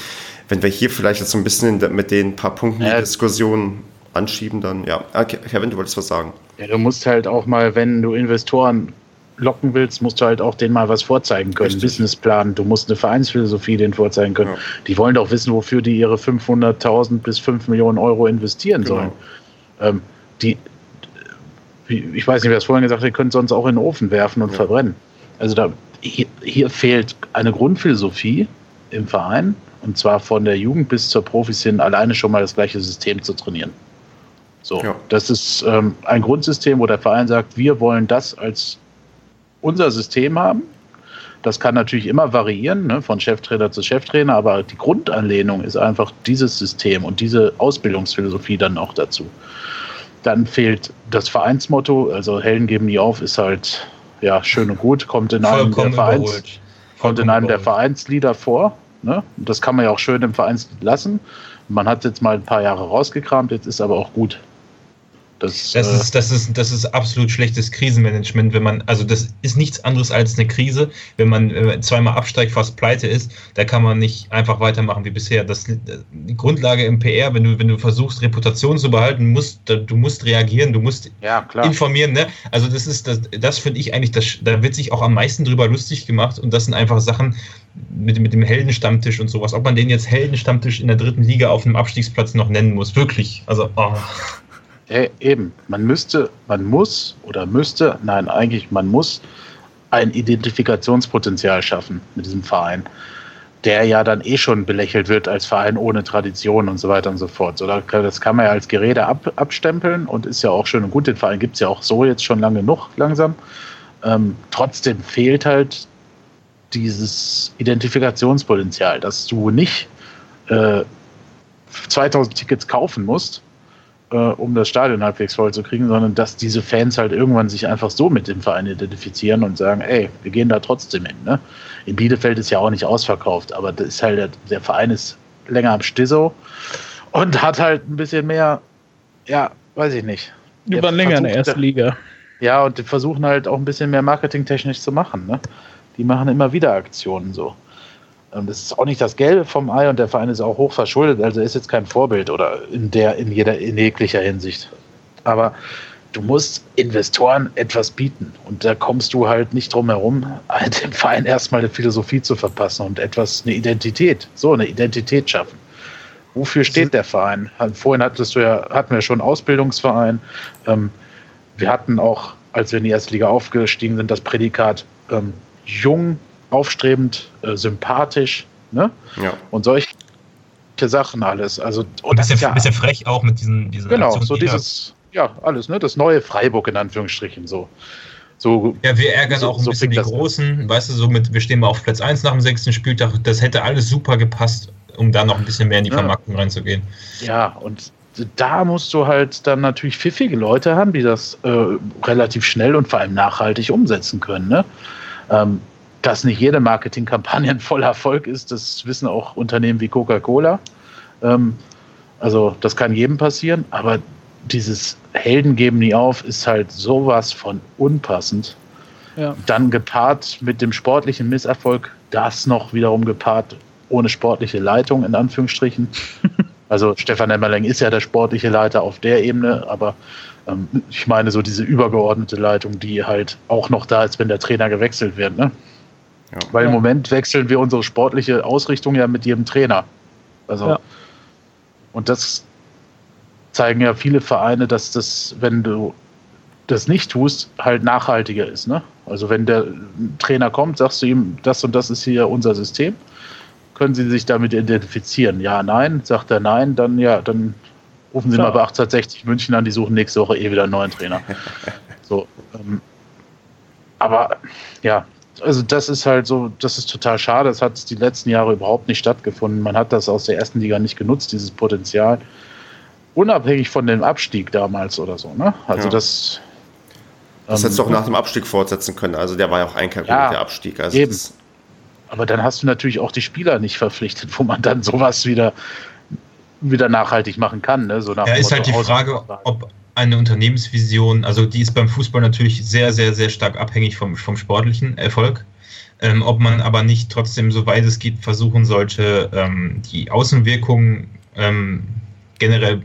wenn wir hier vielleicht jetzt so ein bisschen mit den paar Punkten die Diskussion anschieben, dann ja. Okay, Kevin, du wolltest was sagen. Ja, du musst halt auch mal, wenn du Investoren locken willst, musst du halt auch denen mal was vorzeigen können. Richtig. Businessplan, du musst eine Vereinsphilosophie denen vorzeigen können. Ja. Die wollen doch wissen, wofür die ihre 500.000 bis 5 Millionen Euro investieren genau. sollen. Ähm, die, ich weiß nicht, wer es vorhin gesagt hat, die können sonst auch in den Ofen werfen und ja. verbrennen. Also da, hier, hier fehlt eine Grundphilosophie im Verein und zwar von der Jugend bis zur Profis hin alleine schon mal das gleiche System zu trainieren. So, ja. das ist ähm, ein Grundsystem, wo der Verein sagt, wir wollen das als unser System haben. Das kann natürlich immer variieren, ne, von Cheftrainer zu Cheftrainer, aber die Grundanlehnung ist einfach dieses System und diese Ausbildungsphilosophie dann auch dazu. Dann fehlt das Vereinsmotto, also Helden geben nie auf, ist halt ja schön und gut, kommt in einem der Vereins, kommt in einem der Vereinslieder vor. Ne? Das kann man ja auch schön im Vereinslied lassen. Man hat jetzt mal ein paar Jahre rausgekramt, jetzt ist aber auch gut. Das, das, äh, ist, das, ist, das ist absolut schlechtes Krisenmanagement, wenn man, also das ist nichts anderes als eine Krise, wenn man, wenn man zweimal absteigt, fast pleite ist, da kann man nicht einfach weitermachen wie bisher. Das, die Grundlage im PR, wenn du, wenn du versuchst, Reputation zu behalten, musst, du musst reagieren, du musst ja, informieren. Ne? Also das ist, das, das finde ich eigentlich, das, da wird sich auch am meisten drüber lustig gemacht und das sind einfach Sachen mit, mit dem Heldenstammtisch und sowas. Ob man den jetzt Heldenstammtisch in der dritten Liga auf einem Abstiegsplatz noch nennen muss, wirklich. Also, oh. Ja, eben, man müsste, man muss oder müsste, nein, eigentlich man muss ein Identifikationspotenzial schaffen mit diesem Verein, der ja dann eh schon belächelt wird als Verein ohne Tradition und so weiter und so fort. So, das kann man ja als Gerede ab, abstempeln und ist ja auch schön und gut. Den Verein gibt es ja auch so jetzt schon lange genug langsam. Ähm, trotzdem fehlt halt dieses Identifikationspotenzial, dass du nicht äh, 2000 Tickets kaufen musst, äh, um das Stadion halbwegs voll zu kriegen, sondern dass diese Fans halt irgendwann sich einfach so mit dem Verein identifizieren und sagen, ey, wir gehen da trotzdem hin. Ne? In Bielefeld ist ja auch nicht ausverkauft, aber das ist halt, der Verein ist länger am Stisso und hat halt ein bisschen mehr, ja, weiß ich nicht. Über länger in der ersten Liga. Ja, und die versuchen halt auch ein bisschen mehr marketingtechnisch zu machen. Ne? Die machen immer wieder Aktionen so. Das ist auch nicht das Gelbe vom Ei und der Verein ist auch hoch verschuldet, also ist jetzt kein Vorbild oder in der, in jeder, in jeglicher Hinsicht. Aber du musst Investoren etwas bieten und da kommst du halt nicht drum herum, [LAUGHS] dem Verein erstmal eine Philosophie zu verpassen und etwas, eine Identität, so eine Identität schaffen. Wofür steht der Verein? Vorhin hattest du ja, hatten wir schon Ausbildungsverein. Ähm, wir hatten auch, als wir in die erste Liga aufgestiegen sind, das Prädikat ähm, jung, aufstrebend, äh, sympathisch, ne? Ja. Und solche Sachen alles. Also, und das ist ja bisschen frech auch mit diesen, diesen Genau, Aktionen, so dieses, ja, alles, ne? Das neue Freiburg in Anführungsstrichen so. So, ja, wir ärgern so, auch ein so bisschen die Großen, weißt du, so mit, wir stehen mal auf Platz 1 nach dem sechsten Spieltag, das hätte alles super gepasst, um da noch ein bisschen mehr in die ja. Vermarktung reinzugehen. Ja, und da musst du halt dann natürlich pfiffige Leute haben, die das äh, relativ schnell und vor allem nachhaltig umsetzen können. Ne? Ähm, dass nicht jede Marketingkampagne ein voller Erfolg ist, das wissen auch Unternehmen wie Coca-Cola. Ähm, also das kann jedem passieren, aber dieses Helden geben nie auf ist halt sowas von unpassend. Ja. Dann gepaart mit dem sportlichen Misserfolg, das noch wiederum gepaart ohne sportliche Leitung in Anführungsstrichen. [LAUGHS] Also Stefan Emmerling ist ja der sportliche Leiter auf der Ebene, aber ähm, ich meine so diese übergeordnete Leitung, die halt auch noch da ist, wenn der Trainer gewechselt wird. Ne? Ja. Weil im Moment wechseln wir unsere sportliche Ausrichtung ja mit jedem Trainer. Also ja. und das zeigen ja viele Vereine, dass das, wenn du das nicht tust, halt nachhaltiger ist. Ne? Also wenn der Trainer kommt, sagst du ihm, das und das ist hier unser System. Können Sie sich damit identifizieren? Ja, nein. Sagt er nein, dann ja, dann rufen Sie Klar. mal bei 1860 München an, die suchen nächste Woche eh wieder einen neuen Trainer. [LAUGHS] so, ähm, aber ja, also das ist halt so, das ist total schade. Das hat die letzten Jahre überhaupt nicht stattgefunden. Man hat das aus der ersten Liga nicht genutzt, dieses Potenzial. Unabhängig von dem Abstieg damals oder so. Ne? Also ja. das. Das hättest du auch ähm, nach dem Abstieg fortsetzen können. Also der war ja auch einkalkuliert, ja, der Abstieg. Also eben. Aber dann hast du natürlich auch die Spieler nicht verpflichtet, wo man dann sowas wieder, wieder nachhaltig machen kann. Ne? So nach ja, ist halt die Frage, ob eine Unternehmensvision, also die ist beim Fußball natürlich sehr, sehr, sehr stark abhängig vom, vom sportlichen Erfolg. Ähm, ob man aber nicht trotzdem, soweit es geht, versuchen sollte, ähm, die Außenwirkungen ähm, generell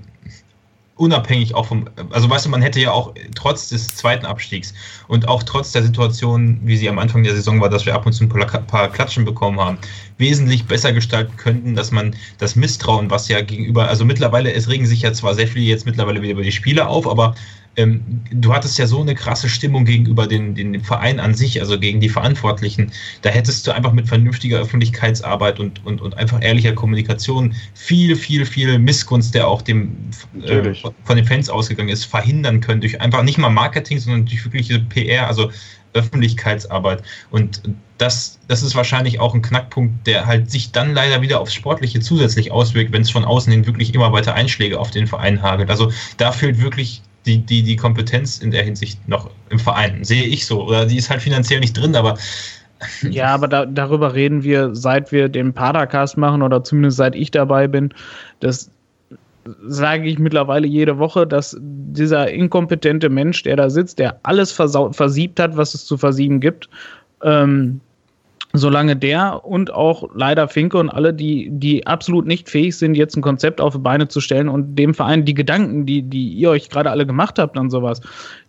unabhängig auch vom, also weißt du, man hätte ja auch trotz des zweiten Abstiegs und auch trotz der Situation, wie sie am Anfang der Saison war, dass wir ab und zu ein paar Klatschen bekommen haben, wesentlich besser gestalten könnten, dass man das Misstrauen, was ja gegenüber, also mittlerweile, es regen sich ja zwar sehr viele jetzt mittlerweile wieder über die Spieler auf, aber ähm, du hattest ja so eine krasse Stimmung gegenüber den, den, Verein an sich, also gegen die Verantwortlichen. Da hättest du einfach mit vernünftiger Öffentlichkeitsarbeit und, und, und einfach ehrlicher Kommunikation viel, viel, viel Missgunst, der auch dem, äh, von den Fans ausgegangen ist, verhindern können. Durch einfach nicht mal Marketing, sondern durch wirkliche PR, also Öffentlichkeitsarbeit. Und das, das ist wahrscheinlich auch ein Knackpunkt, der halt sich dann leider wieder aufs Sportliche zusätzlich auswirkt, wenn es von außen hin wirklich immer weiter Einschläge auf den Verein hagelt. Also da fehlt wirklich die, die, die Kompetenz in der Hinsicht noch im Verein. Sehe ich so. Oder die ist halt finanziell nicht drin, aber. [LAUGHS] Ja, aber da, darüber reden wir, seit wir den Padercast machen oder zumindest seit ich dabei bin. Das sage ich mittlerweile jede Woche, dass dieser inkompetente Mensch, der da sitzt, der alles versiebt hat, was es zu versieben gibt, ähm, solange der und auch leider Finke und alle, die, die absolut nicht fähig sind, jetzt ein Konzept auf die Beine zu stellen und dem Verein die Gedanken, die, die ihr euch gerade alle gemacht habt und sowas,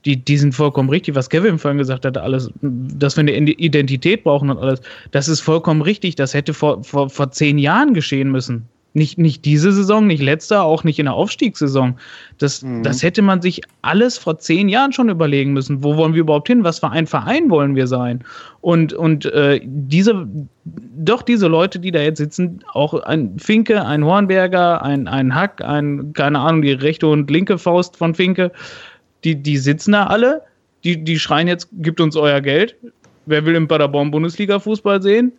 die, die sind vollkommen richtig, was Kevin vorhin gesagt hat, alles, dass wir eine Identität brauchen und alles, das ist vollkommen richtig, das hätte vor, vor, vor zehn Jahren geschehen müssen. Nicht, nicht diese Saison, nicht letzter, auch nicht in der Aufstiegssaison. Das, mhm. das hätte man sich alles vor zehn Jahren schon überlegen müssen. Wo wollen wir überhaupt hin? Was für ein Verein wollen wir sein? Und, und äh, diese, doch diese Leute, die da jetzt sitzen, auch ein Finke, ein Hornberger, ein, ein Hack, ein, keine Ahnung, die rechte und linke Faust von Finke, die, die sitzen da alle, die, die schreien jetzt, gibt uns euer Geld. Wer will im Paderborn Bundesliga Fußball sehen?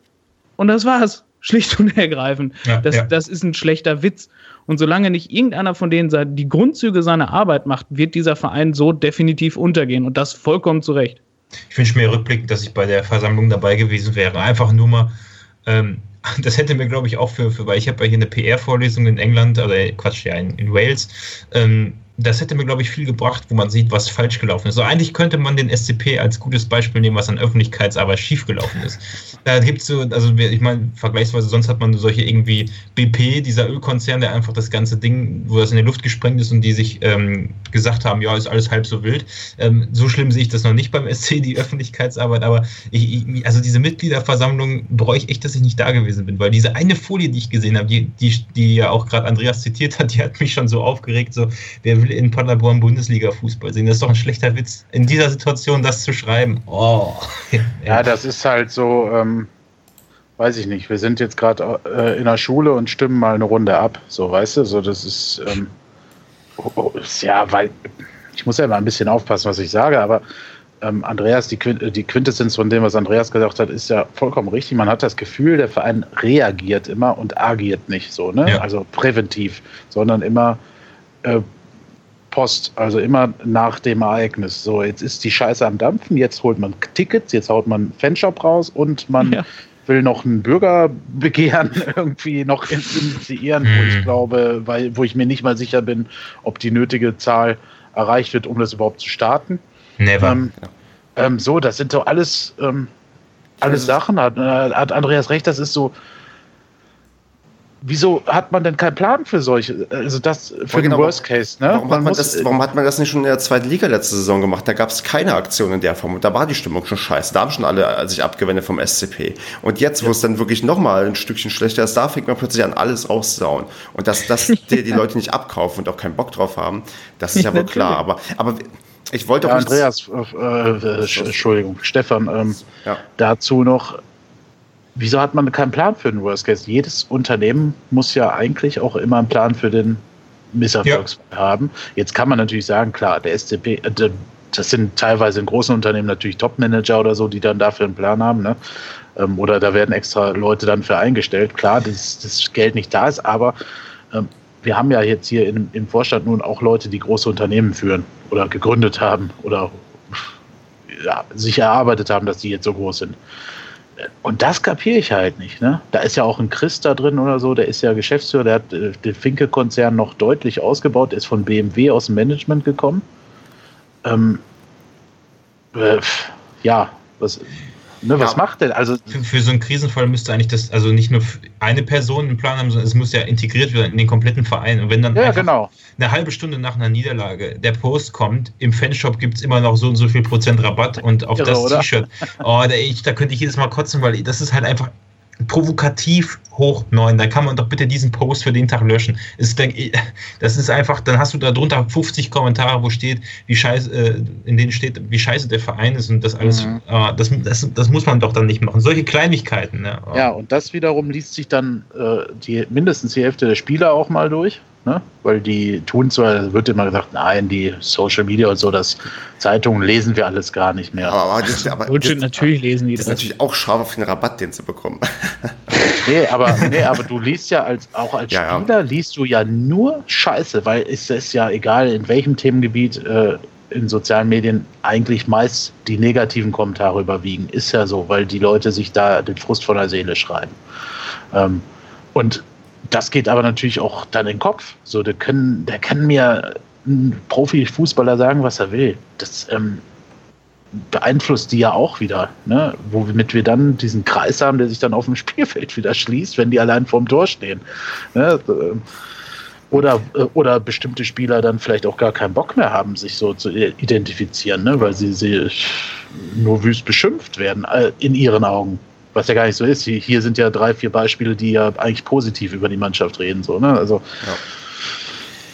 Und das war's. Schlicht und ergreifend. Ja, das, ja. das ist ein schlechter Witz. Und solange nicht irgendeiner von denen die Grundzüge seiner Arbeit macht, wird dieser Verein so definitiv untergehen. Und das vollkommen zu Recht. Ich wünsche mir rückblickend, dass ich bei der Versammlung dabei gewesen wäre. Einfach nur mal, ähm, [LAUGHS] das hätte mir, glaube ich, auch für, für weil ich habe ja hier eine PR-Vorlesung in England, oder Quatsch, ja, in, in Wales. Ähm, das hätte mir, glaube ich, viel gebracht, wo man sieht, was falsch gelaufen ist. So, eigentlich könnte man den SCP als gutes Beispiel nehmen, was an Öffentlichkeitsarbeit schiefgelaufen ist. Da gibt es so, also ich meine, vergleichsweise, sonst hat man solche irgendwie BP, dieser Ölkonzern, der einfach das ganze Ding, wo das in die Luft gesprengt ist und die sich ähm, gesagt haben, ja, ist alles halb so wild. Ähm, so schlimm sehe ich das noch nicht beim SC, die Öffentlichkeitsarbeit, aber ich, ich, also diese Mitgliederversammlung bereue ich echt, dass ich nicht da gewesen bin, weil diese eine Folie, die ich gesehen habe, die, die, die ja auch gerade Andreas zitiert hat, die hat mich schon so aufgeregt, so, wer will will in Paderborn Bundesliga-Fußball sehen. Das ist doch ein schlechter Witz, in dieser Situation das zu schreiben. Oh. [LAUGHS] Ja, das ist halt so, ähm, weiß ich nicht. Wir sind jetzt gerade äh, in der Schule und stimmen mal eine Runde ab. So, weißt du, so das ist, ähm, oh, oh, ja, weil ich muss ja immer ein bisschen aufpassen, was ich sage, aber ähm, Andreas, die, die Quintessenz von dem, was Andreas gesagt hat, ist ja vollkommen richtig. Man hat das Gefühl, der Verein reagiert immer und agiert nicht so, ne? Ja. Also präventiv, sondern immer äh, Post, also immer nach dem Ereignis. So, jetzt ist die Scheiße am Dampfen, jetzt holt man Tickets, jetzt haut man Fanshop raus und man ja. will noch ein Bürgerbegehren [LAUGHS] irgendwie noch initiieren, wo ich hm. glaube, weil, wo ich mir nicht mal sicher bin, ob die nötige Zahl erreicht wird, um das überhaupt zu starten. Never. Ähm, ähm, so, das sind doch alles, ähm, alles Sachen, hat, äh, hat Andreas recht, das ist so, wieso hat man denn keinen Plan für solche, also das für genau, den Worst Case, ne? Warum hat, man das, warum hat man das nicht schon in der zweiten Liga letzte Saison gemacht? Da gab es keine Aktion in der Form und da war die Stimmung schon scheiße. Da haben schon alle sich abgewendet vom SCP. Und jetzt, wo ja. es dann wirklich nochmal ein Stückchen schlechter ist, da fängt man plötzlich an, alles rauszusauen. Und dass, dass [LAUGHS] die, die Leute nicht abkaufen und auch keinen Bock drauf haben, das ist ja [LAUGHS] wohl klar. Aber, aber ich wollte auch. Ja, Andreas, äh, äh, Entschuldigung, Stefan, ähm, ja. dazu noch wieso hat man keinen Plan für den Worst Case? Jedes Unternehmen muss ja eigentlich auch immer einen Plan für den Misserfolgsfall ja. haben. Jetzt kann man natürlich sagen, klar, der SCP, äh, das sind teilweise in großen Unternehmen natürlich Top-Manager oder so, die dann dafür einen Plan haben. Ne? Ähm, oder da werden extra Leute dann für eingestellt. Klar, dass das Geld nicht da ist, aber ähm, wir haben ja jetzt hier im, im Vorstand nun auch Leute, die große Unternehmen führen oder gegründet haben oder ja, sich erarbeitet haben, dass die jetzt so groß sind. Und das kapiere ich halt nicht. Ne? Da ist ja auch ein Chris da drin oder so, der ist ja Geschäftsführer, der hat äh, den Finke-Konzern noch deutlich ausgebaut, ist von BMW aus dem Management gekommen. Ähm, äh, ja, was, Ne, was ja. macht denn? Also für, für, so einen Krisenfall müsste eigentlich das, also nicht nur eine Person einen Plan haben, sondern es muss ja integriert werden in den kompletten Verein. Und wenn dann ja, genau. eine halbe Stunde nach einer Niederlage der Post kommt, im Fanshop gibt es immer noch so und so viel Prozent Rabatt und auf Irre, das T-Shirt, oh, da, da könnte ich jedes Mal kotzen, weil das ist halt einfach provokativ hoch neun, dann kann man doch bitte diesen Post für den Tag löschen. Ist, das ist einfach, dann hast du da drunter 50 Kommentare, wo steht, wie scheiße, äh, in denen steht, wie scheiße der Verein ist und das alles, mhm. äh, das, das, das muss man doch dann nicht machen. Solche Kleinigkeiten. Ne? Ja, und das wiederum liest sich dann äh, die, mindestens die Hälfte der Spieler auch mal durch. Ne? Weil die tun zwar, wird immer gesagt, nein, die Social Media und so, das Zeitungen lesen wir alles gar nicht mehr. Aber, das, aber das, natürlich lesen die das. Das ist natürlich auch scharf auf den Rabatt, den sie bekommen. [LAUGHS] nee, aber, nee, aber du liest ja als, auch als ja, Spieler, ja. liest du ja nur Scheiße, weil es ist ja egal, in welchem Themengebiet äh, in sozialen Medien eigentlich meist die negativen Kommentare überwiegen. Ist ja so, weil die Leute sich da den Frust von der Seele schreiben. Ähm, und das geht aber natürlich auch dann in den Kopf. So, der können, der kann mir ein Profifußballer sagen, was er will. Das ähm, beeinflusst die ja auch wieder, ne? womit wir dann diesen Kreis haben, der sich dann auf dem [LAUGHS] Spielfeld wieder schließt, wenn die allein vorm Tor stehen. Ne? Oder, äh, oder bestimmte Spieler dann vielleicht auch gar keinen Bock mehr haben, sich so zu identifizieren, ne? weil sie, sie nur wüst beschimpft werden, äh, in ihren Augen was ja gar nicht so ist. Hier sind ja drei, vier Beispiele, die ja eigentlich positiv über die Mannschaft reden. So, ne? Also ja.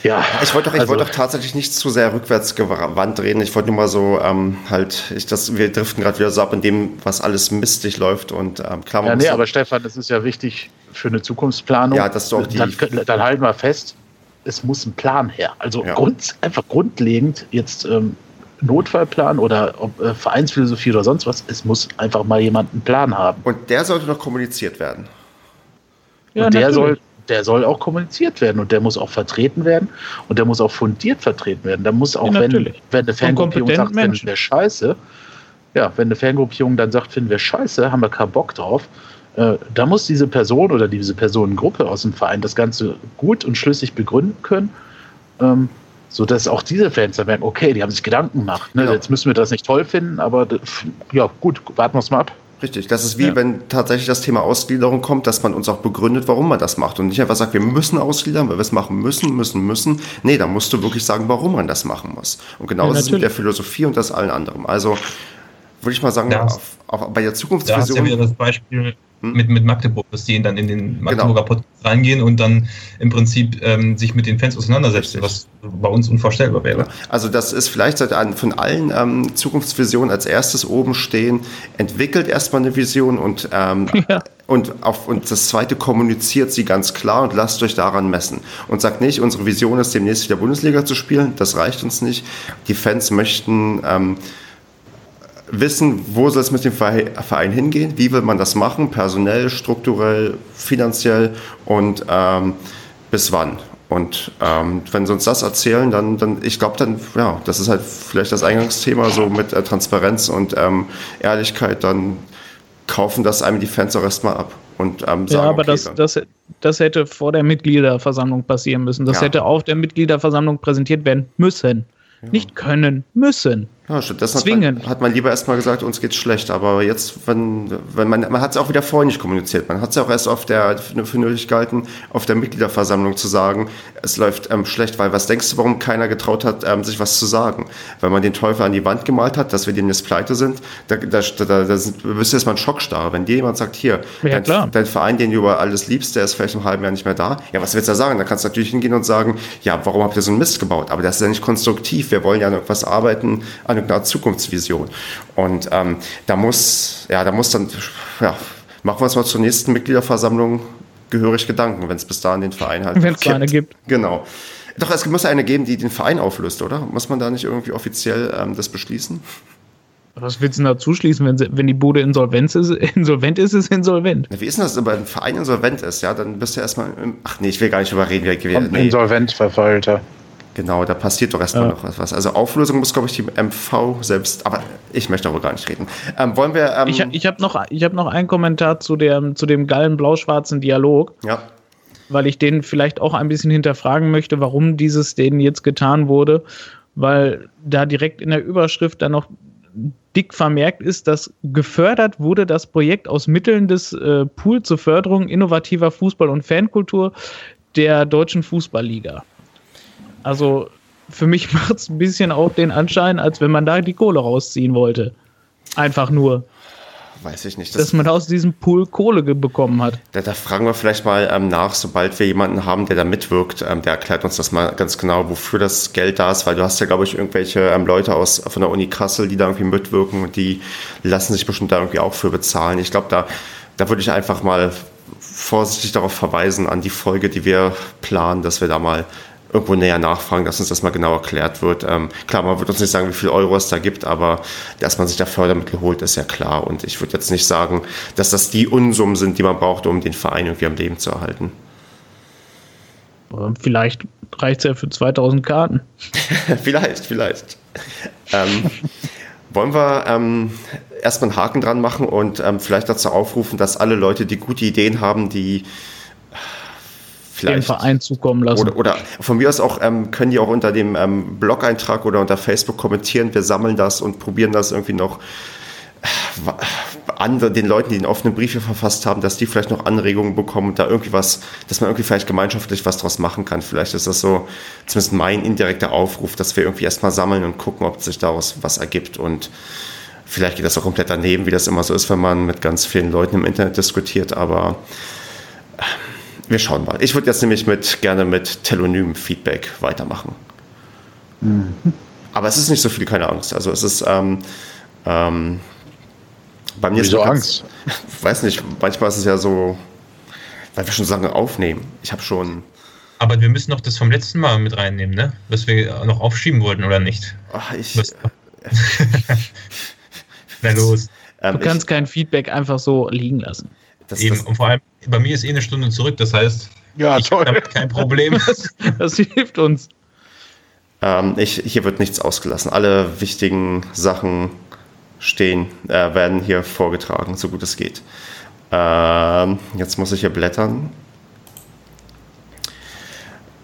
Ja, ich wollte doch, ich also, wollte doch tatsächlich nicht zu sehr rückwärts gewandt reden. Ich wollte nur mal so ähm, halt, ich, das, wir driften gerade wieder so ab in dem, was alles mistig läuft und ähm, klar. Ja, nee, aber Stefan, das ist ja wichtig für eine Zukunftsplanung. Ja, das ist doch die. Dann, dann halten wir fest, es muss ein Plan her. Also ja. grund, einfach grundlegend jetzt ähm, Notfallplan oder ob, äh, Vereinsphilosophie oder sonst was, es muss einfach mal jemand einen Plan haben. Und der sollte noch kommuniziert werden. Ja, und der soll, der soll auch kommuniziert werden und der muss auch vertreten werden und der muss auch fundiert vertreten werden. Da muss auch, ja, wenn, wenn eine Fangruppierung sagt, finden wir scheiße, ja, wenn eine Fangruppierung dann sagt, finden wir scheiße, haben wir keinen Bock drauf, äh, da muss diese Person oder diese Personengruppe aus dem Verein das Ganze gut und schlüssig begründen können. Ähm, so dass auch diese Fans dann merken, okay, die haben sich Gedanken gemacht. Ne? Genau. Jetzt müssen wir das nicht toll finden, aber ja, gut, warten wir es mal ab. Richtig, das ist wie ja. wenn tatsächlich das Thema Ausgliederung kommt, dass man uns auch begründet, warum man das macht und nicht einfach sagt, wir müssen ausgliedern, weil wir es machen müssen, müssen, müssen. Nee, da musst du wirklich sagen, warum man das machen muss. Und genau ja, das ist mit der Philosophie und das allen anderen. Also würde ich mal sagen, auf, auf, bei der Zukunftsvision. Da hast ja wieder das Beispiel? Mit, mit Magdeburg, dass die dann in den genau. Magdeburger genau. Podcast reingehen und dann im Prinzip ähm, sich mit den Fans auseinandersetzen, Richtig. was bei uns unvorstellbar wäre. Also das ist vielleicht von allen ähm, Zukunftsvisionen als erstes oben stehen, entwickelt erstmal eine Vision und, ähm, [LAUGHS] ja. und, auf, und das zweite kommuniziert sie ganz klar und lasst euch daran messen. Und sagt nicht, unsere Vision ist demnächst wieder Bundesliga zu spielen, das reicht uns nicht. Die Fans möchten... Wissen, wo soll es mit dem Verein hingehen, wie will man das machen, personell, strukturell, finanziell und ähm, bis wann. Und ähm, wenn sie uns das erzählen, dann, dann ich glaube, dann, ja, das ist halt vielleicht das Eingangsthema, so mit äh, Transparenz und ähm, Ehrlichkeit, dann kaufen das einem die Fans auch erstmal ab und ähm, sagen, Ja, aber okay, das, das, das hätte vor der Mitgliederversammlung passieren müssen. Das ja. hätte auf der Mitgliederversammlung präsentiert werden müssen. Ja. Nicht können, müssen. Ja, stattdessen Zwingen. Hat, man, hat man lieber erstmal gesagt, uns geht's schlecht. Aber jetzt, wenn, wenn man, man hat es auch wieder vorher nicht kommuniziert. Man hat es auch erst auf der, für nötig gehalten, auf der Mitgliederversammlung zu sagen, es läuft ähm, schlecht. Weil was denkst du, warum keiner getraut hat, ähm, sich was zu sagen? Weil man den Teufel an die Wand gemalt hat, dass wir demnächst pleite sind, da, da, da, da sind, bist du erstmal ein Schockstarre. Wenn dir jemand sagt, hier, ja, dein, dein, Verein, den du über alles liebst, der ist vielleicht im halben Jahr nicht mehr da. Ja, was willst du da sagen? Da kannst du natürlich hingehen und sagen, ja, warum habt ihr so einen Mist gebaut? Aber das ist ja nicht konstruktiv. Wir wollen ja an etwas arbeiten, an einer Zukunftsvision. Vision. Und ähm, da muss, ja, da muss dann, ja, machen wir uns mal zur nächsten Mitgliederversammlung gehörig Gedanken, wenn es bis dahin den Verein halt Wenn es eine gibt. Genau. Doch, es muss eine geben, die den Verein auflöst, oder? Muss man da nicht irgendwie offiziell ähm, das beschließen? Was willst du denn da zuschließen, wenn, wenn die Bude insolvent ist, [LAUGHS] insolvent ist, ist insolvent? Wie ist denn das, wenn ein Verein insolvent ist? Ja, dann bist du erstmal. Im, ach nee, ich will gar nicht überreden. Wie, nee. Insolvent verfallter. Genau, da passiert doch erstmal ja. noch was. Also Auflösung muss, glaube ich, die MV selbst, aber ich möchte darüber gar nicht reden. Ähm, wollen wir. Ähm, ich ich habe noch, hab noch einen Kommentar zu, der, zu dem geilen blau-schwarzen Dialog. Ja. Weil ich den vielleicht auch ein bisschen hinterfragen möchte, warum dieses denen jetzt getan wurde. Weil da direkt in der Überschrift dann noch dick vermerkt ist, dass gefördert wurde das Projekt aus Mitteln des äh, Pool zur Förderung innovativer Fußball- und Fankultur der Deutschen Fußballliga. Also für mich [LAUGHS] macht es ein bisschen auch den Anschein, als wenn man da die Kohle rausziehen wollte. Einfach nur. Weiß ich nicht. Das dass man aus diesem Pool Kohle bekommen hat. Da, da fragen wir vielleicht mal ähm, nach, sobald wir jemanden haben, der da mitwirkt, ähm, der erklärt uns das mal ganz genau, wofür das Geld da ist, weil du hast ja, glaube ich, irgendwelche ähm, Leute aus von der Uni Kassel, die da irgendwie mitwirken und die lassen sich bestimmt da irgendwie auch für bezahlen. Ich glaube, da, da würde ich einfach mal vorsichtig darauf verweisen, an die Folge, die wir planen, dass wir da mal irgendwo näher nachfragen, dass uns das mal genau erklärt wird. Ähm, klar, man wird uns nicht sagen, wie viel Euro es da gibt, aber dass man sich da Fördermittel holt, ist ja klar. Und ich würde jetzt nicht sagen, dass das die Unsummen sind, die man braucht, um den Verein irgendwie am Leben zu erhalten. Vielleicht reicht es ja für 2000 Karten. [LAUGHS] vielleicht, vielleicht. ähm, wollen wir ähm, erstmal einen Haken dran machen und ähm, vielleicht dazu aufrufen, dass alle Leute, die gute Ideen haben, die vielleicht. Den Verein zukommen lassen. Oder, oder von mir aus auch, ähm, können die auch unter dem ähm, Blog-Eintrag oder unter Facebook kommentieren. Wir sammeln das und probieren das irgendwie noch äh, andere, den Leuten, die den offenen Brief hier verfasst haben, dass die vielleicht noch Anregungen bekommen, da irgendwie was, dass man irgendwie vielleicht gemeinschaftlich was draus machen kann. Vielleicht ist das so zumindest mein indirekter Aufruf, dass wir irgendwie erstmal sammeln und gucken, ob sich daraus was ergibt und vielleicht geht das auch komplett daneben, wie das immer so ist, wenn man mit ganz vielen Leuten im Internet diskutiert, aber wir schauen mal. Ich würde jetzt nämlich mit, gerne mit Telonym-Feedback weitermachen. Mhm. Aber es ist nicht so viel, keine Angst. Also es ist ähm, ähm, bei mir Wieso ist Angst? [LAUGHS] weiß nicht, manchmal ist es ja so, weil wir schon Sachen aufnehmen. Ich habe schon. Aber wir müssen noch das vom letzten Mal mit reinnehmen, ne? Was wir noch aufschieben wollten, oder nicht? Ach, ich. [LAUGHS] [LAUGHS] Na los. Ähm, du kannst ich, kein Feedback einfach so liegen lassen. Das, Eben, das, und vor allem, bei mir ist eh eine Stunde zurück, das heißt, ja, ich habe kein Problem. [LAUGHS] das hilft uns. Ähm, ich, hier wird nichts ausgelassen. Alle wichtigen Sachen stehen, äh, werden hier vorgetragen, so gut es geht. Ähm, jetzt muss ich hier blättern.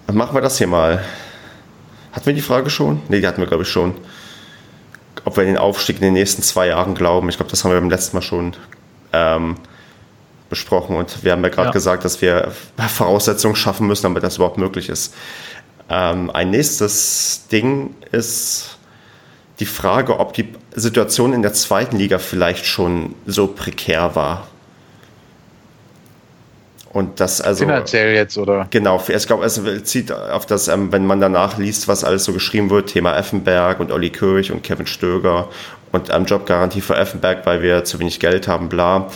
Dann machen wir das hier mal. Hatten wir die Frage schon? Ne, die hatten wir, glaube ich, schon. Ob wir den Aufstieg in den nächsten zwei Jahren glauben. Ich glaube, das haben wir beim letzten Mal schon ähm, besprochen und wir haben ja gerade ja. gesagt, dass wir Voraussetzungen schaffen müssen, damit das überhaupt möglich ist. Ähm, ein nächstes Ding ist die Frage, ob die Situation in der zweiten Liga vielleicht schon so prekär war. Und das also. Finanziell jetzt, oder? Genau, ich glaube, es zieht auf das, ähm, wenn man danach liest, was alles so geschrieben wird, Thema Effenberg und Olli Kirch und Kevin Stöger und ähm, Jobgarantie für Effenberg, weil wir zu wenig Geld haben, bla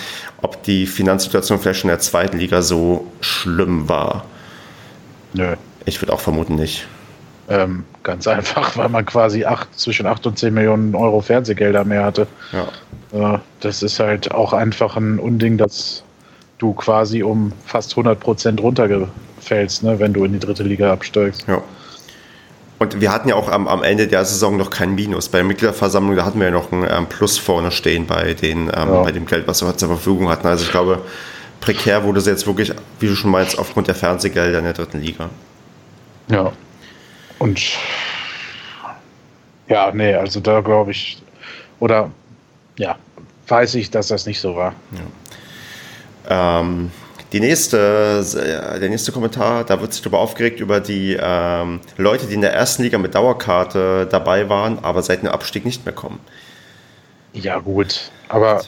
ob die Finanzsituation vielleicht schon in der zweiten Liga so schlimm war. Nö. Ich würde auch vermuten nicht. Ähm, ganz einfach, weil man quasi acht, zwischen 8 und 10 Millionen Euro Fernsehgelder mehr hatte. Ja. Äh, das ist halt auch einfach ein Unding, dass du quasi um fast 100 Prozent runtergefällst, ne, wenn du in die dritte Liga absteigst. Ja. Und wir hatten ja auch am, am Ende der Saison noch kein Minus. Bei der Mitgliederversammlung, da hatten wir ja noch ein ähm, Plus vorne stehen bei, den, ähm, ja. bei dem Geld, was wir zur Verfügung hatten. Also ich glaube, prekär wurde sie jetzt wirklich, wie du schon meinst, aufgrund der Fernsehgelder in der dritten Liga. Ja. Und ja, nee, also da glaube ich, oder ja, weiß ich, dass das nicht so war. Ja. Ähm, die nächste, der nächste Kommentar, da wird sich darüber aufgeregt über die ähm, Leute, die in der ersten Liga mit Dauerkarte dabei waren, aber seit dem Abstieg nicht mehr kommen. Ja, gut, aber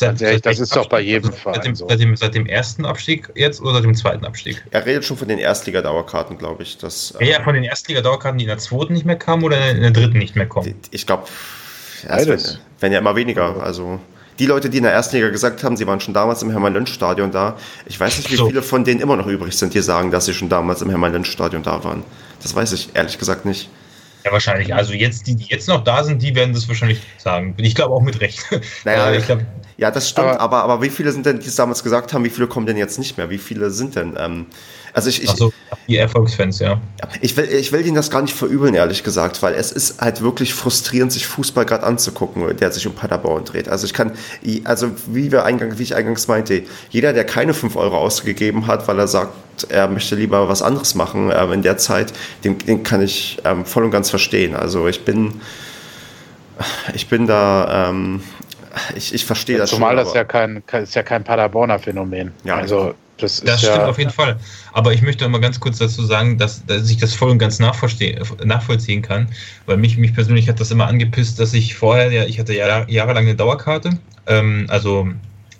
Ganz ehrlich, das ist doch bei jedem Verein seit dem, so. Seit dem, seit dem, ersten Abstieg jetzt oder seit dem zweiten Abstieg? Er redet schon von den Erstliga-Dauerkarten, glaube ich. Dass, ja, äh, von den Erstliga-Dauerkarten, die in der zweiten nicht mehr kamen oder in der dritten nicht mehr kommen? Ich glaube, ja, wenn, wenn ja immer weniger. Also die Leute, die in der ersten Liga gesagt haben, sie waren schon damals im Hermann-Lönsch-Stadion da, ich weiß nicht, wie so. viele von denen immer noch übrig sind, die sagen, dass sie schon damals im Hermann-Lönsch-Stadion da waren. Das weiß ich ehrlich gesagt nicht. Ja, wahrscheinlich. Also jetzt, die, die jetzt noch da sind, die werden das wahrscheinlich sagen. Ich glaube auch mit Recht. [LAUGHS] Naja, ich glaube, ja, das stimmt, aber, aber, aber, wie viele sind denn, die es damals gesagt haben, wie viele kommen denn jetzt nicht mehr? Wie viele sind denn? Ähm, also ich, ich, Ach so, die Erfolgsfans, ja. Ich will, ich will Ihnen das gar nicht verübeln, ehrlich gesagt, weil es ist halt wirklich frustrierend, sich Fußball gerade anzugucken, der sich um Paderborn dreht. Also ich kann, also wie wir eingangs, wie ich eingangs meinte, jeder, der keine 5 Euro ausgegeben hat, weil er sagt, er möchte lieber was anderes machen äh, in der Zeit, den, den kann ich ähm, voll und ganz verstehen. Also ich bin, ich bin da, ähm, ich, ich verstehe ja, das zumal schon. Zumal das ja kein, ist ja kein Paderborner Phänomen. Ja, also das, das stimmt ja, auf jeden Fall. Aber ich möchte mal ganz kurz dazu sagen, dass, dass ich das voll und ganz nachvollziehen kann, weil mich, mich persönlich hat das immer angepisst, dass ich vorher, ja, ich hatte Jahr, jahrelang eine Dauerkarte, ähm, also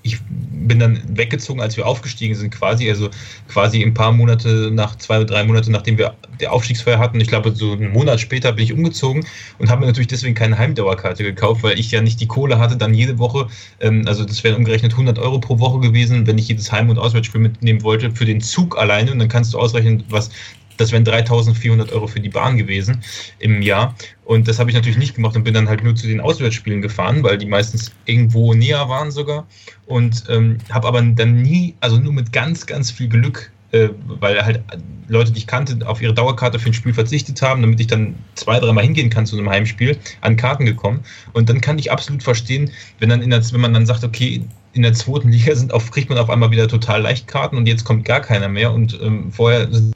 ich bin dann weggezogen, als wir aufgestiegen sind, quasi. Also quasi ein paar Monate nach, zwei oder drei Monate, nachdem wir die Aufstiegsfeier hatten. Ich glaube, so einen Monat später bin ich umgezogen und habe mir natürlich deswegen keine Heimdauerkarte gekauft, weil ich ja nicht die Kohle hatte, dann jede Woche, ähm, also das wären umgerechnet 100 Euro pro Woche gewesen, wenn ich jedes Heim- und Auswärtsspiel mitnehmen wollte, für den Zug alleine. Und dann kannst du ausrechnen, was das wären 3400 Euro für die Bahn gewesen im Jahr. Und das habe ich natürlich nicht gemacht und bin dann halt nur zu den Auswärtsspielen gefahren, weil die meistens irgendwo näher waren sogar. Und ähm, habe aber dann nie, also nur mit ganz, ganz viel Glück äh, weil halt Leute, die ich kannte, auf ihre Dauerkarte für ein Spiel verzichtet haben, damit ich dann zwei, dreimal hingehen kann zu einem Heimspiel, an Karten gekommen. Und dann kann ich absolut verstehen, wenn, dann in der, wenn man dann sagt, okay, in der zweiten Liga sind auf, kriegt man auf einmal wieder total leicht Karten und jetzt kommt gar keiner mehr und ähm, vorher sind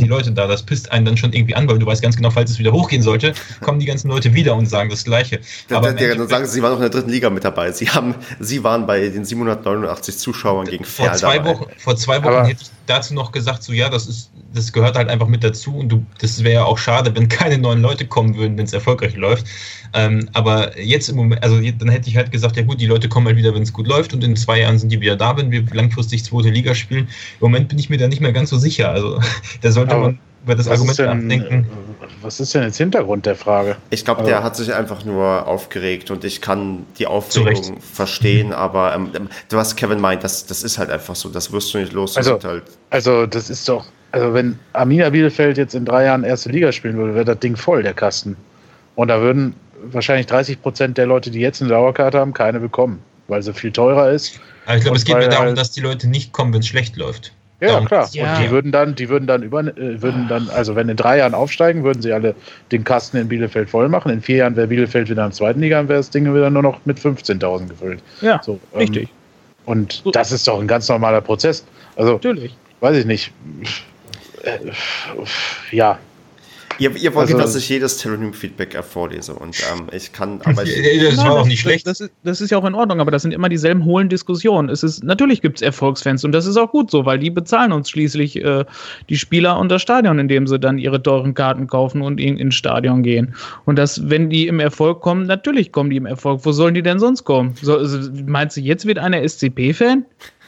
die Leute da. Das pisst einen dann schon irgendwie an, weil du weißt ganz genau, falls es wieder hochgehen sollte, kommen die ganzen Leute wieder und sagen das Gleiche. Aber der, dann sagen sie, sie waren noch in der dritten Liga mit dabei. Sie, haben, sie waren bei den 789 Zuschauern gegen vor zwei dabei. Wochen, Vor zwei Wochen hätte ich dazu noch gesagt, so ja, das ist, das gehört halt einfach mit dazu und du, das wäre ja auch schade, wenn keine neuen Leute kommen würden, wenn es erfolgreich läuft. Ähm, aber jetzt im Moment, also dann hätte ich halt gesagt, ja gut, die Leute kommen halt wieder, wenn es gut läuft und in zwei Jahren sind die wieder da, wenn wir langfristig zweite Liga spielen. Im Moment bin ich mir da nicht mehr ganz so sicher. Also [LAUGHS] da sollte aber man über das Argument denn, nachdenken. Was ist denn jetzt Hintergrund der Frage? Ich glaube, der also, hat sich einfach nur aufgeregt und ich kann die Aufregung verstehen, mhm. aber ähm, was Kevin meint, das, das ist halt einfach so, das wirst du nicht los. Also, halt also das ist doch, also wenn Arminia Bielefeld jetzt in drei Jahren erste Liga spielen würde, wäre das Ding voll, der Kasten. Und da würden wahrscheinlich 30 Prozent der Leute, die jetzt eine Dauerkarte haben, keine bekommen, weil sie viel teurer ist. Aber ich glaube, es geht mir darum, halt dass die Leute nicht kommen, wenn es schlecht läuft. Ja, Darum klar. Ja. Und die würden dann, die würden dann über, äh, würden dann, also wenn in drei Jahren aufsteigen, würden sie alle den Kasten in Bielefeld voll machen. In vier Jahren wäre Bielefeld wieder in der zweiten Liga und wäre das Ding wieder nur noch mit 15.000 gefüllt. Ja, so, ähm, richtig. Und das ist doch ein ganz normaler Prozess. Also, Natürlich. weiß ich nicht. Äh, ja, Ihr, ihr wollt, also, dass ich jedes Telonym-Feedback vorlese und ähm, ich kann, aber ich, [LAUGHS] das war auch nicht schlecht. Das ist, das ist ja auch in Ordnung, aber das sind immer dieselben hohlen Diskussionen. Es ist, natürlich gibt es Erfolgsfans und das ist auch gut so, weil die bezahlen uns schließlich äh, die Spieler und das Stadion, indem sie dann ihre teuren Karten kaufen und in, ins Stadion gehen. Und das, wenn die im Erfolg kommen, natürlich kommen die im Erfolg. Wo sollen die denn sonst kommen? So, also, meinst du, jetzt wird einer SCP-Fan?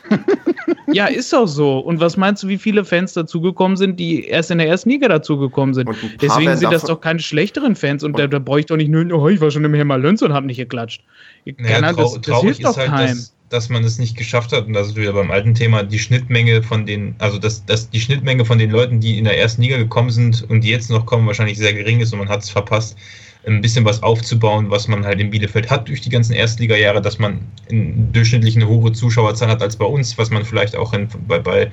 [LAUGHS] ja, ist doch so. Und was meinst du, wie viele Fans dazugekommen sind, die erst in der ersten Liga dazugekommen sind? Deswegen sind das doch keine schlechteren Fans. Und, und da, da brauche ich doch nicht nur, oh, ich war schon im Hermann Lönz und habe nicht geklatscht. Naja, trau das, das traurig ist halt, dass, dass, man es nicht geschafft hat. Und das ist wieder beim alten Thema, die Schnittmenge von den, also dass, dass die Schnittmenge von den Leuten, die in der ersten Liga gekommen sind und die jetzt noch kommen, wahrscheinlich sehr gering ist und man hat es verpasst ein bisschen was aufzubauen, was man halt in Bielefeld hat durch die ganzen Erstliga-Jahre, dass man durchschnittlich eine hohe Zuschauerzahl hat als bei uns, was man vielleicht auch in, bei, bei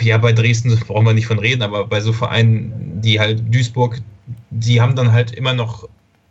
ja, bei Dresden brauchen wir nicht von reden, aber bei so Vereinen, die halt Duisburg, die haben dann halt immer noch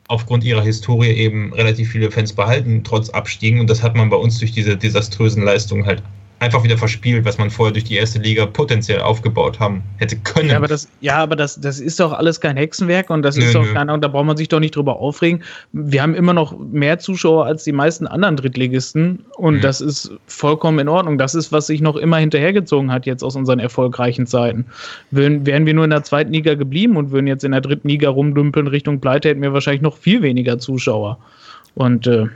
aufgrund ihrer Historie eben relativ viele Fans behalten, trotz Abstiegen. Und das hat man bei uns durch diese desaströsen Leistungen halt einfach wieder verspielt, was man vorher durch die erste Liga potenziell aufgebaut haben hätte können. Ja, aber das, ja, aber das, das ist doch alles kein Hexenwerk und das nö, ist doch kein, und da braucht man sich doch nicht drüber aufregen. Wir haben immer noch mehr Zuschauer als die meisten anderen Drittligisten und mhm. das ist vollkommen in Ordnung. Das ist, was sich noch immer hinterhergezogen hat jetzt aus unseren erfolgreichen Zeiten. Wären, wären wir nur in der zweiten Liga geblieben und würden jetzt in der dritten Liga rumdümpeln Richtung Pleite, hätten wir wahrscheinlich noch viel weniger Zuschauer. Und äh,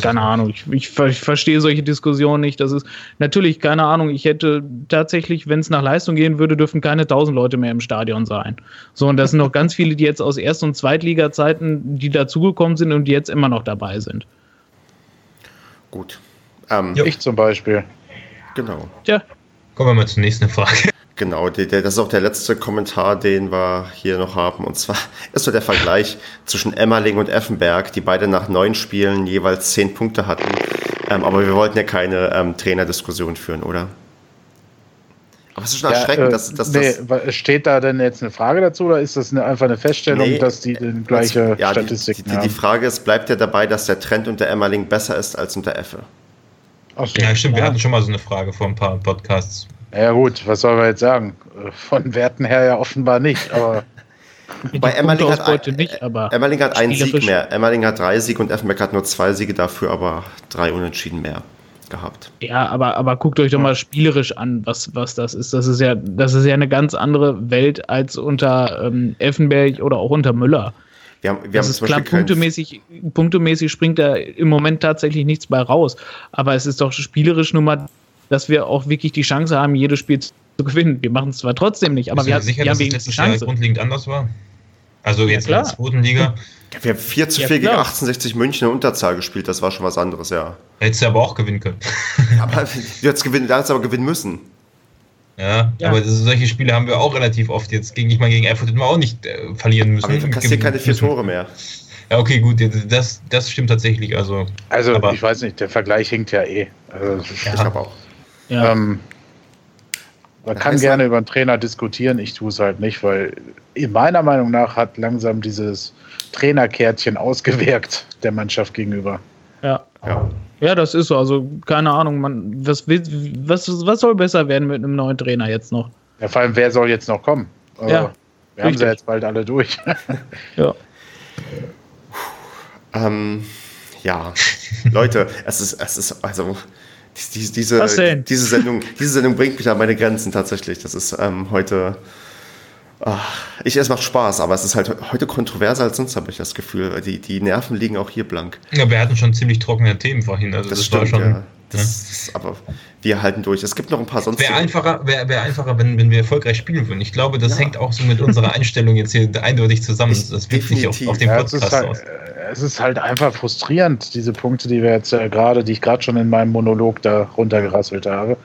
keine Ahnung, ich, ich, ich, verstehe solche Diskussionen nicht. Das ist natürlich, keine Ahnung, ich hätte tatsächlich, wenn es nach Leistung gehen würde, dürfen keine tausend Leute mehr im Stadion sein. So, und das sind noch ganz viele, die jetzt aus Erst- und Zweitliga-Zeiten, die dazugekommen sind und die jetzt immer noch dabei sind. Gut. Ähm, ich zum Beispiel. Genau. Tja. Kommen wir mal zur nächsten Frage. Genau, das ist auch der letzte Kommentar, den wir hier noch haben. Und zwar [LAUGHS] ist so der Vergleich zwischen Emmerling und Effenberg, die beide nach neun Spielen jeweils zehn Punkte hatten. Ähm, aber wir wollten ja keine ähm, Trainerdiskussion führen, oder? Aber es ist schon ja, erschreckend, äh, dass, dass nee, das. Steht da denn jetzt eine Frage dazu oder ist das eine, einfach eine Feststellung, nee, dass die den gleiche ja, Statistiken die, die, die, Frage ist, bleibt ja dabei, dass der Trend unter Emmerling besser ist als unter Effe? So, ja, stimmt. Ja. Wir hatten schon mal so eine Frage vor ein paar Podcasts. Ja gut, was soll man jetzt sagen? Von Werten her ja offenbar nicht, aber. [LAUGHS] Bei Emmerling hat, ein, nicht, Emmerling hat einen Sieg mehr. Emmerling hat drei Siege und Effenberg hat nur zwei Siege, dafür aber drei Unentschieden mehr gehabt. Ja, aber, aber guckt euch doch mal spielerisch an, was, was das ist. Das ist ja, das ist ja eine ganz andere Welt als unter ähm, Effenberg oder auch unter Müller. Wir haben, wir das ist klar, punktemäßig, punktemäßig springt da im Moment tatsächlich nichts bei raus. Aber es ist doch spielerisch nun mal dass wir auch wirklich die Chance haben, jedes Spiel zu gewinnen. Wir machen es zwar trotzdem nicht, aber wir, sicher, wir haben dass es letztes Jahr grundlegend anders war. Also jetzt ja, in der zweiten Liga. Ja, wir haben 4 zu 4 ja, gegen 1860 München in Unterzahl gespielt, das war schon was anderes, ja. Hättest du aber auch gewinnen können. aber du hättest gewinnen, da hättest aber gewinnen müssen. Ja, ja, aber solche Spiele haben wir auch relativ oft jetzt. Gegen, ich meine, gegen Erfurt hätten wir auch nicht äh, verlieren müssen. Aber du kassierst keine vier Tore mehr. [LAUGHS] Ja, okay, gut, das, das stimmt tatsächlich. Also, also ich weiß nicht, der Vergleich hinkt ja eh. Also, ja. Ich habe auch. Ja. Ähm, man kann gerne über einen Trainer diskutieren, ich tue es halt nicht, weil meiner Meinung nach hat langsam dieses Trainerkärtchen ausgewirkt der Mannschaft gegenüber. Ja. ja. Ja, das ist so. Also, keine Ahnung, man, was, was, was soll besser werden mit einem neuen Trainer jetzt noch? Ja, vor allem, wer soll jetzt noch kommen? Also, ja, wir haben sie jetzt bald alle durch. [LAUGHS] ja. Ähm, ja, Leute, es ist, es ist, also, diese, diese, diese, Sendung, diese Sendung bringt mich an meine Grenzen tatsächlich. Das ist ähm, heute. Ach, ich, es macht Spaß, aber es ist halt heute kontroverser als sonst, habe ich das Gefühl. Die, die Nerven liegen auch hier blank. Ja, wir hatten schon ziemlich trockene Themen vorhin. Also das, das stimmt, schon, ja. Das, ja. Das, aber wir halten durch. Es gibt noch ein paar sonst. Wäre einfacher, wär, wär einfacher wenn, wenn wir erfolgreich spielen würden. Ich glaube, das ja. hängt auch so mit unserer Einstellung jetzt hier eindeutig zusammen. Ich, das wirkt sich auf, auf den Podcast halt, aus es ist halt einfach frustrierend, diese Punkte, die wir jetzt äh, gerade, die ich gerade schon in meinem Monolog da runtergerasselt habe.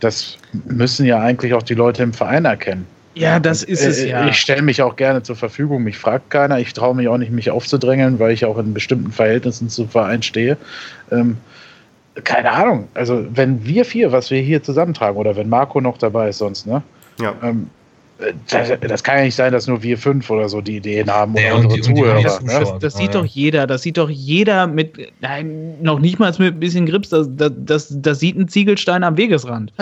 Das müssen ja eigentlich auch die Leute im Verein erkennen. Ja, das ist es äh, ja. Ich stelle mich auch gerne zur Verfügung. Mich fragt keiner. Ich traue mich auch nicht, mich aufzudrängeln, weil ich auch in bestimmten Verhältnissen zum Verein stehe. Ähm, keine Ahnung. Also, wenn wir vier, was wir hier zusammentragen, oder wenn Marco noch dabei ist, sonst, ne? Ja. Ähm, das, das, kann ja nicht sein, dass nur wir fünf oder so die Ideen haben oder ja, unsere die, Zuhörer. Das, ne? das, das sieht doch jeder, das sieht doch jeder mit, nein, noch nicht mal mit ein bisschen Grips, das, das, das sieht ein Ziegelstein am Wegesrand.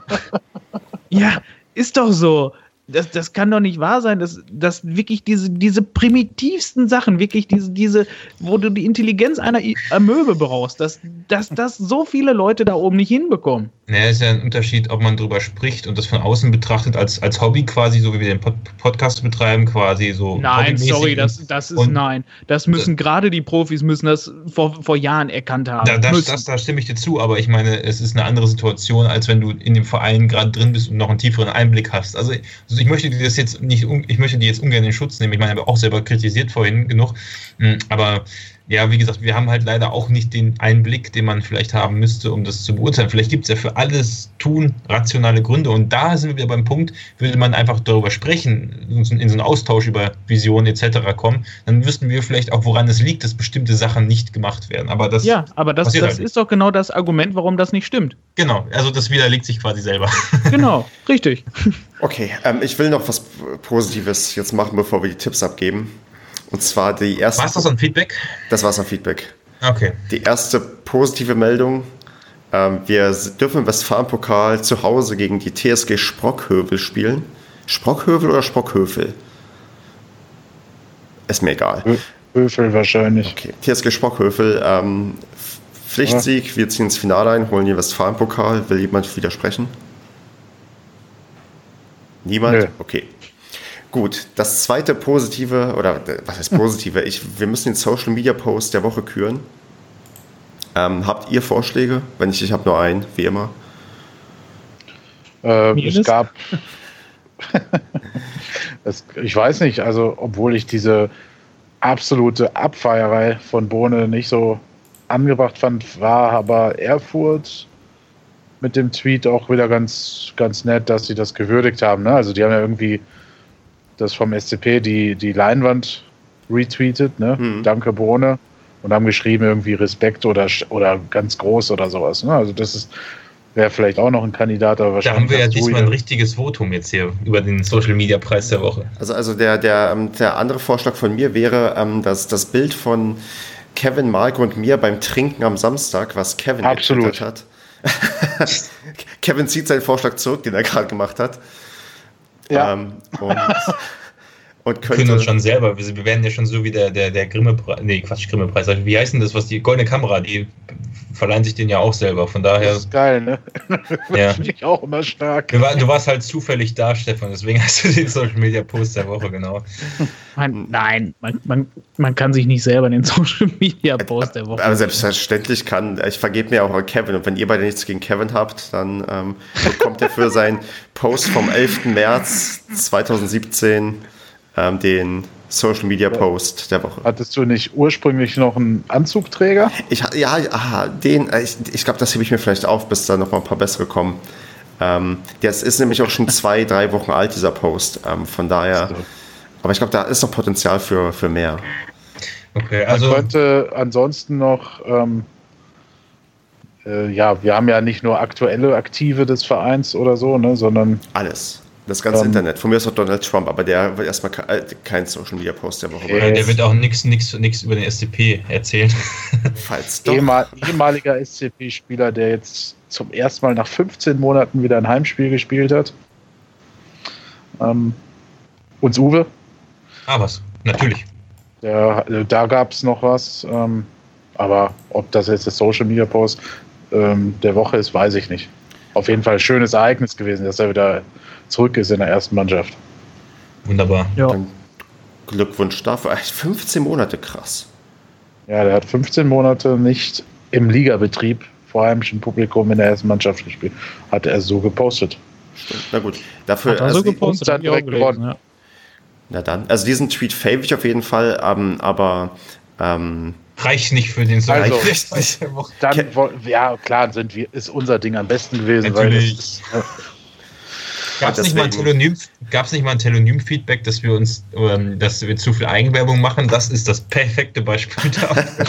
[LAUGHS] ja, ist doch so das, das kann doch nicht wahr sein, dass, dass wirklich diese, diese primitivsten Sachen, wirklich diese, diese, wo du die Intelligenz einer Amöbe brauchst, dass, dass das so viele Leute da oben nicht hinbekommen. Naja, ist ja ein Unterschied, ob man drüber spricht und das von außen betrachtet als, als Hobby quasi, so wie wir den Pod Podcast betreiben, quasi so. Nein, sorry, das, das ist nein. Das müssen gerade die Profis müssen das vor, vor Jahren erkannt haben. Da, das, das, da stimme ich dir zu, aber ich meine, es ist eine andere Situation, als wenn du in dem Verein gerade drin bist und noch einen tieferen Einblick hast. Also, also ich möchte die das jetzt nicht, ich möchte die jetzt ungern in Schutz nehmen. Ich meine, ich habe auch selber kritisiert vorhin genug. Hm, aber ja, wie gesagt, wir haben halt leider auch nicht den Einblick, den man vielleicht haben müsste, um das zu beurteilen. Vielleicht gibt es ja für alles Tun rationale Gründe. Und da sind wir wieder beim Punkt, würde man einfach darüber sprechen, in so einen Austausch über Visionen etc. kommen, dann wüssten wir vielleicht auch, woran es liegt, dass bestimmte Sachen nicht gemacht werden. Aber das ja, aber das, das halt ist doch genau das Argument, warum das nicht stimmt. Genau, also das widerlegt sich quasi selber. [LAUGHS] Genau, richtig. Okay, ähm, ich will noch was Positives jetzt machen, bevor wir die Tipps abgeben. Und zwar die erste. War das ein Feedback? Das war ein Feedback. Okay. Die erste positive Meldung. Ähm, wir dürfen im Westfalen-Pokal zu Hause gegen die TSG Sprockhövel spielen. Sprockhövel oder Sprockhövel? Ist mir egal. Höfel wahrscheinlich. Okay. TSG Sprockhövel. Ähm, Pflichtsieg. Wir ziehen ins Finale ein, holen den Westfalen-Pokal. Will jemand widersprechen? Niemand? Nö. Okay. Gut, das zweite positive, oder was heißt positive? Ich, wir müssen den Social Media Post der Woche küren. Ähm, habt ihr Vorschläge? Wenn nicht, ich habe nur einen, wie immer. Äh, es gab. [LAUGHS] es, ich weiß nicht, also, obwohl ich diese absolute Abfeierei von Bohne nicht so angebracht fand, war aber Erfurt mit dem Tweet auch wieder ganz, ganz nett, dass sie das gewürdigt haben. Ne? Also, die haben ja irgendwie das vom SCP die, die Leinwand retweetet, ne? Mhm. Danke Bohne. Und haben geschrieben, irgendwie Respekt oder, oder ganz groß oder sowas. Ne? Also das ist wäre vielleicht auch noch ein Kandidat, aber wahrscheinlich. Da haben wir ja diesmal ein richtiges Votum jetzt hier über den Social Media Preis der Woche. Also, also der, der, ähm, der andere Vorschlag von mir wäre, ähm, dass das Bild von Kevin, Marco und mir beim Trinken am Samstag, was Kevin Absolut. hat. [LAUGHS] Kevin zieht seinen Vorschlag zurück, den er gerade gemacht hat. Ja. Ähm, und, [LAUGHS] und könnte. Wir können uns schon selber, wir werden ja schon so wie der, der, der Grimme-Preis, nee, Quatsch, Grimme-Preis, wie heißt denn das, was die Goldene Kamera, die verleihen sich den ja auch selber, von daher. Das ist geil, ne? [LAUGHS] Ja. Finde ich auch immer stark. Du, war, du, warst halt zufällig da, Stefan, deswegen hast du den Social Media Post der Woche, genau. Man, nein, man, man, man kann sich nicht selber den Social Media Post der Woche. Aber selbstverständlich kann, ich vergebe mir auch Kevin und wenn ihr beide nichts gegen Kevin habt, dann ähm, bekommt er für seinen Post vom 11. März 2017 ähm, den Social Media Post der Woche. Hattest du nicht ursprünglich noch einen Anzugträger? Ich, ja, aha, den, äh, ich, ich glaube, das hebe ich mir vielleicht auf, bis da noch mal ein paar bessere kommen. Ähm, das ist nämlich auch schon zwei, [LAUGHS] drei Wochen alt, dieser Post. Ähm, von daher, aber ich glaube, da ist noch Potenzial für, für mehr. Okay, also. Man könnte ansonsten noch, ähm, äh, ja, wir haben ja nicht nur aktuelle Aktive des Vereins oder so, ne, sondern. Alles. Das ganze um, ähm. Internet. Von mir ist auch Donald Trump, aber der wird erstmal äh, kein Social Media Post der Woche. Okay. Der wird auch nichts über den SCP erzählen. [LAUGHS] Falls doch. Ehemal, ehemaliger SCP-Spieler, der jetzt zum ersten Mal nach 15 Monaten wieder ein Heimspiel gespielt hat. Ähm, uns Uwe. Ah, was? Natürlich. Der, da gab es noch was. Ähm, aber ob das jetzt der Social Media Post ähm, der Woche ist, weiß ich nicht. Auf jeden Fall ein schönes Ereignis gewesen, dass er wieder zurück ist in der ersten Mannschaft. Wunderbar. Ja. Dann Glückwunsch dafür. 15 Monate, krass. Ja, der hat 15 Monate nicht im Ligabetrieb vor heimischem Publikum in der ersten Mannschaft gespielt. Hat er so gepostet. Stimmt. Na gut, dafür hat er so gepostet, dann direkt gewonnen. Ja. Na dann, also diesen Tweet fave ich auf jeden Fall, ähm, aber ähm, reicht nicht für den Song. Also, dann, ja klar, sind wir, ist unser Ding am besten gewesen. Natürlich. Gab es nicht, mal ein Telonym, nicht mal ein Telonym-Feedback, dass wir uns, ähm, dass wir zu viel Eigenwerbung machen? Das ist das perfekte Beispiel [LAUGHS] dafür.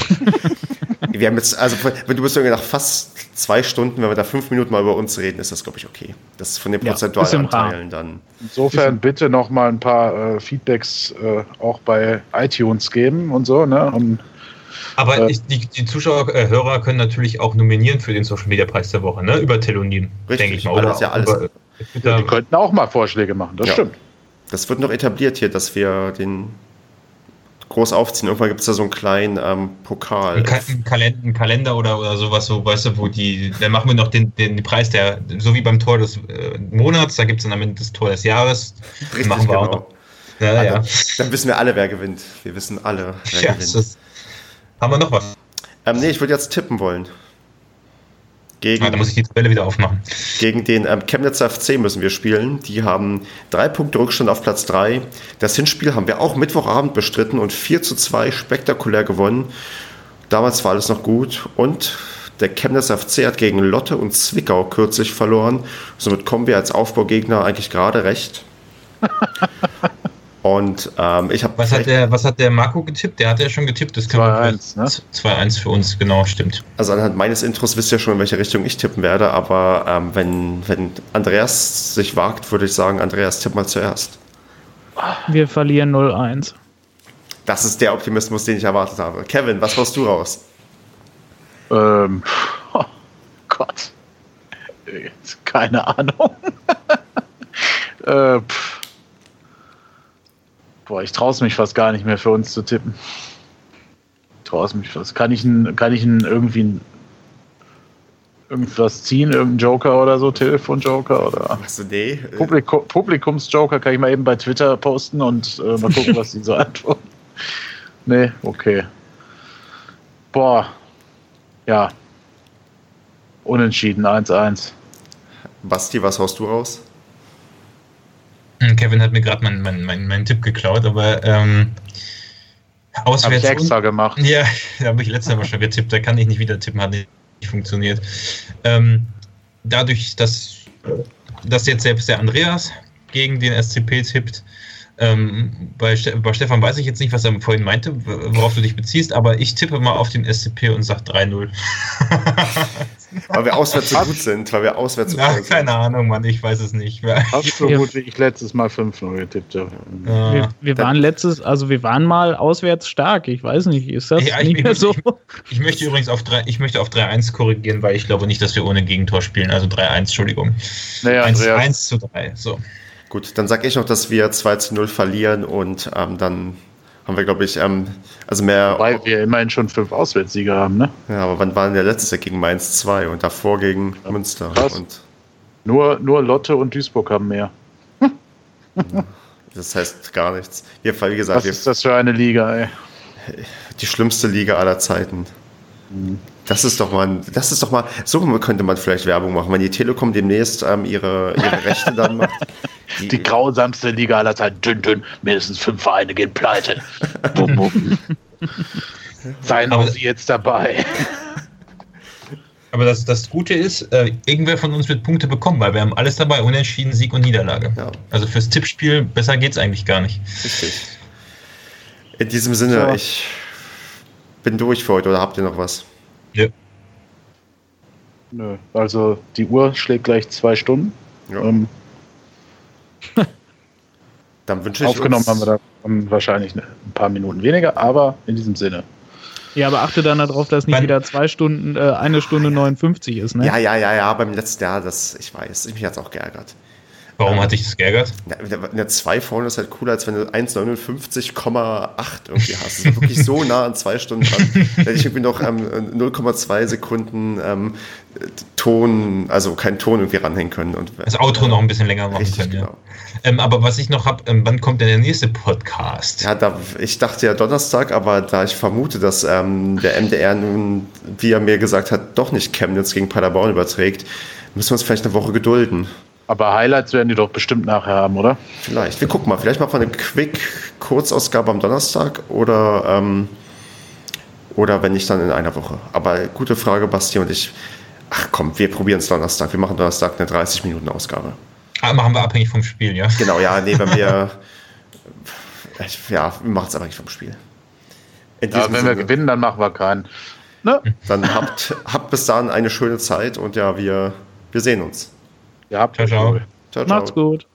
wir haben jetzt, also wenn du bist nach fast zwei Stunden, wenn wir da fünf Minuten mal über uns reden, ist das, glaube ich, okay. Das ist von den prozentualen ja, Anteilen dann. Insofern bitte noch mal ein paar äh, Feedbacks äh, auch bei iTunes geben und so, ne? Um, aber äh, ich, die, die, Zuschauer, äh, Hörer können natürlich auch nominieren für den Social Media Preis der Woche, ne? Über Telonym, denke ich mal. Oder ja alles, über, ja, die könnten auch mal Vorschläge machen, das ja. stimmt. Das wird noch etabliert hier, dass wir den groß aufziehen. Irgendwann gibt es da so einen kleinen ähm, Pokal. Ein, Ka ein, Kalender, ein, Kalender, oder, oder sowas, so, weißt du, wo die, dann machen wir noch den, den, den Preis, der, so wie beim Tor des äh, Monats, da gibt es dann am Ende das Tor des Jahres. Richtig, machen wir genau. auch. Ja, also, ja. Dann wissen wir alle, wer gewinnt. Wir wissen alle, wer [LAUGHS] ja, gewinnt. Ist, haben wir noch was? Ähm, nee, ich würde jetzt tippen wollen. Gegen, ah, da muss ich die Tabelle wieder aufmachen. Gegen den ähm, Chemnitzer FC müssen wir spielen. Die haben drei Punkte Rückstand auf Platz drei. Das Hinspiel haben wir auch Mittwochabend bestritten und 4 zu 2 spektakulär gewonnen. Damals war alles noch gut. Und der Chemnitzer FC hat gegen Lotte und Zwickau kürzlich verloren. Somit kommen wir als Aufbaugegner eigentlich gerade recht. [LAUGHS] Und ähm, ich habe. Was, hat der, was hat der Marco getippt? Der hat ja schon getippt. Das 2-1, ne? 2-1 für uns, genau, stimmt. Also anhand meines Intros wisst ihr schon, in welche Richtung ich tippen werde. Aber ähm, wenn, wenn Andreas sich wagt, würde ich sagen, Andreas, tipp mal zuerst. Wir verlieren 0-1. Das ist der Optimismus, den ich erwartet habe. Kevin, was haust du raus? Ähm, [LAUGHS] oh Gott. Keine Ahnung. [LAUGHS] äh, pff. Boah, ich traue es mich fast gar nicht mehr für uns zu tippen. Traue es mich fast. Kann ich, ein, kann ich ein, irgendwie ein, irgendwas ziehen? Irgendein Joker oder so? Telefonjoker oder? Achso, nee. Publikum, Publikumsjoker kann ich mal eben bei Twitter posten und äh, mal gucken, [LAUGHS] was die so antworten. Nee, okay. Boah. Ja. Unentschieden, 1-1. Basti, was haust du raus? Hm, Kevin hat mir gerade meinen mein, mein, mein Tipp geklaut, aber ähm, auswärts. Hab ich extra gemacht. Ja, [LAUGHS] da habe ich letztes Mal schon getippt. Da kann ich nicht wieder tippen, hat nicht funktioniert. Ähm, dadurch, dass, dass jetzt selbst der Andreas gegen den SCP tippt, ähm, bei, bei, Stefan weiß ich jetzt nicht, was er vorhin meinte, worauf du dich beziehst, aber ich tippe mal auf den SCP und sage 3-0. [LAUGHS] weil wir auswärts so gut sind, weil wir auswärts so Ach, sind. Keine Ahnung, Mann, ich weiß es nicht. Hast so gut wie ich letztes Mal 5-0 getippt habe. Ja. Wir, wir waren letztes, also wir waren mal auswärts stark, ich weiß nicht, ist das ja, nicht ich, mehr so? Ich, ich, möchte übrigens auf 3, ich möchte auf 3-1 korrigieren, weil ich glaube nicht, dass wir ohne Gegentor spielen, also 3-1, Entschuldigung. Naja, 1, 1 zu 3, so. Gut, dann sage ich noch, dass wir 2 zu 0 verlieren und ähm, dann haben wir, glaube ich, ähm, also mehr. Weil wir immerhin schon fünf Auswärtssiege haben, ne? Ja, aber wann war denn der letzte gegen Mainz 2 und davor gegen ja, Münster? Krass. Und nur, nur Lotte und Duisburg haben mehr. [LAUGHS] das heißt gar nichts. Wir, wie gesagt, Was ist das für eine Liga, ey? Die schlimmste Liga aller Zeiten. Mhm. Das ist doch mal, das ist doch mal, so könnte man vielleicht Werbung machen, wenn die Telekom demnächst ähm, ihre, ihre Rechte dann macht. Die, die grausamste Liga aller Zeiten, dünn, dünn, mindestens fünf Vereine gehen pleite. [LAUGHS] bum, bum. Seien auch Sie jetzt dabei. Aber das, das Gute ist, äh, irgendwer von uns wird Punkte bekommen, weil wir haben alles dabei, Unentschieden, Sieg und Niederlage. Ja. Also fürs Tippspiel, besser geht es eigentlich gar nicht. Richtig. In diesem Sinne, so. ich bin durch für heute, oder habt ihr noch was? Ja. Nö, also die Uhr schlägt gleich zwei Stunden. Ja. Ähm, [LAUGHS] Dann wünsche ich Aufgenommen haben wir da wahrscheinlich ein paar Minuten weniger, aber in diesem Sinne. Ja, aber achte dann darauf, dass nicht Wann? wieder zwei Stunden, äh, eine Stunde 59 ist, ne? Ja, ja, ja, ja, beim letzten Jahr, das, ich weiß, mich hat es auch geärgert. Warum hat dich das geärgert? Eine 2 vorne ist halt cooler, als wenn du 1,59,8 irgendwie hast. Das ist wirklich so nah an zwei Stunden dran. Da hätte ich irgendwie noch ähm, 0,2 Sekunden ähm, Ton, also keinen Ton irgendwie ranhängen können. Und, das Auto äh, noch ein bisschen länger machen richtig, können, genau. ja. Ähm, aber was ich noch habe, ähm, wann kommt denn der nächste Podcast? Ja, da, ich dachte ja Donnerstag, aber da ich vermute, dass ähm, der MDR nun, wie er mir gesagt hat, doch nicht Chemnitz gegen Paderborn überträgt, müssen wir uns vielleicht eine Woche gedulden. Aber Highlights werden die doch bestimmt nachher haben, oder? Vielleicht. Wir gucken mal. Vielleicht machen wir eine Quick-Kurzausgabe am Donnerstag oder, ähm, oder wenn nicht, dann in einer Woche. Aber gute Frage, Basti und ich. Ach komm, wir probieren es Donnerstag. Wir machen Donnerstag eine 30-Minuten-Ausgabe. Ah, machen wir abhängig vom Spiel, ja? Genau, ja, nee, wenn wir. [LAUGHS] [LAUGHS] ja, wir machen es abhängig vom Spiel. Ja, wenn Sinne, wir gewinnen, dann machen wir keinen. Ne? Dann habt, habt bis dahin eine schöne Zeit und ja, wir, wir sehen uns. Ja, ciao, ciao. ciao, ciao. Macht's gut.